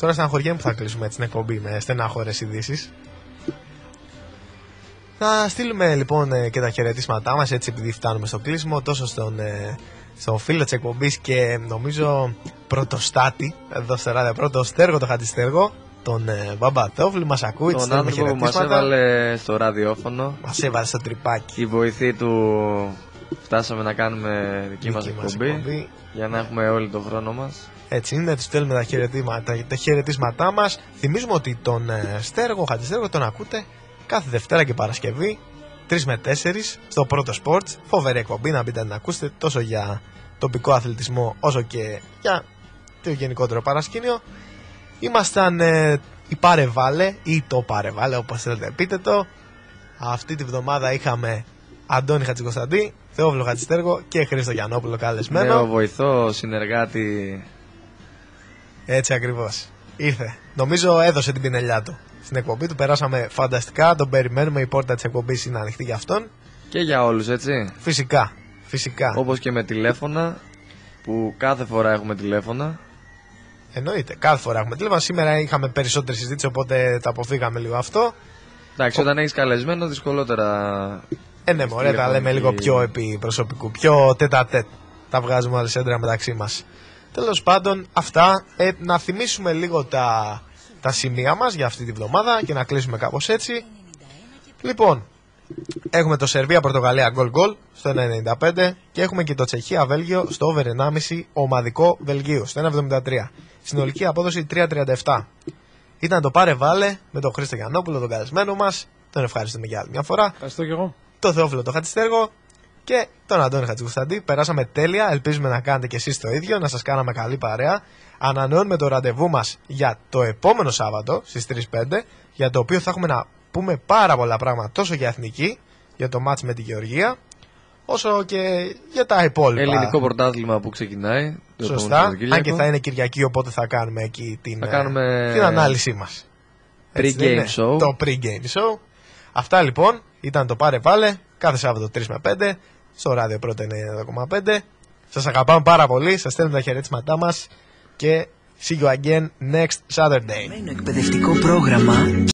Τώρα στεναχωριέμαι που θα κλείσουμε έτσι την εκπομπή με στενάχωρες ειδήσεις. Να στείλουμε λοιπόν ε, και τα χαιρετίσματά μας έτσι επειδή φτάνουμε στο κλείσιμο τόσο στον, ε, στον φίλο της εκπομπής και νομίζω πρωτοστάτη εδώ στο ράδιο πρώτο στέργο το χατιστέργο τον ε, Μπαμπατόφλου μας ακούει
Τον άνθρωπο που μας έβαλε στο ραδιόφωνο.
Μας έβαλε στο τρυπάκι.
Η βοηθή του φτάσαμε να κάνουμε δική μας
Δική μας
εκπομπή
εκπομπή.
για να έχουμε όλο τον χρόνο μας.
Έτσι είναι, τους στέλνουμε τα, χαιρετίσματα, τα χαιρετίσματά μας. Θυμίζουμε ότι τον ε, Στέργο, Χατζηστέργο, τον ακούτε κάθε Δευτέρα και Παρασκευή 3 με 4 στο πρώτο sport. Φοβερή εκπομπή να μπείτε να την ακούσετε τόσο για τοπικό αθλητισμό όσο και για το γενικότερο παρασκήνιο. Ήμασταν ε, η Πάρε Βάλε ή το Πάρε Βάλε όπως θέλετε πείτε το. Αυτή τη βδομάδα είχαμε Αντώνη Χατζικοσταντή, Θεόβλο Χατζηστέργο και Χρήστο Γιαννόπουλο καλεσμένο.
Νέο βοηθό, συνεργάτη.
Έτσι ακριβώς. Ήρθε. Νομίζω έδωσε την πινελιά του. Στην εκπομπή του περάσαμε φανταστικά. Τον περιμένουμε. Η πόρτα της εκπομπής είναι ανοιχτή για αυτόν.
Και για όλους έτσι.
Φυσικά. Φυσικά.
Όπως και με τηλέφωνα που κάθε φορά έχουμε τηλέφωνα.
Εννοείται. Κάθε φορά έχουμε τηλέφωνο. Σήμερα είχαμε περισσότερη συζήτηση οπότε τα αποφύγαμε λίγο αυτό.
Εντάξει, όταν έχεις καλεσμένο δυσκολότερα.
Ε, ναι, μωρέ, τα λέμε
Τηλεφωνική.
λίγο πιο επί προσωπικού. Πιο τέτα τέτ. τα βγάζουμε όλες έντρα μεταξύ μας. Τέλος πάντων, αυτά. Ε, να θυμίσουμε λίγο τα, τα σημεία μας για αυτή τη βδομάδα και να κλείσουμε κάπως έτσι. Λοιπόν, έχουμε το Σερβία-Πορτογαλία γκολ γκολ στο 1.95 και έχουμε και το Τσεχία-Βέλγιο στο over 1,5 ομαδικό Βελγίου στο 1.73. Συνολική απόδοση 3.37. Ήταν το πάρε βάλε με τον Χρήστο Γιαννόπουλο, τον καλεσμένο μας. Τον ευχαριστούμε για άλλη μια φορά.
Ευχαριστώ και εγώ.
Το Θεόφιλο το Χατζηστέργο και τον Αντώνη Χατζικουσταντή. Περάσαμε τέλεια. Ελπίζουμε να κάνετε και εσείς το ίδιο, να σας κάναμε καλή παρέα. Ανανεώνουμε το ραντεβού μας για το επόμενο Σάββατο στις 3-5, για το οποίο θα έχουμε να πούμε πάρα πολλά πράγματα τόσο για εθνική, για το μάτς με τη Γεωργία, όσο και για τα υπόλοιπα.
Ελληνικό πρωτάθλημα που ξεκινάει. το επόμενο
Σωστά.
Σαββατοκύριακο.
Αν και θα είναι Κυριακή, οπότε θα κάνουμε εκεί την,
Θα
ε,
κάνουμε
την ανάλυση μας. Έτσι δεν
Pre-game
είναι;
show.
Το pre-game show. Αυτά λοιπόν ήταν το πάρε βάλε κάθε Σάββατο 3 με 5 στο ράδιο πρώτα 9,5. Σας αγαπάμε πάρα πολύ, σας στέλνουμε τα χαιρετίσματά μας και see you again next Saturday.
εκπαιδευτικό πρόγραμμα